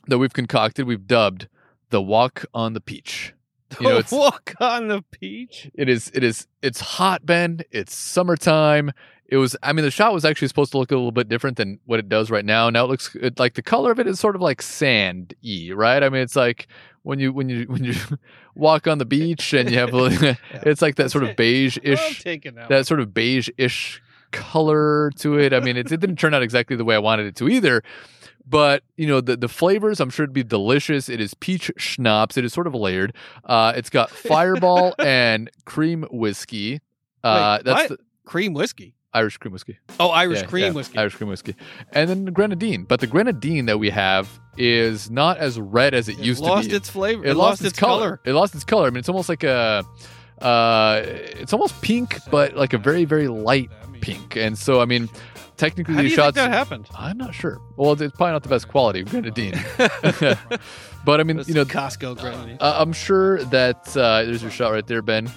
that we've concocted, we've dubbed the Walk on the Peach. You know, walk on the peach. it is it is it's hot ben it's summertime it was i mean the shot was actually supposed to look a little bit different than what it does right now. Now it looks it, like the color of it is sort of like sand y right? I mean it's like when you when you when you walk on the beach and you have a- it's like that sort of beige ish that. that sort of beige ish color to it. I mean it, it didn't turn out exactly the way i wanted it to either but you know the the flavors i'm sure it'd be delicious. It is peach schnapps. It is sort of layered. Uh it's got fireball and cream whiskey. Uh Wait, that's what? the cream whiskey. Irish cream whiskey Oh, Irish Yeah, cream yeah, whiskey. irish cream whiskey and then the grenadine but the grenadine that we have is not as red as it, It used to be It lost its flavor. it, lost, its color. It lost its color. I mean, it's almost like a, uh, it's almost pink, but like a very very light pink. And so, I mean, technically How do these you shots. think that happened? I'm not sure. Well, it's probably not the best quality grenadine, but I mean, you know, Costco grenadine. uh, I'm sure that uh, there's your shot right there, Ben.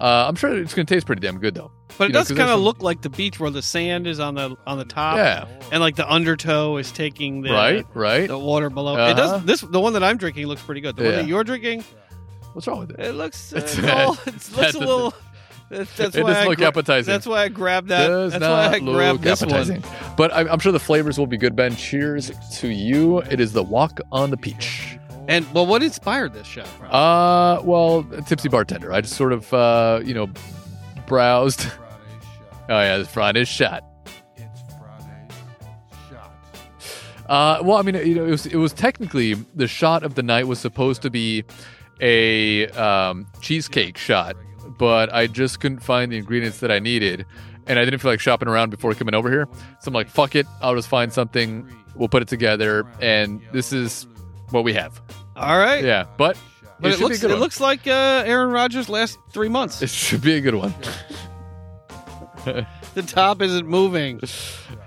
Uh, I'm sure it's going to taste pretty damn good though. But it you does kind of look like the beach where the sand is on the on the top, Yeah. and like the undertow is taking the right, right. the water below. It Uh-huh. does this the one that I'm drinking looks pretty good. The one that you're drinking, What's wrong with it? it looks uh, It's- it's all, it looks a little. That's, that's it why doesn't I look gra- appetizing. That's why I grabbed that. Does that's why I look grabbed this appetizing. one. But I'm, I'm sure the flavors will be good, Ben. Cheers to you. It is the Walk on the Peach. And well, what inspired this shot? Uh, well, tipsy bartender. I just sort of, uh, you know, browsed. Oh yeah, it's Friday's shot. it's Friday's shot. Uh, well, I mean, you know, it was it was technically the shot of the night was supposed to be a um, cheesecake shot, but I just couldn't find the ingredients that I needed, and I didn't feel like shopping around before coming over here. So I'm like, fuck it, I'll just find something. We'll put it together, and this is what we have. All right. Yeah, but But it, should looks it one. looks like uh, Aaron Rodgers' last three months. It should be a good one. the top isn't moving.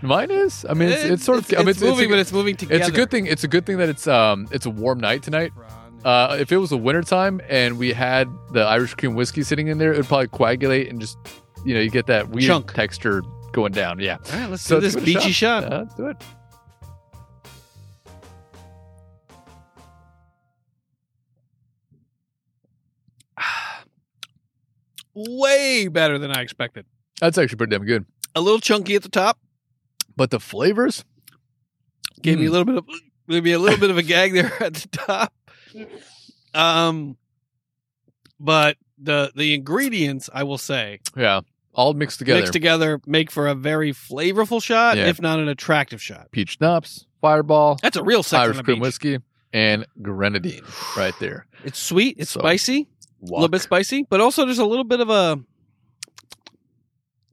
Mine is. I mean, it's, it's sort of. It's, I mean, it's moving, a, but it's moving together. it's a good thing. It's a good thing that it's um it's a warm night tonight. Uh, if it was a wintertime and we had the Irish cream whiskey sitting in there, it would probably coagulate and just you know you get that weird Chunk. texture going down. Yeah. All right, let's So do this let's give it a beachy shot. Uh, let's do it. Way better than I expected. That's actually pretty damn good. A little chunky at the top. But the flavors Gave me a Mm. little bit of maybe a little bit of a gag there at the top. Um, but the the ingredients, I will say, yeah, all mixed together. mixed together, make for a very flavorful shot, Yeah. if not an attractive shot. Peach schnapps, Fireball, That's a real sex Irish cream whiskey, and grenadine right there. It's sweet. It's So, spicy. A little bit spicy, but also there's a little bit of a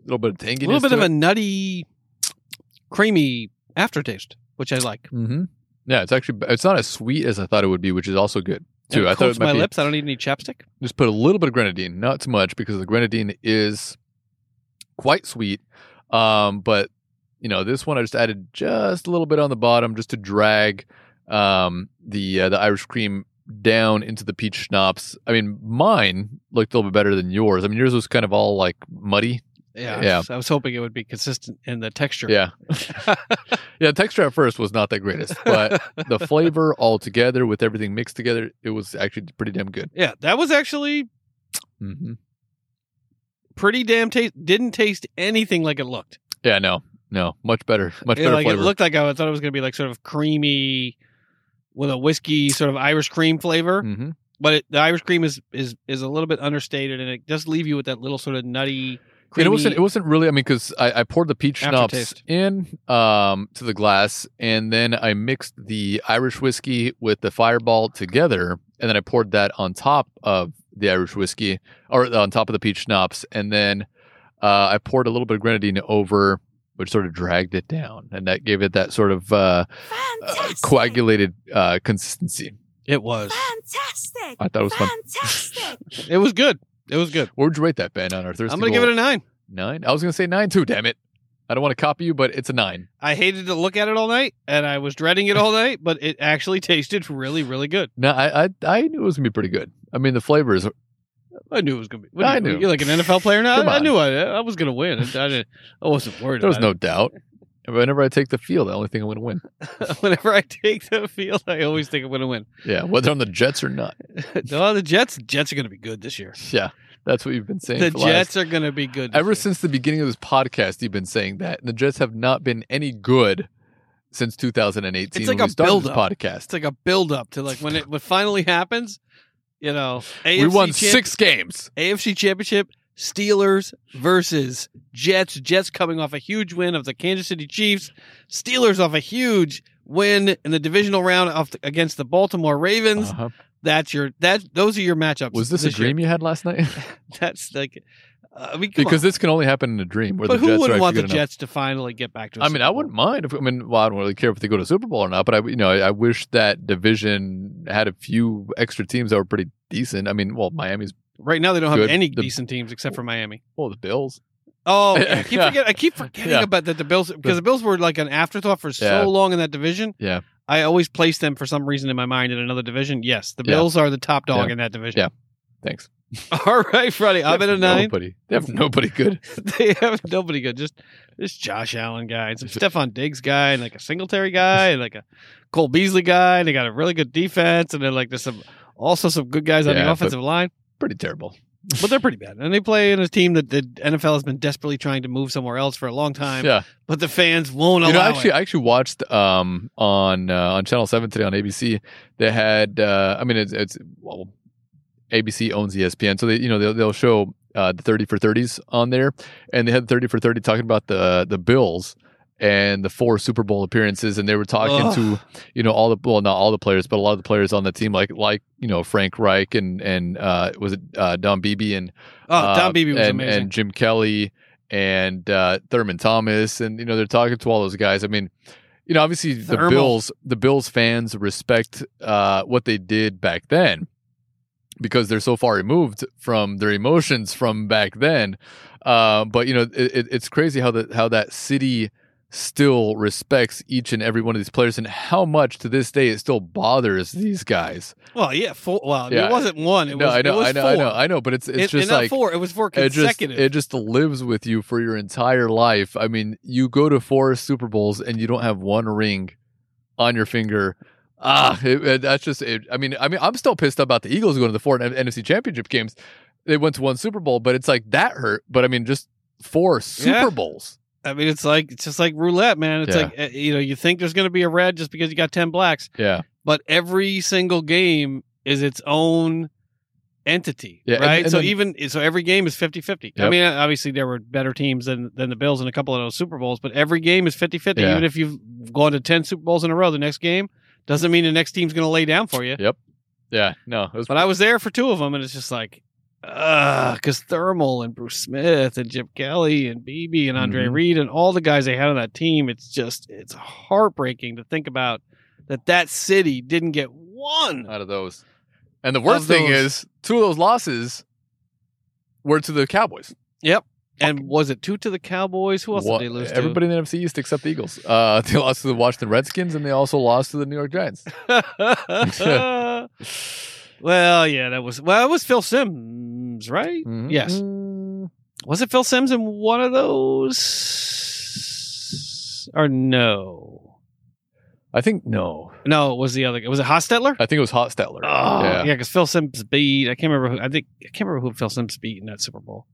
little bit of tanginess. a little bit of a nutty, creamy aftertaste, which I like. Mm-hmm. Yeah, it's actually it's not as sweet as I thought it would be, which is also good too. it I thought it my be, lips. I don't need any chapstick. just put a little bit of grenadine, not too much because the grenadine is quite sweet. Um, but you know, this one I just added just a little bit on the bottom just to drag um the uh, the Irish cream down into the peach schnapps. I mean, mine looked a little bit better than yours. I mean, yours was kind of all like muddy. Yeah, Yeah. I was, I was hoping it would be consistent in the texture. Yeah, yeah. Texture at first was not the greatest, but the flavor all together with everything mixed together, it was actually pretty damn good. yeah, that was actually mm-hmm. pretty damn taste. Didn't taste anything like it looked. Yeah, no, no, much better, much Yeah, better like flavor. it looked like I thought it was going to be like sort of creamy with a whiskey sort of Irish cream flavor. hmm But it, the Irish cream is is is a little bit understated, and it does leave you with that little sort of nutty. And Creamy, it wasn't. It wasn't really. I mean, because I, I poured the peach schnapps in um, to the glass, and then I mixed the Irish whiskey with the Fireball together, and then I poured that on top of the Irish whiskey, or on top of the peach schnapps, and then uh, I poured a little bit of grenadine over, which sort of dragged it down, and that gave it that sort of uh, uh, coagulated uh, consistency. it was. Fantastic. I thought it was fun. Fantastic. It was good. It was good. What would you rate that, Ben, on our Thursday? I'm going to give it a nine. nine. I was going to say nine too. Damn it! I don't want to copy you, but it's a nine. I hated to look at it all night, and I was dreading it all night, but it actually tasted really, really good. No, I, I I knew it was gonna be pretty good. I mean, the flavors. I knew it was going to be. What I you, knew. You're like an NFL player now. I, I knew I, I was going to win. I, I, didn't, I wasn't worried. There was no doubt. Whenever I take the field, the only thing I'm gonna win. Whenever I take the field, I always think I'm going to win. Yeah, whether on the Jets or not. no, the Jets. Jets are going to be good this year. Yeah, that's what you've been saying. The for last- Jets are going to be good. Ever year. since the beginning of this podcast, you've been saying that and the Jets have not been any good since 2018. It's like a this build-up. podcast. it's like a build up to like when it when finally happens. You know, AFC we won champ- six games. AFC Championship, Steelers versus Jets. Jets coming off a huge win of the Kansas City Chiefs. Steelers off a huge win in the divisional round of the, against the Baltimore Ravens. Uh-huh. That's your that those are your matchups. Was this, a year. dream you had last night? That's like, I mean, because on. this can only happen in a dream. Where But the who Jets wouldn't want the enough. Jets to finally get back to? I I mean, I wouldn't mind if I mean, well, I don't really care if they go to Super Bowl or not, but I, you know, I, I wish that division had a few extra teams that were pretty decent. I mean, well, Miami's Right now, they don't have any The- decent teams except for Miami. well, the Bills. Oh, I keep, Yeah. forget, I keep forgetting Yeah. about that. The Bills, because the Bills were like an afterthought for Yeah. so long in that division. Yeah. I always placed them for some reason in my mind in another division. Yes, the Yeah. Bills are the top dog Yeah. in that division. Yeah. Thanks. All right, Freddie. I'm at a nine. Nobody. They have nobody good. they have nobody good. Just this Josh Allen guy, and some Stefon Diggs guy, and like a Singletary guy, and like a Cole Beasley guy. And they got a really good defense, and then like there's some also some good guys on Yeah, the offensive line. Pretty terrible. But they're pretty bad, and they play in a team that the NFL has been desperately trying to move somewhere else for a long time. Yeah. But the fans won't You know, actually, it. I actually watched um on uh, on Channel Seven today on ABC. They had, uh, I mean, it's, it's well, ABC owns ESPN, so they you know they'll, they'll show uh, the thirty for thirties on there, and they had thirty for thirty talking about the the Bills and the four Super Bowl appearances, and they were talking Ugh. to you know all the well not all the players, but a lot of the players on the team, like like you know Frank Reich and and uh, was it uh, Don Beebe and Oh, uh, Don Beebe was and, amazing. and Jim Kelly and uh, Thurman Thomas, and you know they're talking to all those guys. I mean, you know, obviously the Thermal. Bills, the Bills fans respect uh, what they did back then because they're so far removed from their emotions from back then. Uh, but you know, it, it, it's crazy how that how that city still respects each and every one of these players, and how much to this day it still bothers these guys. well, yeah, four. Well, Yeah. it wasn't one. It no, was. I know, it was I know, four. I know, I know, but it's it's It- just like four. It was four it just consecutive. it just lives with you for your entire life. I mean, you go to four Super Bowls and you don't have one ring on your finger. Ah, it, it- that's just. It, I mean, I mean, I'm still pissed about the Eagles going to the four NFC Championship games. They went to one Super Bowl, but it's like that hurt. But I mean, just four Super Yeah. Bowls. I mean, it's like it's just like roulette, man. It's Yeah. like uh, you know, you think there's going to be a red just because you got ten blacks, Yeah, but every single game is its own entity, Yeah, right? and so then- even so, every game is 50-50. I mean, obviously there were better teams than than the Bills in a couple of those Super Bowls, but every game is 50-50. Yeah. Even if you've gone to ten Super Bowls in a row, the next game doesn't mean the next team's going to lay down for you. Yep. Yeah. No, it was But I was there for two of them, and it's just like uh, because Thurman and Bruce Smith and Jim Kelly and Beebe and Andre Mhm. Reed and all the guys they had on that team, it's just it's heartbreaking to think about that that city didn't get one. out of those. And the worst thing those- is, two of those losses were to the Cowboys. And was it two to the Cowboys? Who else Wha- did they lose to? Everybody in the NFC East except the Eagles. Uh, they lost to the Washington Redskins, and they also lost to the New York Giants. well, yeah, that was well, it was Phil Simms, right? Mhm. Yes. Mm, Was it Phil Simms in one of those? Or no? I think no. No, it was the other guy. Was it Hostetler? I think it was Hostetler. Oh, yeah. yeah, because Phil Simms beat. I can't remember. Who, I think I can't remember who Phil Simms beat in that Super Bowl.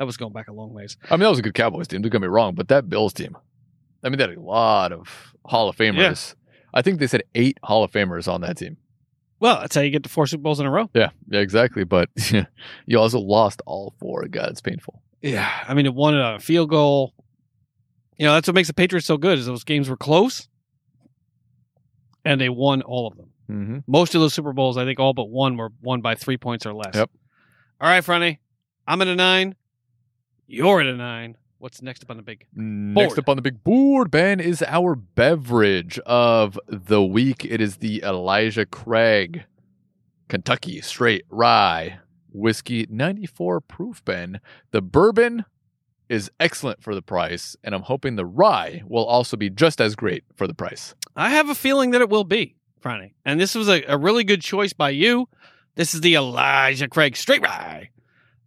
That was going back a long ways. I mean, that was a good Cowboys team. Don't get me wrong, but that Bills team, I mean, they had a lot of Hall of Famers. I think they said eight Hall of Famers on that team. Well, that's how you get to four Super Bowls in a row. Yeah, yeah, exactly. But you also lost all four. God, it's painful. Yeah, I mean, it won it on a field goal. You know, that's what makes the Patriots so good is those games were close, and they won all of them. Mm-hmm. Most of those Super Bowls, I think, all but one were won by three points or less. Yep. All right, Fronty, I'm at a nine. You're at a nine. What's next up on the big? board? Next up on the big board, Ben, is our beverage of the week. It is the Elijah Craig Kentucky Straight Rye Whiskey 94 proof, Ben. The bourbon is excellent for the price, and I'm hoping the rye will also be just as great for the price. I have a feeling that it will be, Fronty. And this was a, a really good choice by you. This is the Elijah Craig Straight Rye.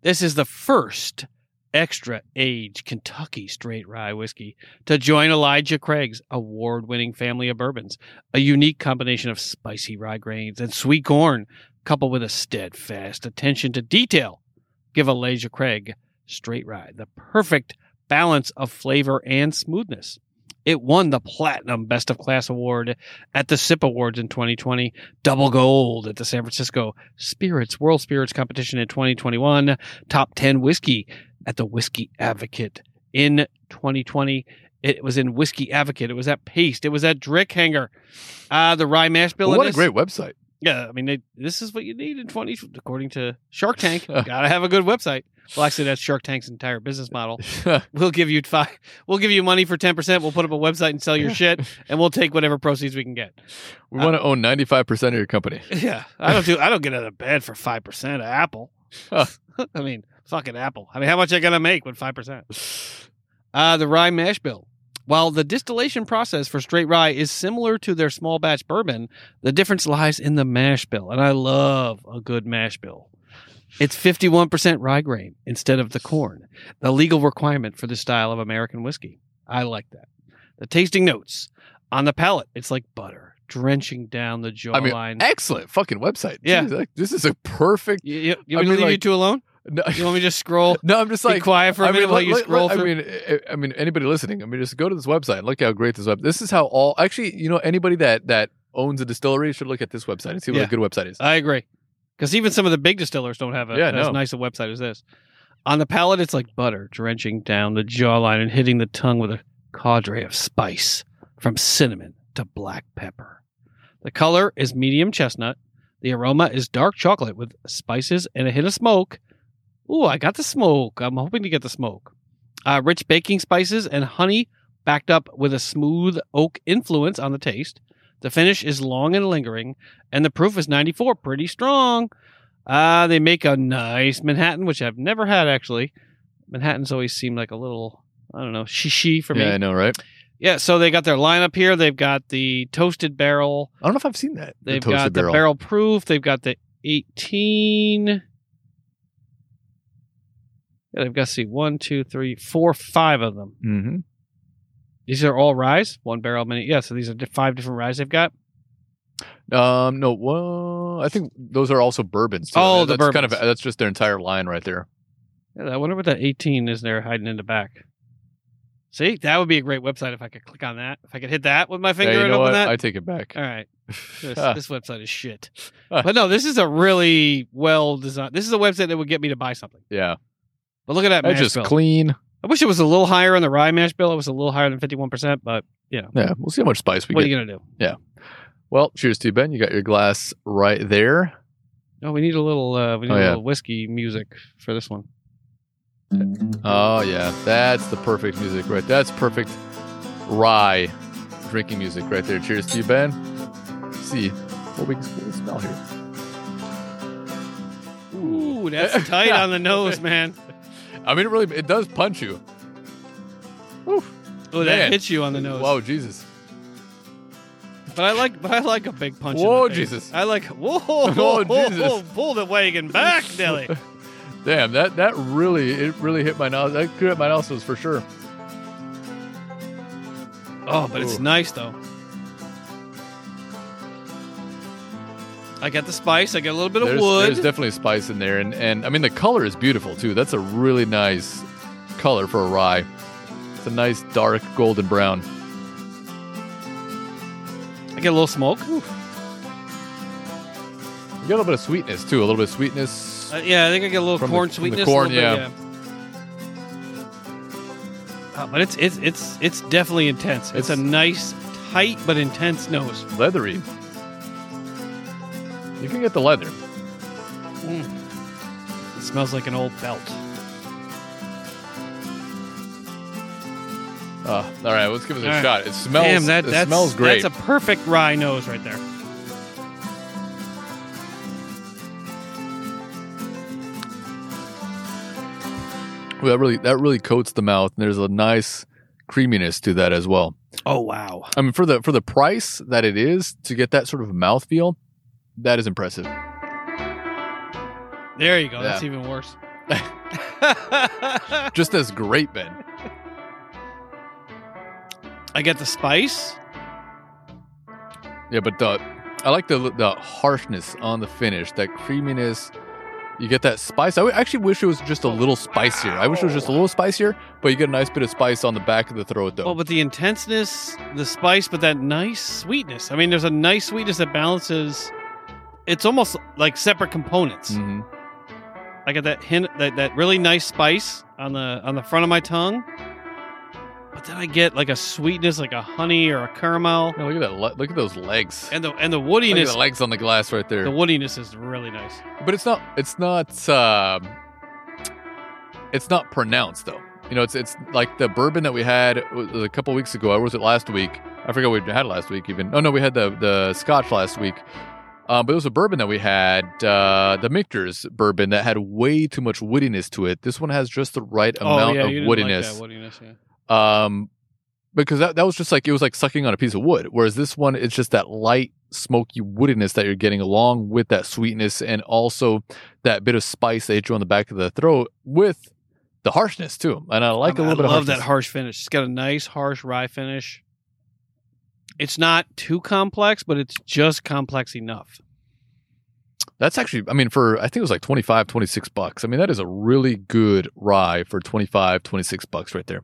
This is the first extra age Kentucky straight rye whiskey to join Elijah Craig's award winning family of bourbons. A unique combination of spicy rye grains and sweet corn, coupled with a steadfast attention to detail, give Elijah Craig straight rye the perfect balance of flavor and smoothness. It won the Platinum Best of Class Award at the SIP Awards in 2020, double gold at the San Francisco Spirits World Spirits Competition in 2021, top 10 whiskey at the Whiskey Advocate in 2020. It was in Whiskey Advocate. It was at Paste. It was at Drinkhacker. Uh, the Rye Mash Bill. in what a great website. Yeah, I mean, they, this is what you need in 20, according to Shark Tank. Gotta have a good website. Well, actually, that's Shark Tank's entire business model. We'll give you five. We'll give you money for ten percent. We'll put up a website and sell your shit, and we'll take whatever proceeds we can get. we want to own 95% of your company. Yeah, I don't do. I don't get out of bed for five percent of Apple. I mean, fucking Apple. I mean, how much I gonna make with five percent? Uh, the rye mash bill. While the distillation process for straight rye is similar to their small batch bourbon, the difference lies in the mash bill, and I love a good mash bill. It's 51% rye grain instead of the corn, the legal requirement for this style of American whiskey. I like that. The tasting notes on the palate, it's like butter drenching down the I mean, jawline. excellent fucking website. Yeah. Jeez, this is a perfect. you, you, you I want me to mean, leave you two alone? No, You want me to just scroll? no I'm just like be quiet for a I minute mean, while let- you let- scroll through. I mean, I- I mean, anybody listening, I mean, just go to this website look how great this web. This is how all actually, you know, anybody that that owns a distillery should look at this website and see what Yeah. a good website is. I agree. Because even some of the big distillers don't have a, Yeah, as no. nice a website as this. On the palate, it's like butter drenching down the jawline and hitting the tongue with a cadre of spice, from cinnamon to black pepper. The color is medium chestnut. The aroma is dark chocolate with spices and a hint of smoke. Ooh, I got the smoke. I'm hoping to get the smoke. Uh, rich baking spices and honey backed up with a smooth oak influence on the taste. The finish is long and lingering, and the proof is 94, pretty strong. Uh, they make a nice Manhattan, which I've never had actually. Manhattans always seem like a little, I don't know, shishi for me. yeah, I know, right? Yeah, so they got their lineup here. They've got the toasted barrel. I don't know if I've seen that. They've toasted got the barrel proof. They've got the 18. Yeah, they've got, to see, one, two, three, four, five of them. Mm-hmm. These are all ryes, one barrel mini. Yeah, so these are five different ryes they've got. Um, no, well, I think those are also bourbons. Too. Oh, the that's kind of that's just their entire line right there. Yeah, I wonder what that 18 is there hiding in the back. See, that would be a great website if I could click on that. If I could hit that with my finger Yeah, you and know open what? that. I take it back. All right. This, Ah. this website is shit. But no, this is a really well designed. This is a website that would get me to buy something. yeah, But look at that that's just bill. clean. I wish it was a little higher on the rye mash bill. It was a little higher than 51%, but Yeah, Yeah, we'll see how much spice we what get. What are you going to do? Yeah. Well, cheers to you, Ben. You got your glass right there. Oh, we need a little. Uh, we need Oh, a little whiskey music for this one. Oh yeah, that's the perfect music right. That's perfect rye drinking music right there. Cheers to you, Ben. Let's see what we, we smell here. Ooh, that's tight on the nose, man. I mean, it really it does punch you. Oh, that Man. hits you on the nose. Whoa, Jesus! But I like, but I like a big punch. in Whoa, the face. Jesus. I like. Whoa, Whoa, Jesus. Pull the wagon back, Dilly. Damn, that that really it really hit my nose. That could hit my nostrils for sure. Oh, but it's nice though. I got the spice. I got a little bit of wood. there's definitely spice in there, and and I mean the color is beautiful too. That's a really nice color for a rye. It's a nice dark golden brown. I get a little smoke. You got a little bit of sweetness too. A little bit of sweetness. Uh, yeah, I think I get a little corn the sweetness. corn, yeah. bit, Uh, but it's it's it's it's definitely intense. It's, a nice, tight but intense nose. leathery. You can get the leather. It smells like an old belt. Uh, all right, let's give it a All right. shot. It smells. Damn, that it smells great. That's a perfect rye nose right there. Ooh, that really that really coats the mouth, and there's a nice creaminess to that as well. Oh wow! I mean, for the for the price that it is to get that sort of mouthfeel, that is impressive. There you go. That's even worse. Just as great, Ben. I get the spice. Yeah, but the I like the the harshness on the finish, that creaminess. You get that spice. I actually wish it was just a little spicier. I wish it was just a little spicier, but you get a nice bit of spice on the back of the throat, though. Well, but the intenseness, the spice, but that nice sweetness. I mean, there's a nice sweetness that balances. It's almost like separate components. hmm I get that hint, that, that really nice spice on the on the front of my tongue, but then I get like a sweetness, like a honey or a caramel, look at that. le- Look at those legs. and the and the Look at woodiness. the legs on the glass right there. The woodiness is really nice. but it's not. It's not. Um, it's not pronounced though. You know, it's it's like the bourbon that we had a couple weeks ago. Or was it last week? I forget we had last week. Even oh no, we had the the Scotch last week. Um, but it was a bourbon that we had, uh, the Michter's bourbon that had way too much woodiness to it. This one has just the right amount oh amount yeah, of you didn't woodiness. Like that woodiness, yeah. um, because that, that was just like it was like sucking on a piece of wood. Whereas this one, it's just that light, smoky woodiness that you're getting along with that sweetness and also that bit of spice that hit you on the back of the throat with the harshness too. And I like a little bit of love harshness. that harsh finish. It's got a nice harsh rye finish. It's not too complex, but it's just complex enough. That's actually, I mean, for I think it was like 25, 26 bucks. I mean, that is a really good rye for 25, 26 bucks right there.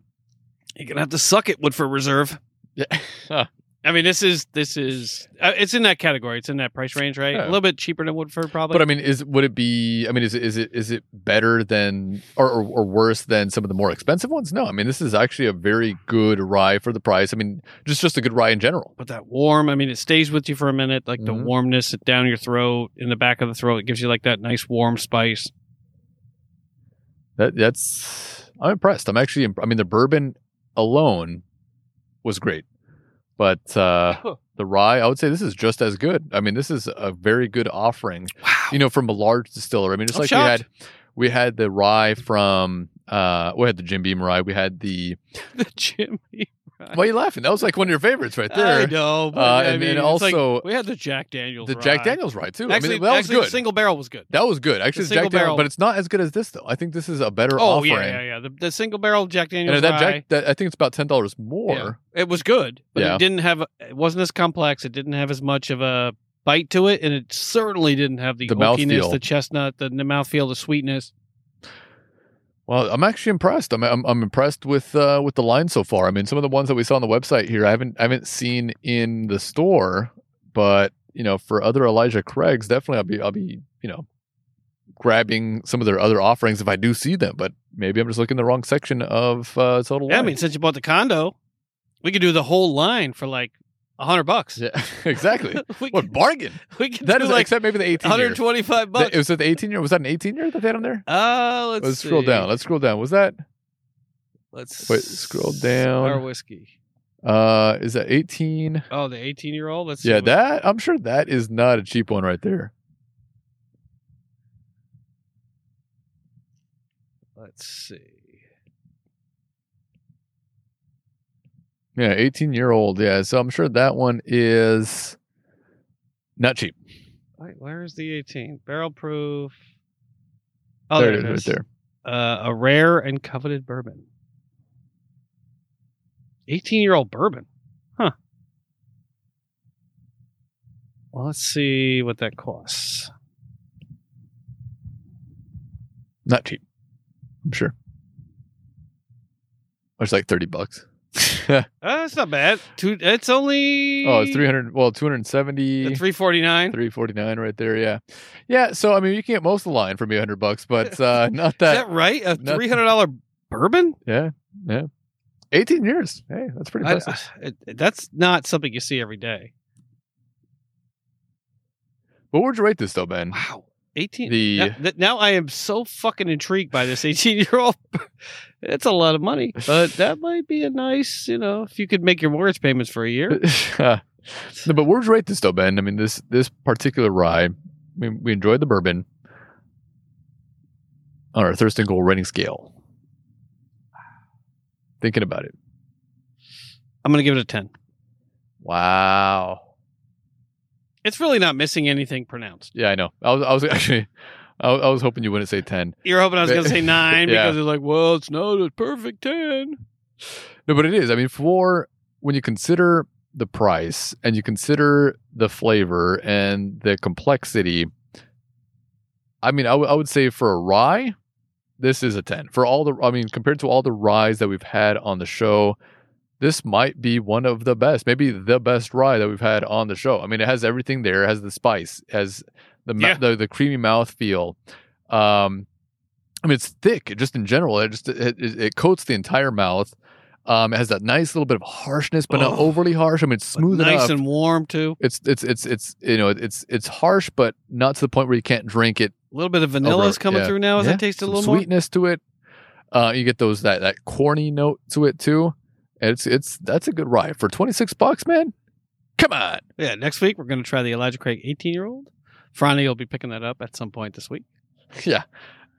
You're gonna have to suck it Woodford Reserve. Yeah. I mean, this is this is uh, it's in that category. It's in that price range, right? Yeah. A little bit cheaper than Woodford, probably. But I mean, is would it be? I mean, is it is it is it better than or, or or worse than some of the more expensive ones? No, I mean, this is actually a very good rye for the price. I mean, just just a good rye in general. but that warm, I mean, it stays with you for a minute, like the Mhm. warmness down your throat, in the back of the throat. It gives you like that nice warm spice. That that's I'm impressed. I'm actually. I mean, the bourbon alone was great, but uh, the rye, I would say this is just as good. I mean, this is a very good offering. Wow. You know, from a large distiller. I mean, just I'm like shocked. we had, we had the rye from. Uh, we had the Jim Beam rye. We had the. the Jimmy. Why are you laughing? That was like one of your favorites right there. I know. But Uh, I and- mean, and it's like- also we had the Jack Daniels. The rye. Jack Daniels rye too. Actually, I mean, that was actually, good. the single barrel was good. that was good. Actually, the Jack single Daniels, barrel- but it's not as good as this though. I think this is a better Oh offering. yeah, yeah, yeah. The, the single barrel Jack Daniels And that rye. Jack, that, I think it's about ten dollars more. Yeah. It was good, but Yeah. it didn't have. It wasn't as complex. It didn't have as much of a bite to it, and it certainly didn't have the, The oakiness, mouthfeel. the chestnut, the, the mouthfeel, the sweetness. Well, I'm actually impressed. I'm I'm, I'm impressed with uh, with the line so far. I mean, some of the ones that we saw on the website here, I haven't I haven't seen in the store, but you know, for other Elijah Craigs, definitely I'll be I'll be you know grabbing some of their other offerings if I do see them. But maybe I'm just looking in the wrong section of uh, Total Yeah, I mean, since you bought the condo, we could do the whole line for like A hundred bucks. Yeah, exactly. we what could, bargain? we could That is like except maybe the 18 year. 125 bucks. Was it the 18 year? Was that an 18 year that they had on there? uh, let's, Let's scroll down. Let's scroll down. Was that? Let's Wait, scroll down. Our whiskey. Uh, is that 18? Oh, the 18 year old. Let's Yeah, that I'm sure that is not a cheap one right there. Let's see. Yeah, 18 year old. Yeah, so I'm sure that one is not cheap. Wait, where's the 18? Barrel proof. Oh, there there, it is, right there. Uh, a rare and coveted bourbon. 18 year old bourbon. Huh. Well, let's see what that costs. Not cheap. I'm sure. It's like 30 bucks. Uh, it's not bad. Two, it's only. Oh, it's 300. Well, two hundred seventy. Three forty nine. Three forty nine, right there. Yeah. Yeah. So, I mean, you can get most of the line for me 100 bucks, but uh, not Is that. that right? A $300 bourbon? Yeah. Yeah. 18 years. Hey, that's pretty I- impressive. it- that's not something you see every day. what would you rate this, though, Ben? Wow. 18. The- now, th- now I am so fucking intrigued by this 18 year old. it's a lot of money, but that might be a nice, you know, if you could make your mortgage payments for a year. no, but you rate this, though, Ben? I mean, this this particular rye, mean, we enjoyed the bourbon on our Thurston Gold rating scale. Thinking about it. I'm going to give it a 10. Wow. It's really not missing anything pronounced. Yeah, I know. I was, I was actually, I was, I was hoping you wouldn't say 10. You're hoping I was going to say nine Yeah. because it's like, well, it's not a perfect 10. No, but it is. I mean, for when you consider the price and you consider the flavor and the complexity, I mean, I would- I would say for a rye, this is a 10. For all the, I mean, compared to all the ryes that we've had on the show, this might be one of the best, maybe the best rye that we've had on the show. I mean, it has everything there. It has the spice, it has the Yeah. the, the creamy mouth feel. Um, I mean, it's thick just in general. It just it, it, it coats the entire mouth. Um, it has that nice little bit of harshness, but not Oh. overly harsh. I mean, it's smooth nice enough. and warm, too. it's it's it's it's you know it's it's harsh, but not to the point where you can't drink it. A little bit of vanilla Over- coming yeah. through now as Yeah, I taste a little more. sweetness to it. Uh, you get those that that corny note to it too. And It's it's that's a good ride for twenty six bucks, man. Come on. Yeah, next week we're going to try the Elijah Craig 18 year old. Franny will be picking that up at some point this week. Yeah.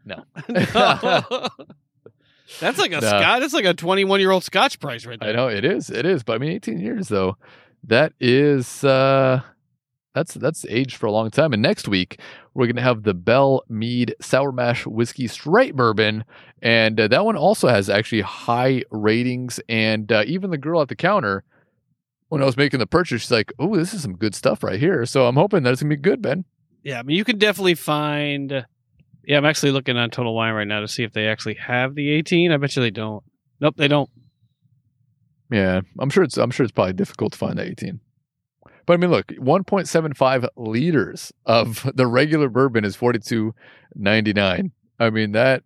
No. That's like a No. Scotch. That's like a 21 year old Scotch price right there. I know it is. It is. But I mean, 18 years though, that is uh that's that's aged for a long time. And next week we're gonna have the Belle Meade Sour Mash Whiskey Straight Bourbon, and uh, that one also has actually high ratings. And uh, even the girl at the counter, when I was making the purchase, she's like, "Oh, this is some good stuff right here." So I'm hoping that it's gonna be good, Ben. Yeah, I mean, you can definitely find. Yeah, I'm actually looking on Total Wine right now to see if they actually have the 18. I bet you they don't. Nope, they don't. Yeah, I'm sure it's I'm sure it's probably difficult to find that 18. But I mean, look, 1.75 liters of the regular bourbon is 42.99. I mean that,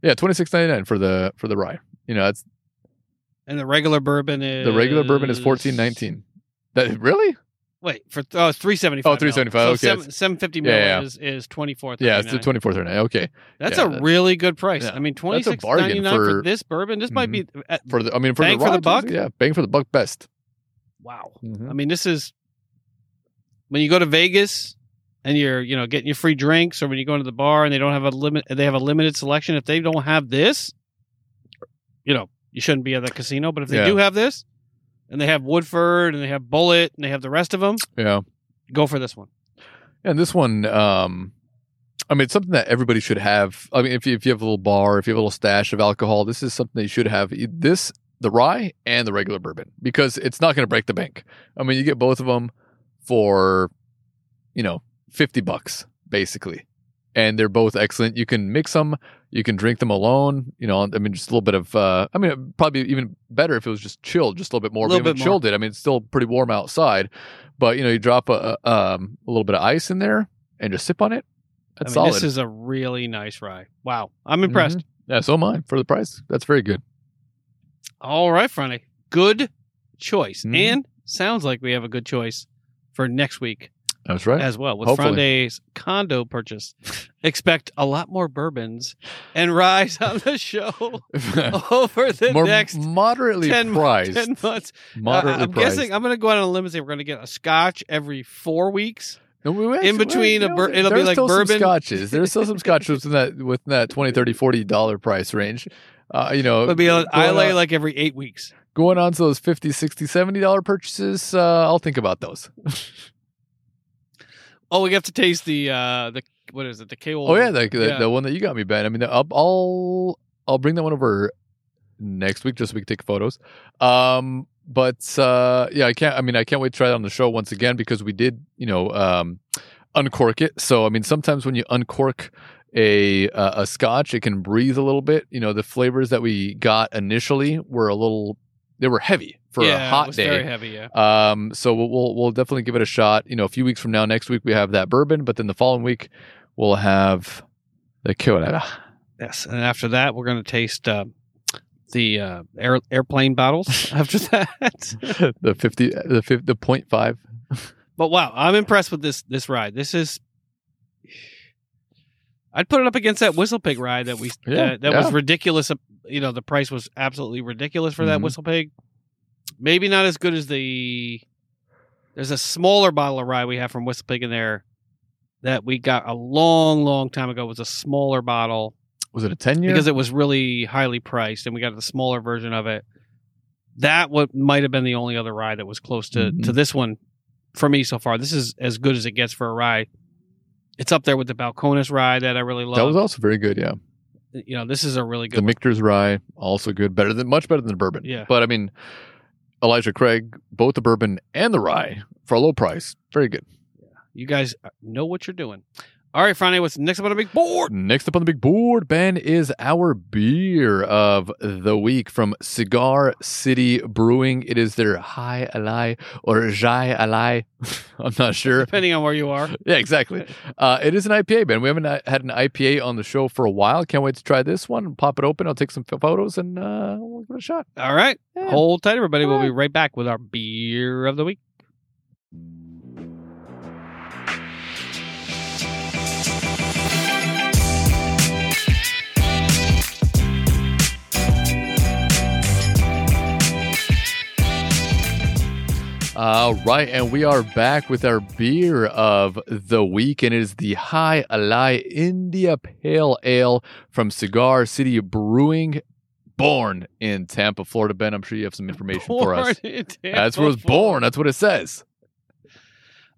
yeah, 26.99 for the for the rye. You know, that's And the regular bourbon is the regular bourbon is 14.19. That really? Wait for oh, it's 375. Oh, 375, So okay. seven, 750 mil Yeah, yeah. is is 24. Yeah, it's the 24.39. Okay, That's yeah, a that- really good price. yeah. I mean, That's a 26.99 bargain for, for- this bourbon. This might be uh, for the I mean for Bang the for the buck? Yeah, bang for the buck best. Wow. Mhm. I mean, this is when you go to Vegas and you're, you know, getting your free drinks, or when you go into the bar and they don't have a limit, they have a limited selection. If they don't have this, you know, you shouldn't be at the casino. But if they Yeah. do have this, and they have Woodford and they have Bulleit and they have the rest of them, Yeah. go for this one. And this one, um, I mean, it's something that everybody should have. I mean, if you, if you have a little bar, if you have a little stash of alcohol, this is something that you should have. This, the rye and the regular bourbon, because it's not going to break the bank. I mean, you get both of them for, you know, 50 bucks, basically. And they're both excellent. You can mix them. You can drink them alone. You know, I mean, just a little bit of, uh, I mean, probably even better if it was just chilled, just a little bit more. A little bit more. chilled it. I mean, it's still pretty warm outside, but you know, you drop a, a, um, a little bit of ice in there and just sip on it. I That's mean, solid. this is a really nice rye. Wow, I'm impressed. Mhm. Yeah, so am I for the price. That's very good. All right, Franny, good choice Mhm. and sounds like we have a good choice for next week That's right. as well with Hopefully. Fronde's condo purchase. Expect a lot more bourbons and ryes on the show over the More next moderately 10 priced. 10 months. Uh, I'm priced. guessing I'm going to go out on a limb and say we're going to get a scotch every four weeks. No, we- in between a know, it'll be like bourbon. scotches. There's still some scotches in that within that 20 30 40 dollar price range. Uh, you know, It'll be a, going I lay on- like every eight weeks. going on to those 50 60 70 dollar purchases uh, i'll think about those Oh, we have to taste the uh the what is it? The K. oh yeah the, the, Yeah. the one that you got me ben i mean i'll i'll, I'll bring that one over next week just so we can take photos um but uh yeah i can't i mean i can't wait to try it on the show once again because we did you know um uncork it so i mean sometimes when you uncork a uh, a scotch it can breathe a little bit you know the flavors that we got initially were a little they were heavy for yeah, a it hot was day Very heavy. Yeah. Um, so we'll, we'll we'll definitely give it a shot. You know, a few weeks from now, next week we have that bourbon, but then the following week we'll have the Kyoto. Yes, and after that, we're going to taste uh, the uh, air, airplane bottles. after that, the fifty, the fif- the point five. but wow, I'm impressed with this this ride. This is. I'd put it up against that Whistle Pig ride that we Yeah, that, that was ridiculous. You know, the price was absolutely ridiculous for that Mhm. Whistle Pig. Maybe not as good as the. There's a smaller bottle of rye we have from Whistle Pig in there that we got a long, long time ago. It was a smaller bottle Was it a ten year? because it was really highly priced, and we got the smaller version of it. That what might have been the only other ride that was close to Mhm. to this one for me so far. This is as good as it gets for a ride. It's up there with the Balcones rye that I really love. that was also very good. Yeah, you know, this is a really the good. one. Michter's rye also good, better than much better than the bourbon. Yeah. but I mean, Elijah Craig, both the bourbon and the rye for a low price, very good. Yeah, you guys uh, know what you're doing. All right, Friday, what's next up on the big board? Next up on the big board, Ben, is our beer of the week from Cigar City Brewing. It is their High Alai or Jai Alai. I'm not sure. Depending on where you are. Yeah, exactly. Uh, it is an IPA, Ben. We haven't had an IPA on the show for a while. Can't wait to try this one. Pop it open. I'll take some photos and uh, we'll give it a shot. All right, Yeah. hold tight, everybody. We'll All be right back with our beer of the week. All right, and we are back with our beer of the week, and it is the Jai Alai India Pale Ale from Cigar City Brewing, born in Tampa, Florida. Ben, I'm sure you have some information for us. Born in That's where it was born. That's what it says.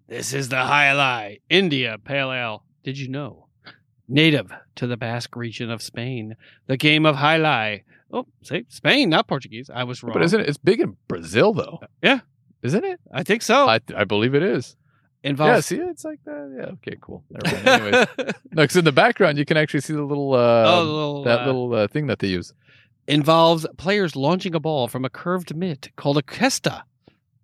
This is the Jai Alai India Pale Ale. Did you know? Native to the Basque region of Spain, the game of Jai Alai. Oh, say Spain, not Portuguese. I was wrong. But isn't it? It's big in Brazil, though. Yeah. Isn't it? I think so. I, I believe it is. Yeah, Involves. see, it's like that. Yeah, okay, cool. Never mind. Anyways, no, because in the background you can actually see the little, uh, oh, the little, that uh, little uh, thing that they use. involves players launching a ball from a curved mitt called a cesta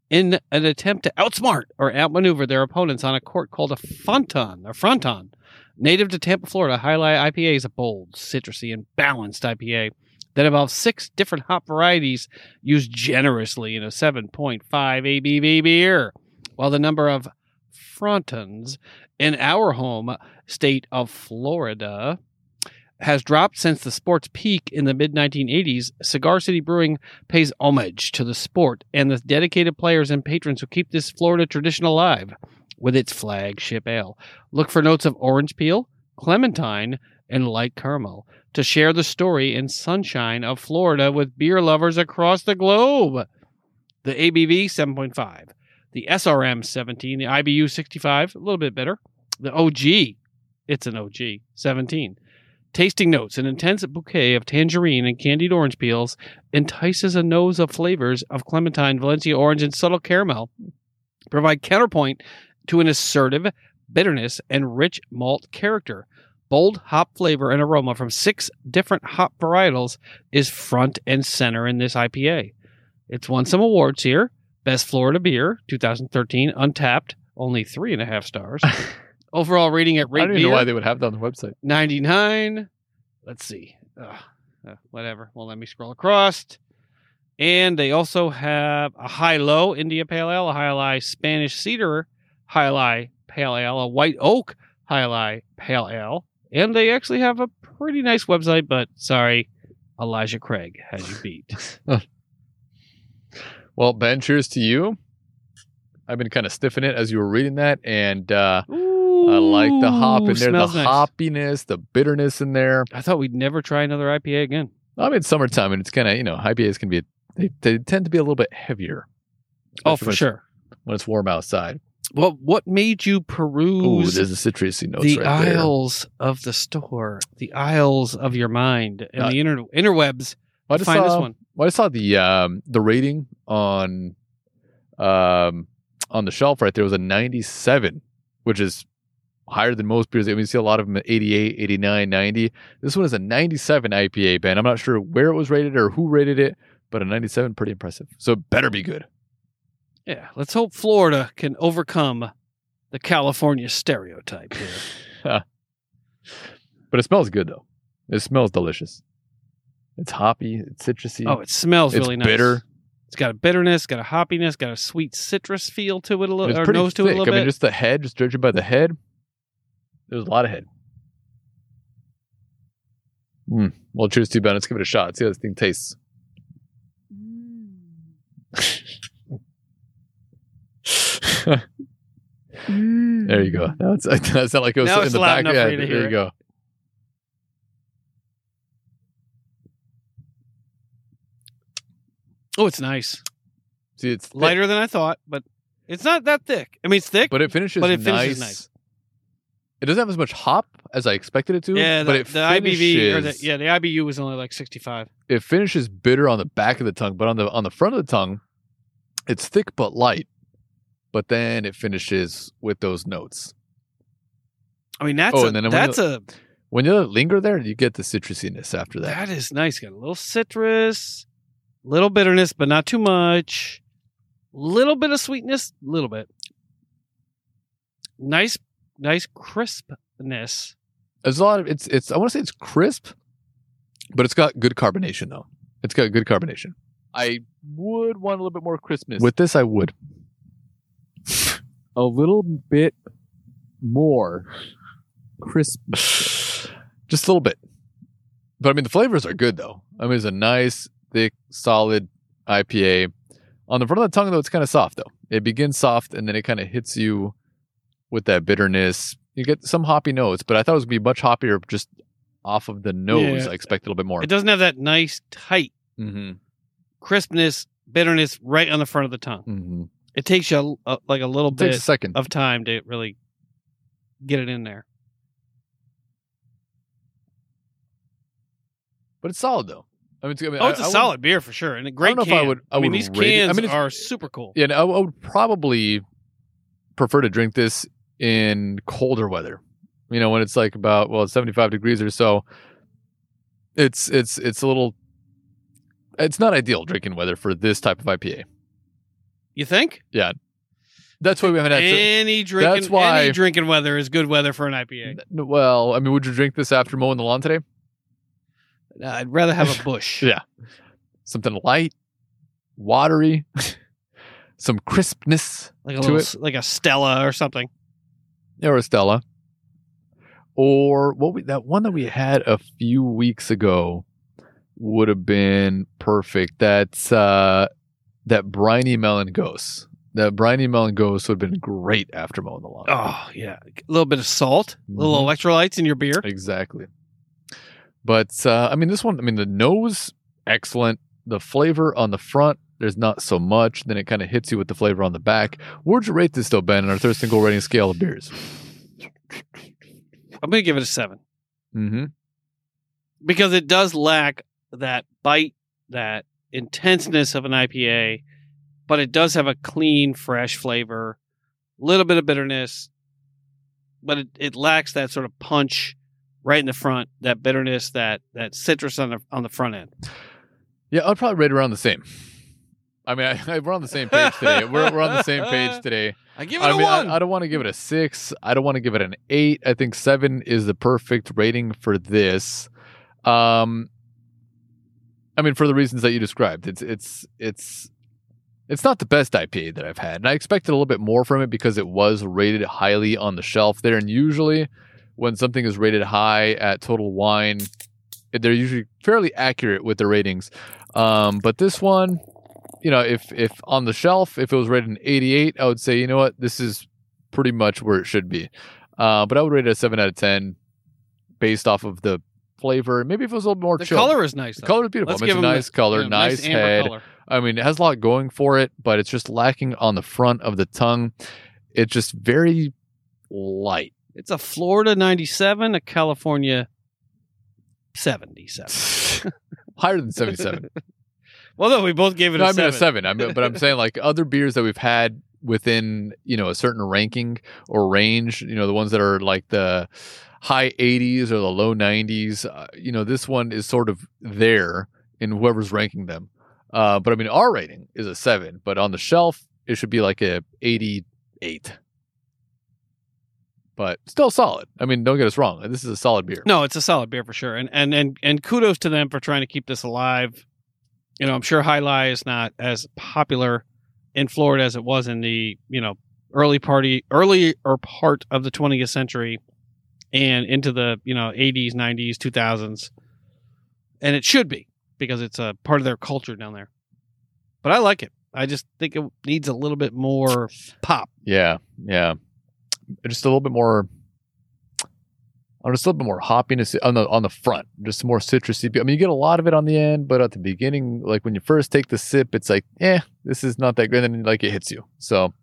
in an attempt to outsmart or outmaneuver their opponents on a court called a fonton a fronton. Native to Tampa, Florida, Jai Alai IPA is a bold, citrusy, and balanced IPA that involves six different hop varieties used generously in a 7.5 ABV beer, while the number of frontons in our home state of Florida has dropped since the sport's peak in the mid 1980s, Cigar City Brewing pays homage to the sport and the dedicated players and patrons who keep this Florida tradition alive with its flagship ale. Look for notes of orange peel, clementine, and light caramel to share the story and sunshine of Florida with beer lovers across the globe. The ABV 7.5, the SRM 17, the IBU 65, a little bit better. The OG, it's an OG 17. Tasting notes an intense bouquet of tangerine and candied orange peels entices a nose of flavors of clementine, Valencia orange, and subtle caramel. Provide counterpoint to an assertive bitterness and rich malt character. Bold hop flavor and aroma from six different hop varietals is front and center in this IPA. It's won some awards here. Best Florida Beer, 2013, Untappd, only three and a half stars. Overall rating at I Rate don't even know why they would have that on the website. 99. Let's see. Ugh, uh, whatever. Well, let me scroll across. And they also have a high low India Pale Ale, a Jai Alai Spanish Cedar Jai Alai Pale Ale, a white oak Jai Alai Pale Ale. And they actually have a pretty nice website, but sorry, Elijah Craig has you beat. Well, Ben, cheers to you. I've been kind of stiffing it as you were reading that, and uh, I like the hop in there, the nice. hoppiness, the bitterness in there. I thought we'd never try another IPA again. I mean, it's summertime, and it's kind of you know IPAs can be they, they tend to be a little bit heavier. Oh, for sure. when it's warm outside. What what made you Ooh, peruse there's a citrusy notes the right there. aisles of the store, the aisles of your mind, and Uh, the inter- interwebs I just find saw, this one? Well, I saw the um, the rating on um, on the shelf right there was a 97, which is higher than most beers. I mean, you see a lot of them at 88, 89, 90. This one is a 97 IPA, Ben. I'm not sure where it was rated or who rated it, but a 97, pretty impressive. So it better be good. Yeah, let's hope Florida can overcome the California stereotype here. But it smells good though. It smells delicious. It's hoppy. It's citrusy. oh, it smells it's really nice. bitter. It's got a bitterness, got a hoppiness, got a sweet citrus feel to it a little, It's or pretty nose to thick. it a little I mean, just the head, just judging by the head, there's a lot of head. Mm. Well, cheers to you, Ben. Let's give it a shot. See how this thing tastes. there you go. Mm. Now it's, that's not like it was Now in the back. Yeah, you there you it. go. oh, it's nice. See, it's thick, Lighter than I thought, but it's not that thick. I mean, it's thick. but it finishes. but it nice. finishes nice. It doesn't have as much hop as I expected it to. yeah, but the, it the IBV or the, yeah, the IBU was only like sixty-five. it finishes bitter on the back of the tongue, but on the on the front of the tongue, it's thick but light. But then it finishes with those notes. I mean, that's Oh, a, then when that's you- a When you linger there, you get the citrusiness after that. that is nice. Got a little citrus, little bitterness, but not too much. Little bit of sweetness, a little bit. Nice, nice crispness. There's a lot of it's it's I want to say it's crisp, but it's got good carbonation though. It's got good carbonation. I would want a little bit more crispness. With this I would. A little bit more crisp. Just a little bit. But I mean the flavors are good though. I mean it's a nice, thick, solid IPA. On the front of the tongue though, it's kind of soft though. It begins soft and then it kind of hits you with that bitterness. You get some hoppy notes, but I thought it was gonna be much hoppier just off of the nose. Yeah. I expect a little bit more. It doesn't have that nice tight Mm-hmm. crispness, bitterness right on the front of the tongue. Mm-hmm. It takes you a, a- uh, like a little bit a second. of time to really get it in there. but it's solid though. I mean, it's, I mean, Oh, it's a I solid beer for sure, and a great know if I would- I mean, would these it- I mean, are super cool. Yeah, and I, I would probably prefer to drink this in colder weather. You know, when it's like about well, it's seventy five degrees or so. It's it's it's a little. It's not ideal drinking weather for this type of IPA. You think? Yeah. That's why we haven't had. any drinking, that's why- any drinking weather is good weather for an IPA. well, I mean, would you drink this after mowing the lawn today? I'd rather have a Busch. Yeah. Something light, watery, some crispness, like a To little, it. like a Stella or something. or a Stella, or what we that one that we had a few weeks ago would have been perfect. That's uh, that Briney Melon Gose. That Briney Melon Gose would have been great after mowing the lawn. Oh yeah, a little bit of salt, little Mhm. electrolytes in your beer. Exactly. But uh, I mean, this one. I mean, the nose excellent. The flavor on the front, there's not so much. Then it kind of hits you with the flavor on the back. Where'd you rate this, though, Ben, on our Thirst single rating scale of beers? I'm gonna give it a seven Mm-hmm. because it does lack that bite, that intenseness of an IPA, but it does have a clean, fresh flavor, a little bit of bitterness, but it, it lacks that sort of punch right in the front, that bitterness, that that citrus on the on the front end. Yeah, I'd probably rate around the same. I mean, I, I, we're on the same page today. We're, we're on the same page today. I give it I mean, I, I don't want to give it a six. I don't want to give it an eight. I think seven is the perfect rating for this. Um, I mean, for the reasons that you described, it's it's it's it's not the best IPA that I've had, and I expected a little bit more from it because it was rated highly on the shelf there. And usually, when something is rated high at Total Wine, they're usually fairly accurate with the ratings. Um, but this one, you know, if if on the shelf, if it was rated an 88, I would say, you know what, this is pretty much where it should be. Uh, but I would rate it a seven out of ten, based off of the flavor. Maybe if it was a little more The chill. color is nice. The though. color is beautiful. Let's I mean, give it's a nice the- color, nice, amber head. color. I mean, it has a lot going for it, but it's just lacking on the front of the tongue. It's just very light. It's a Florida 97, a California 77. Higher than 77. Well, no, we both gave it no, a I mean seven. a seven. I mean, but I'm saying like other beers that we've had within you know a certain ranking or range. You know, the ones that are like the high 80s or the low 90s. Uh, you know, this one is sort of there in whoever's ranking them. Uh, but I mean, our rating is a seven, but on the shelf it should be like a 88. But still solid. I mean, don't get us wrong. This is a solid beer. No, it's a solid beer for sure. And and and and kudos to them for trying to keep this alive. You know, I'm sure Jai Alai is not as popular in Florida as it was in the, you know, early party early or part of the 20th century and into the, you know, 80s, 90s, 2000s. And it should be because it's a part of their culture down there. But I like it. I just think it needs a little bit more pop. Yeah, yeah. Just a little bit more. I'm just a little bit more hoppiness on the on the front, just more citrusy. I mean, you get a lot of it on the end, but at the beginning, like when you first take the sip, it's like, eh, this is not that good, and then like it hits you. So,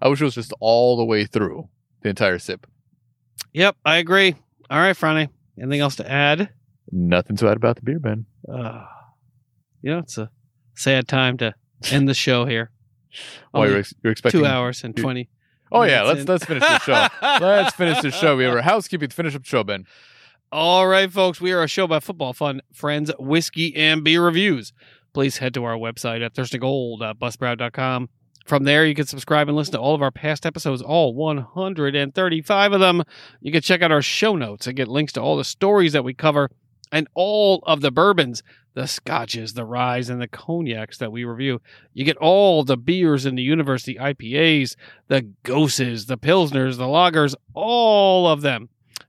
I wish it was just all the way through the entire sip. Yep, I agree. All right, Friday. Anything else to add? Nothing to add about the beer, Ben. Uh, you know, it's a sad time to end the show here. Oh, you're, ex- you're expecting two hours and 20. Oh yeah, let's in. let's finish the show. let's finish the show. We have our housekeeping to finish up the show, Ben. All right, folks, we are a show about football fun, friends, whiskey, and beer reviews. Please head to our website at thirstygold.buzzsprout.com. From there, you can subscribe and listen to all of our past episodes, all 135 of them. You can check out our show notes and get links to all the stories that we cover and all of the bourbons, the scotches, the ryes, and the cognacs that we review. You get all the beers in the universe, the IPAs, the goses, the pilsners, the lagers, all of them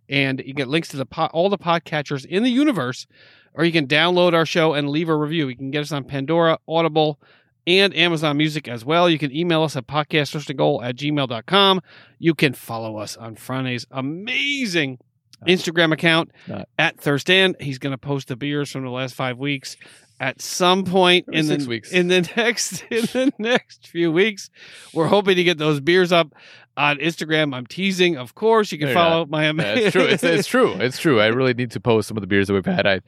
and you get links to the po- all the podcatchers in the universe, or you can download our show and leave a review. You can get us on Pandora, Audible, and Amazon Music as well. You can email us at podcastfirstandgoal at gmail.com. You can follow us on Friday's amazing Instagram account Not- at Thirstan. He's going to post the beers from the last five weeks. At some point in the weeks. in the next in the next few weeks, we're hoping to get those beers up on Instagram. I'm teasing, of course. You can follow my Yeah, it's true. It's, it's true. It's true. I really need to post some of the beers that we've had. I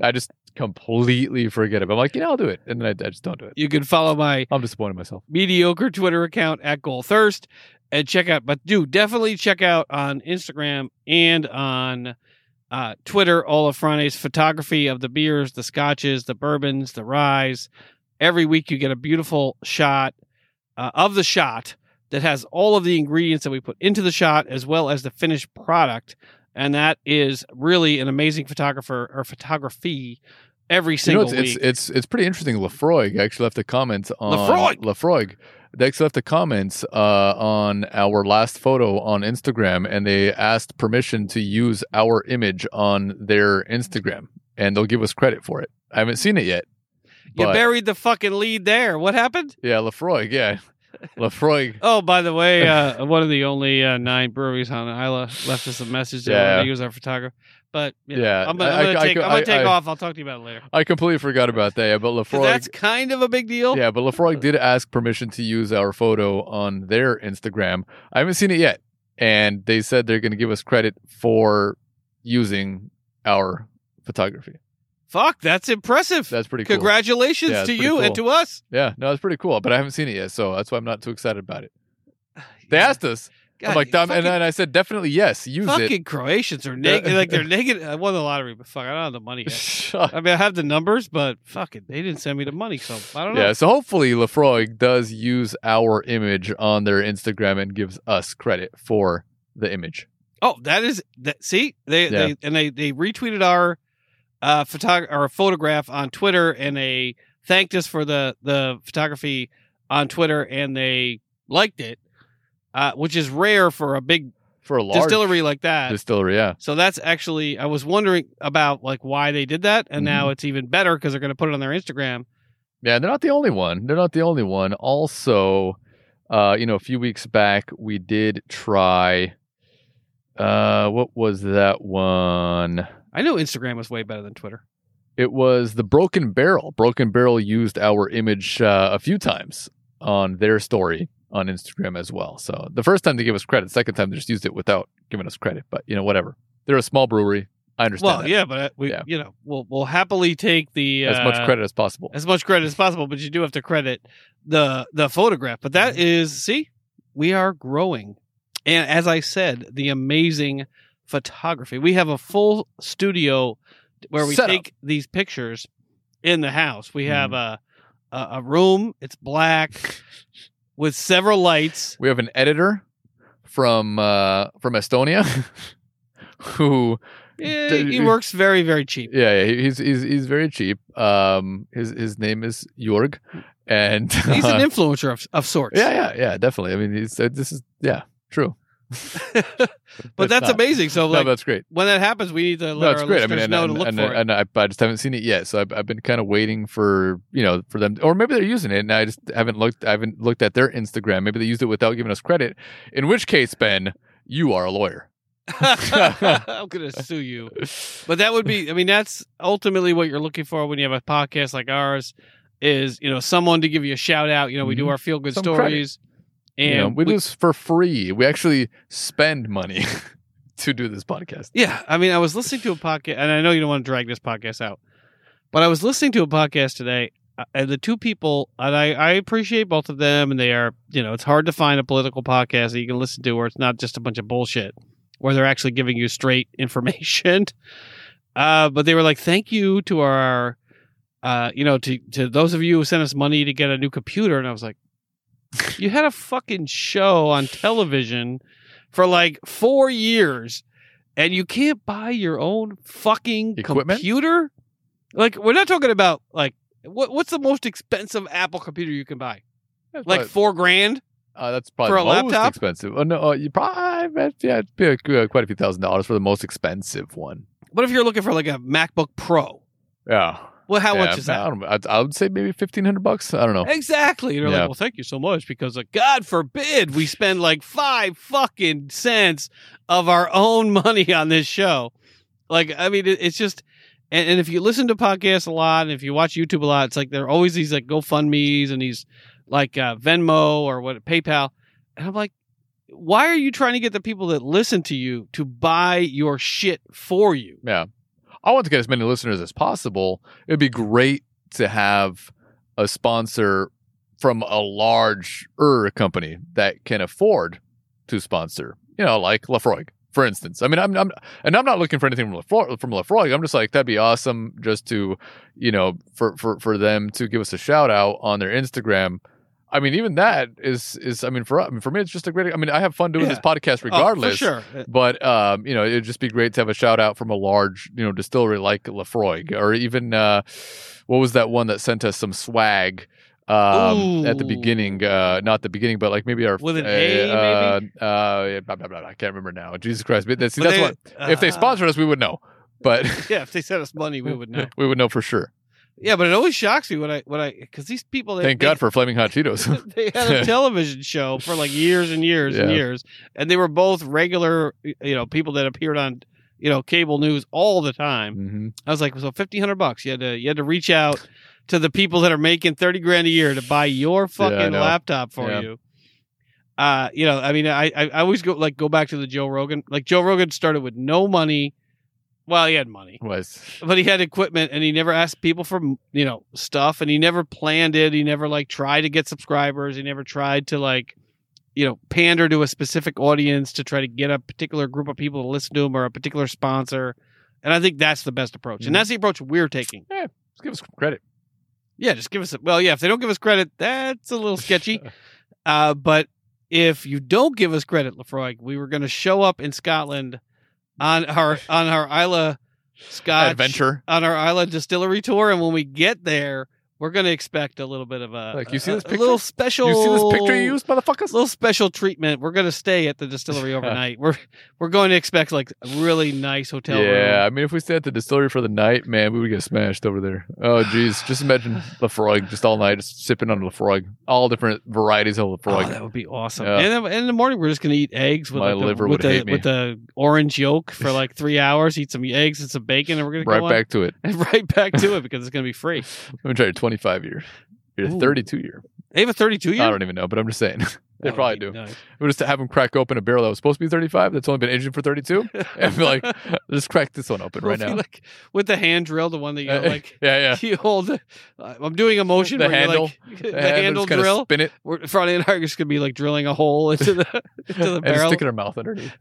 I just completely forget it. I'm like, you know, I'll do it, and then I, I just don't do it. you can follow my I'm disappointed myself. mediocre Twitter account at Goal Thirst and check out. But do definitely check out on Instagram and on uh, Twitter all of Friday's photography of the beers, the scotches, the bourbons, the ryes. Every week you get a beautiful shot uh, of the shot that has all of the ingredients that we put into the shot as well as the finished product. And that is really an amazing photographer or photography every You know, single it's, week. it's it's it's pretty interesting. Laphroaig actually left a comment on Laphroaig! Laphroaig. They actually left a comment uh, on our last photo on Instagram, and they asked permission to use our image on their Instagram, and they'll give us credit for it. I haven't seen it yet. you but- buried the fucking lead there. What happened? Yeah, Laphroaig. Yeah, Laphroaig. Oh, by the way, uh, one of the only uh, nine breweries on the Islay left us a message that Yeah. they use our photographer. But you know, Yeah, I'm, gonna- I'm gonna I- take, I- I'm gonna take I- off. I'll talk to you about it later. I completely forgot about that. Yeah, but Laphroaig. that's kind of a big deal. Yeah, but Laphroaig did ask permission to use our photo on their Instagram. I haven't seen it yet, and they said they're going to give us credit for using our photography. Fuck, that's impressive. That's pretty cool. Congratulations Yeah, to you and to us. Yeah, no, it's pretty cool, but I haven't seen it yet, so that's why I'm not too excited about it. They asked us. God, I'm like, "Dumb," fucking, and then I said, definitely yes, use it. fucking Croatians are negative. Like they're negative. I won the lottery, but fuck, I don't have the money I mean, I have the numbers, but fuck it, they didn't send me the money, so I don't know. Yeah, so hopefully Laphroaig does use our image on their Instagram and gives us credit for the image. Oh, that is that. See, they Yeah. they and they they retweeted our uh, photog- or a photograph on Twitter, and they thanked us for the the photography on Twitter, and they liked it, uh, which is rare for a big For a large distillery like that. distillery, yeah. so that's actually I was wondering about like why they did that, and now Mm-hmm. it's even better because they're going to put it on their Instagram. Yeah, they're not the only one. They're not the only one. Also, uh, you know, a few weeks back we did try uh what was that one? I know Instagram was way better than Twitter. It was the Broken Barrel. Broken Barrel used our image uh, a few times on their story on Instagram as well. So the first time they gave us credit, second time they just used it without giving us credit. But you know, whatever. They're a small brewery. I understand. Well, that. yeah, but uh, we, Yeah. you know, we'll we'll happily take the as much uh, credit as possible. as much credit as possible, but you do have to credit the the photograph. But that Mm-hmm. is, see, we are growing, and as I said, the amazing photography. We have a full studio where we Setup. take these pictures in the house. We have Mm-hmm. a, a a room. It's black with several lights. We have an editor from uh, from Estonia who D- he works very very cheap. yeah, yeah he's he's he's very cheap. Um, his his name is Jorg, and He's an influencer of, of sorts. yeah, yeah, yeah, definitely. I mean, he's uh, this is yeah, true. but that's not. amazing. So No, that's great. when that happens, we need to let No, it's our great. I mean, and, know and, to look and, for it. and I, I just haven't seen it yet, so I've, I've been kind of waiting for you know for them, or maybe they're using it, and I just haven't looked. I haven't looked at their Instagram. Maybe they used it without giving us credit. In which case, Ben, you are a lawyer. I'm gonna sue you. But that would be I mean, that's ultimately what you're looking for when you have a podcast like ours, is you know, someone to give you a shout out. You know, we do Mhm. our feel good stories. And you know, we, we- do this for free. We actually spend money to do this podcast. Yeah, I mean, I was listening to a podcast, and I know you don't want to drag this podcast out, but I was listening to a podcast today, uh, and the two people, and I, I appreciate both of them, and they are, you know, it's hard to find a political podcast that you can listen to where it's not just a bunch of bullshit, where they're actually giving you straight information. Uh, but they were like, "Thank you to our, uh, you know, to to those of you who sent us money to get a new computer," and I was like, "You had a fucking show on television." for like four years and you can't buy your own fucking Equipment? computer? Like, we're not talking about like what what's the most expensive Apple computer you can buy? That's Like probably- four grand? uh, that's probably for a most laptop? expensive. Oh no, uh, you probably yeah, quite a few thousand dollars for the most expensive one. What if you're looking for like a MacBook Pro? Yeah, Well, how yeah, much is I, that? don't. I, I would say maybe fifteen hundred bucks. I don't know. Exactly. They're Yeah. like, well, thank you so much because, like, God forbid we spend like five fucking cents of our own money on this show. Like, I mean, it, it's just, and, and if you listen to podcasts a lot and if you watch YouTube a lot, it's like there are always these like GoFundMe's and these like uh, Venmo or what PayPal. And I'm like, why are you trying to get the people that listen to you to buy your shit for you? Yeah. I want to get as many listeners as possible. It'd be great to have a sponsor from a larger company that can afford to sponsor, you know, like Laphroaig, for instance. I mean, I'm, I'm and I'm not looking for anything from Laphroaig, from Laphroaig. I'm just like, that'd be awesome just to, you know, for, for, for them to give us a shout out on their Instagram. I mean, even that is, is, I mean, for, I mean, for me, it's just a great, I mean, I have fun doing Yeah. this podcast Oh, regardless. for sure. But um, you know, it'd just be great to have a shout out from a large, you know, distillery like Laphroaig, or even uh, what was that one that sent us some swag um, at the beginning? Uh, not the beginning, but like maybe our With an uh, A, uh, uh, yeah, blah, blah, blah, I can't remember now. Jesus Christ! But that's, see, that's they- what if they uh, sponsored us, we would know. But Yeah, if they sent us money, we would know. we would know for sure. Yeah, but it always shocks me when I when I because these people they, Thank they, God for flaming hot Cheetos. they had a television show for like years and years and years, and they were both regular you know people that appeared on you know cable news all the time. hmm I was like, so fifteen hundred bucks. You had to you had to reach out to the people that are making thirty grand a year to buy your fucking know. laptop for Yeah. you. Uh, you know, I mean, I, I I always go like go back to the Joe Rogan. Like Joe Rogan started with no money. Well, he had money. Was. But he had equipment and he never asked people for you know stuff and he never planned it. He never like tried to get subscribers. He never tried to like you know pander to a specific audience to try to get a particular group of people to listen to him or a particular sponsor. And i think that's the best approach. Mhm. and that's the approach we're taking. Yeah. just give us credit. yeah just give us a, well yeah if they don't give us credit that's a little sketchy. Uh, but if you don't give us credit Laphroaig, we were going to show up in scotland on our on our Islay scotch adventure. on our island distillery tour, and when we get there, we're going to expect a little bit of a Like, you see a- this picture? little special. You see this picture you used, motherfuckers? little special treatment. We're going to stay at the distillery overnight. we're we're going to expect like a really nice hotel yeah, room. I mean, if we stay at the distillery for the night, man, we would get smashed over there. Oh, geez, just imagine Laphroaig just all night, just sipping on Laphroaig, all different varieties of Oh, Laphroaig. that would be awesome. Yeah. And then in the morning, we're just gonna eat eggs with My like, the, liver with would the hate me. with the orange yolk for like three hours. Eat some eggs and some bacon, and we're gonna go right go back to it. on, right back to it because it's gonna be free. I'm gonna try 25 year. You're Ooh. 32 year. They have a thirty-two year. I don't even know, but I'm just saying. they That probably do. nice. We'll just have them crack open a barrel that was supposed to be 35 that's only been aged for 32 and be like, let's crack this one open right now. like with the hand drill, the one that you know, like. yeah, yeah. You hold. Uh, I'm doing a motion. The handle. like, the, And then handle drill. Spin it We're, Friday and I are just gonna be like drilling a hole into the into the barrel. stick it in our mouth underneath.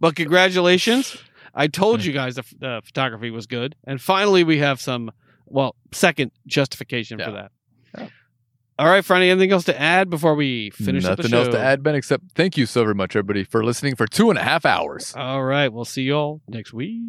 But congratulations. I told you guys the, f- the photography was good. And finally, we have some, well, second justification yeah. for that. Yeah. All right, Friday. Anything else to add before we finish Nothing else to add, Ben, except thank you so very much, everybody, for listening for two and a half hours. All right. We'll see you all next week.